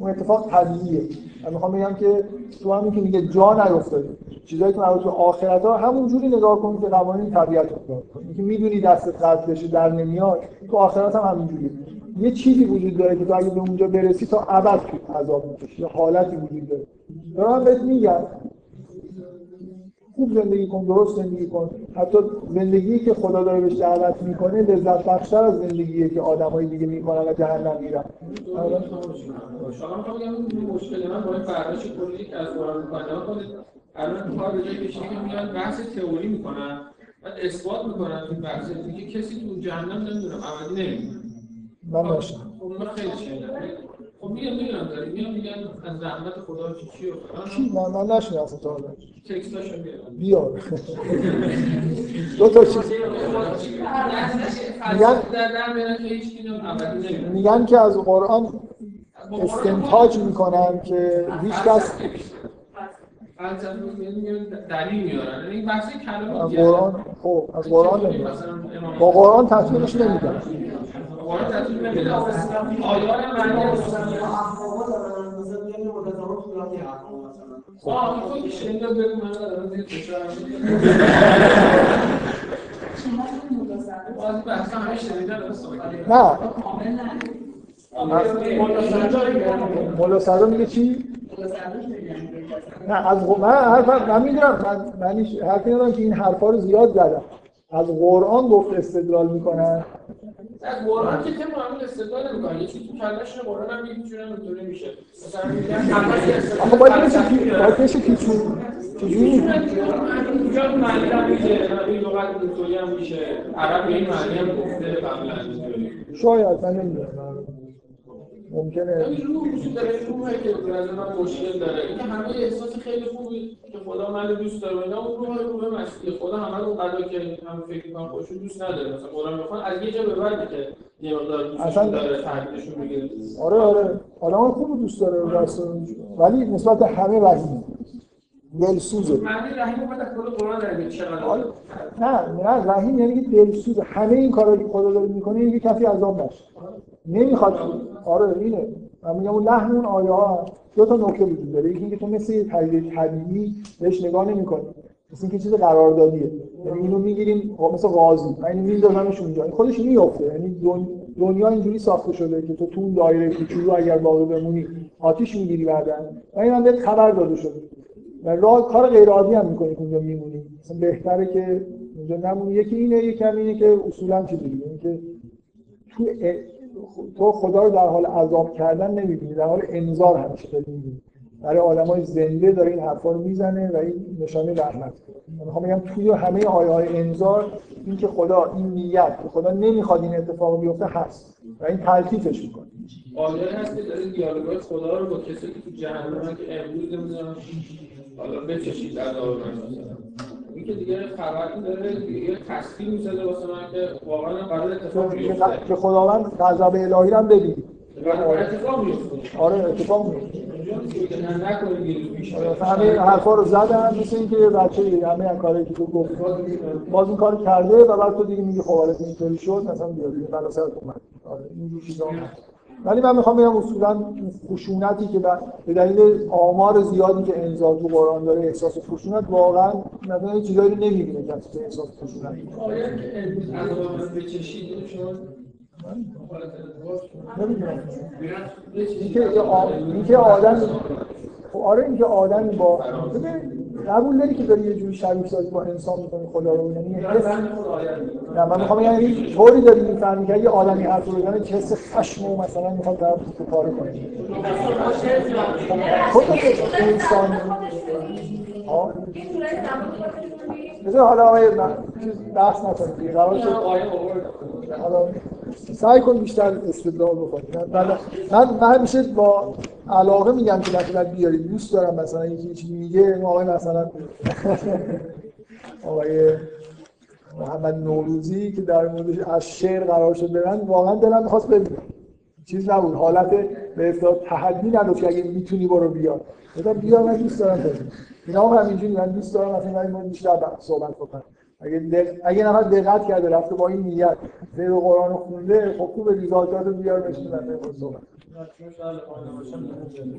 اون اتفاق طبیعیه. من می‌خوام بگم که تو همین که میگه جا نیفتاده. چیزایی که مربوط به آخرت ها همون جوری نگاه کن که قوانین طبیعت کن. اینکه می‌دونی دستت قطع بشه در نمیاد تو آخرت هم همینجوریه یه چیزی وجود داره که تو اگه به اونجا برسی تا ابد عذاب می‌کشی. یه حالتی وجود داره. دارم بهت میگم خوب زندگی کن درست زندگی کن. حتی زندگی که خدا داره بهش دعوت می‌کنه لذت بخشتر از زندگیه که آدمای دیگه می‌کنن و جهنم میرن. شما می‌خوام بگم مشکل من با این برداشت کلی که از قرآن می‌کنه کنید. الان کار به جای که میان بحث تئوری می‌کنن. بعد اثبات می‌کنن این بحث دیگه. کسی تو جهنم نمی‌دونم ابدی نمی‌دونه. من داشتم خب من خیلی شنیدم. خب میگم می‌دونم داری میگم میگن از رحمت خدا چی چی فلان من من اصلا تا حالا. تکستاشو بیار. دو تا چیز میگن که کی میگن که از قرآن استنتاج می‌کنن که هیچ کس دلیل میارن. این بحث کلامی از قرآن خب از قرآن امام با قرآن تطبیقش نمیدن قرآن تطبیق نمیده آیات معنی بگو من دارم همه شنیده درست نه. مولا صدر میگه چی؟ نه از قرآن من حرف من می‌دونم من من حرفی ندارم که این حرفا رو زیاد زدم. از قرآن گفت استدلال می‌کنن. از قرآن که تم معامل استدلال نمی‌کنه یکی تو کلش قرآن هم یه جوری اینطوری میشه. مثلا میگن آخه باید بشه. باید بشه پیچون چجوری اینجا معنی هم میشه این لغت اینطوری هم میشه. عرب این معنی هم گفته قبلا شاید من نمی‌دونم. ممکنه. این روح وجود داره این روحه که به نظر من مشکل داره. اینکه همه احساس خیلی خوبی که خدا من دوست داره. اینا اون روح روح مسیحی. خدا همه رو قضا که هم فکر می‌کنن خودشون دوست نداره. مثلا قرآن می‌خوان از یه جا به بعد که یه مقدار دوستشون اصلا- داره تحلیلشون می‌گیره آره آره. آدم خوب دوست داره راست ولی نسبت همه رحیم دلسوزه معنی رحیم اومد از کل قرآن در چقدر؟ آره. نه نه رحیم یعنی که دلسوز. همه این کارا که خدا داره می‌کنه که کسی عذاب نشه. نمی‌خواد. آره اینه. من میگم اون لحن اون آیه ها دو تا نکته وجود داره. یکی اینکه تو مثل پدیده طبیعی بهش نگاه نمی‌کنی. مثل اینکه چیز قراردادیه. یعنی اینو می‌گیریم مثل قاضی من اینو میذارمش اونجا. این خودش میفته یعنی دن- دنیا اینجوری ساخته شده که تو تو اون دایره کوچولو اگر باقی بمونی آتیش می‌گیری بعدا. و این هم بهت خبر داده شده. و راه کار غیر عادی هم می‌کنی که اونجا میمونی. مثلا بهتره که اونجا نمونی. یکی اینه یکی هم اینه که اصولا چیزی دیگه اینکه تو ا- تو خدا رو در حال عذاب کردن نمی‌بینی. در حال انذار همیشه داری می‌بینی. برای آدمای زنده داره این حرفا رو می‌زنه و این نشانه رحمت. من می‌خوام بگم توی همه آیه های انذار این که خدا این نیت که خدا نمی‌خواد این اتفاق بیفته هست. و این تلطیفش می‌کنه. آیه هست که داره دیالوگای خدا رو با کسی که تو جهنم که امروز نمی‌دونم حالا بچشید من مثلا این که دیگه خبری داره یه تصویر می‌زده واسه من که واقعا قرار اتفاق بیفته. که خداوند غضب الهی رو هم ببینی قرار اتفاق آره اتفاق میفته همه حرفا رو زدن مثل اینکه یه بچه همه این کاری که تو گفت. باز این کار کرده و بعد تو دیگه میگی خب آره اینطوری شد مثلا بیا دیگه بلا اومد آره اینجور چیزا. ولی من می‌خوام بگم اصولا خشونتی که به دلیل آمار زیادی که انزال تو قرآن داره احساس خشونت واقعا مثلا چیزایی رو نمی‌بینه که احساس خشونت. نمی‌دونم. اینکه آدم خب آره اینکه آدمی با قبول داری که داری یه جوری شریک سازی با انسان می‌کنی خدا رو یعنی نه من می‌خوام یعنی طوری داری می‌فهمی که یه آدمی حرف رو بزنه حس خشم و مثلا می‌خواد طرف رو پاره کنه. خود انسان بذار حالا آقای چیز بحث دیگه قرار شد. حالا سعی کن بیشتر استدلال بکنی من, من, همیشه با علاقه میگم که بعد بیاری دوست دارم مثلا یکی چیزی میگه آقای مثلا آقای محمد نوروزی که در موردش از شعر قرار شد برن واقعا دلم می‌خواست ببینم. چیز نبود. حالت به اصطلاح تحدی نداشت که اگه می‌تونی برو بیا گفتم بیا من دوست دارم ببینم اینا هم همینجوری من دوست دارم. مثلا مورد بیشتر صحبت بکنم. اگه. اگه نفر دقت کرده رفته با این نیت. سیر قرآن خونده خب خوب ریزالتات رو بیار بشین در مورد صحبت.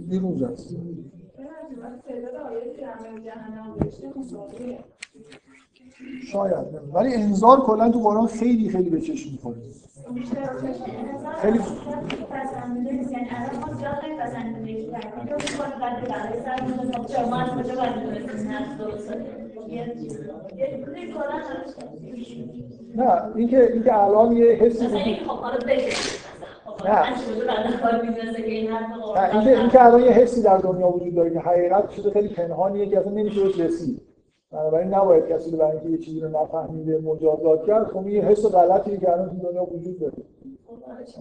دیروز هست شاید. ولی انذار کلا تو قرآن خیلی خیلی به چشم می‌خوره. خیلی نه اینکه اینکه الان یه حسی وجود نه. اینکه اینکه الان یه حسی در دنیا وجود داره که حقیقت شده خیلی پنهانیه که اصلا نمیشه بهش رسید. بنابراین نباید کسی رو برای اینکه یه چیزی رو نفهمیده مجازات کرد. خب این حس غلطی که الان تو دنیا وجود داره.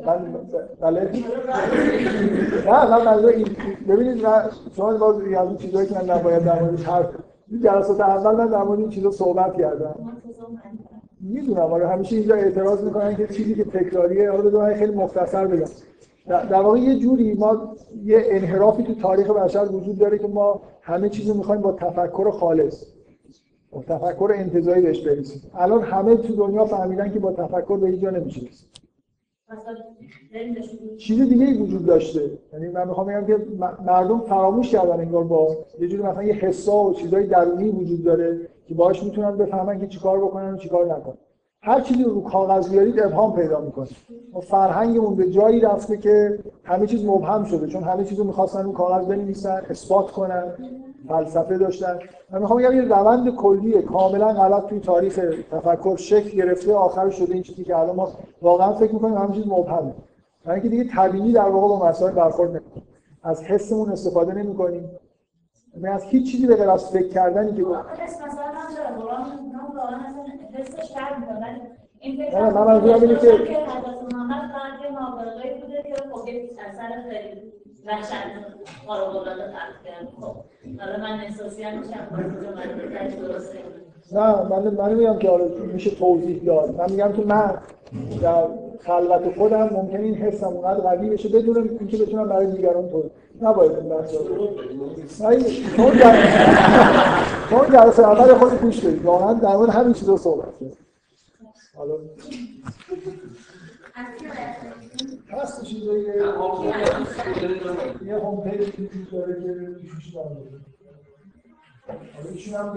من بله؟ نه من منظور این ببینید شما باز از اون چیزایی که من نباید در موردش حرف جلسات اول من در مورد این چیزا صحبت کردم. می‌دونم آره همیشه اینجا اعتراض می‌کنن که چیزی که تکراریه حالا بذار خیلی مختصر بگم. در واقع یه جوری ما یه انحرافی تو تاریخ بشر وجود داره که ما همه چیز رو می‌خوایم با تفکر خالص تفکر انتزاعی بهش برسیم الان همه تو دنیا فهمیدن که با تفکر به اینجا نمیشه رسید. چیز دیگه ای وجود داشته. یعنی من می‌خوام بگم که مردم فراموش کردن انگار با یه جوری مثلا یه حسا و چیزای درونی وجود داره که باهاش می‌تونن بفهمن که چیکار بکنن و چیکار نکنن. هر چیزی رو کاغذ بیارید ابهام پیدا می‌کنه. ما فرهنگمون به جایی رفته که همه چیز مبهم شده چون همه چیز رو می‌خواستن رو کاغذ بنویسن اثبات کنن. فلسفه داشتن. من می‌خوام بگم یه روند کلیه کاملا غلط توی تاریخ تفکر شکل گرفته آخر شده این چیزی که الان ما واقعا فکر می‌کنیم همه چیز مبهمه. برای اینکه دیگه طبیعی در واقع با مسائل برخورد نمی‌کنیم. از حسمون استفاده نمی‌کنیم. یعنی از هیچ چیزی به غیر از فکر کردنی که این نه، من منظورم اینه که- یه نابغه‌ای بوده که خب یه اثر خیلی وحشتناک خارق‌العاده خلق کرد خب حالا من احساسی هم میشم با اینجا من دیگه درسته نه من من میگم که آره میشه توضیح داد من میگم که من در خلوت خودم ممکنه این حسم اونقدر قوی بشه بدون اینکه بتونم برای دیگران توضیح نباید این بحث رو چون جلسه اول خود گوش بدید واقعا در مورد همین چیزا صحبت کنید حالا. هست چیزایی یه هوم پیج داره که توش داره. حالا ایشون هم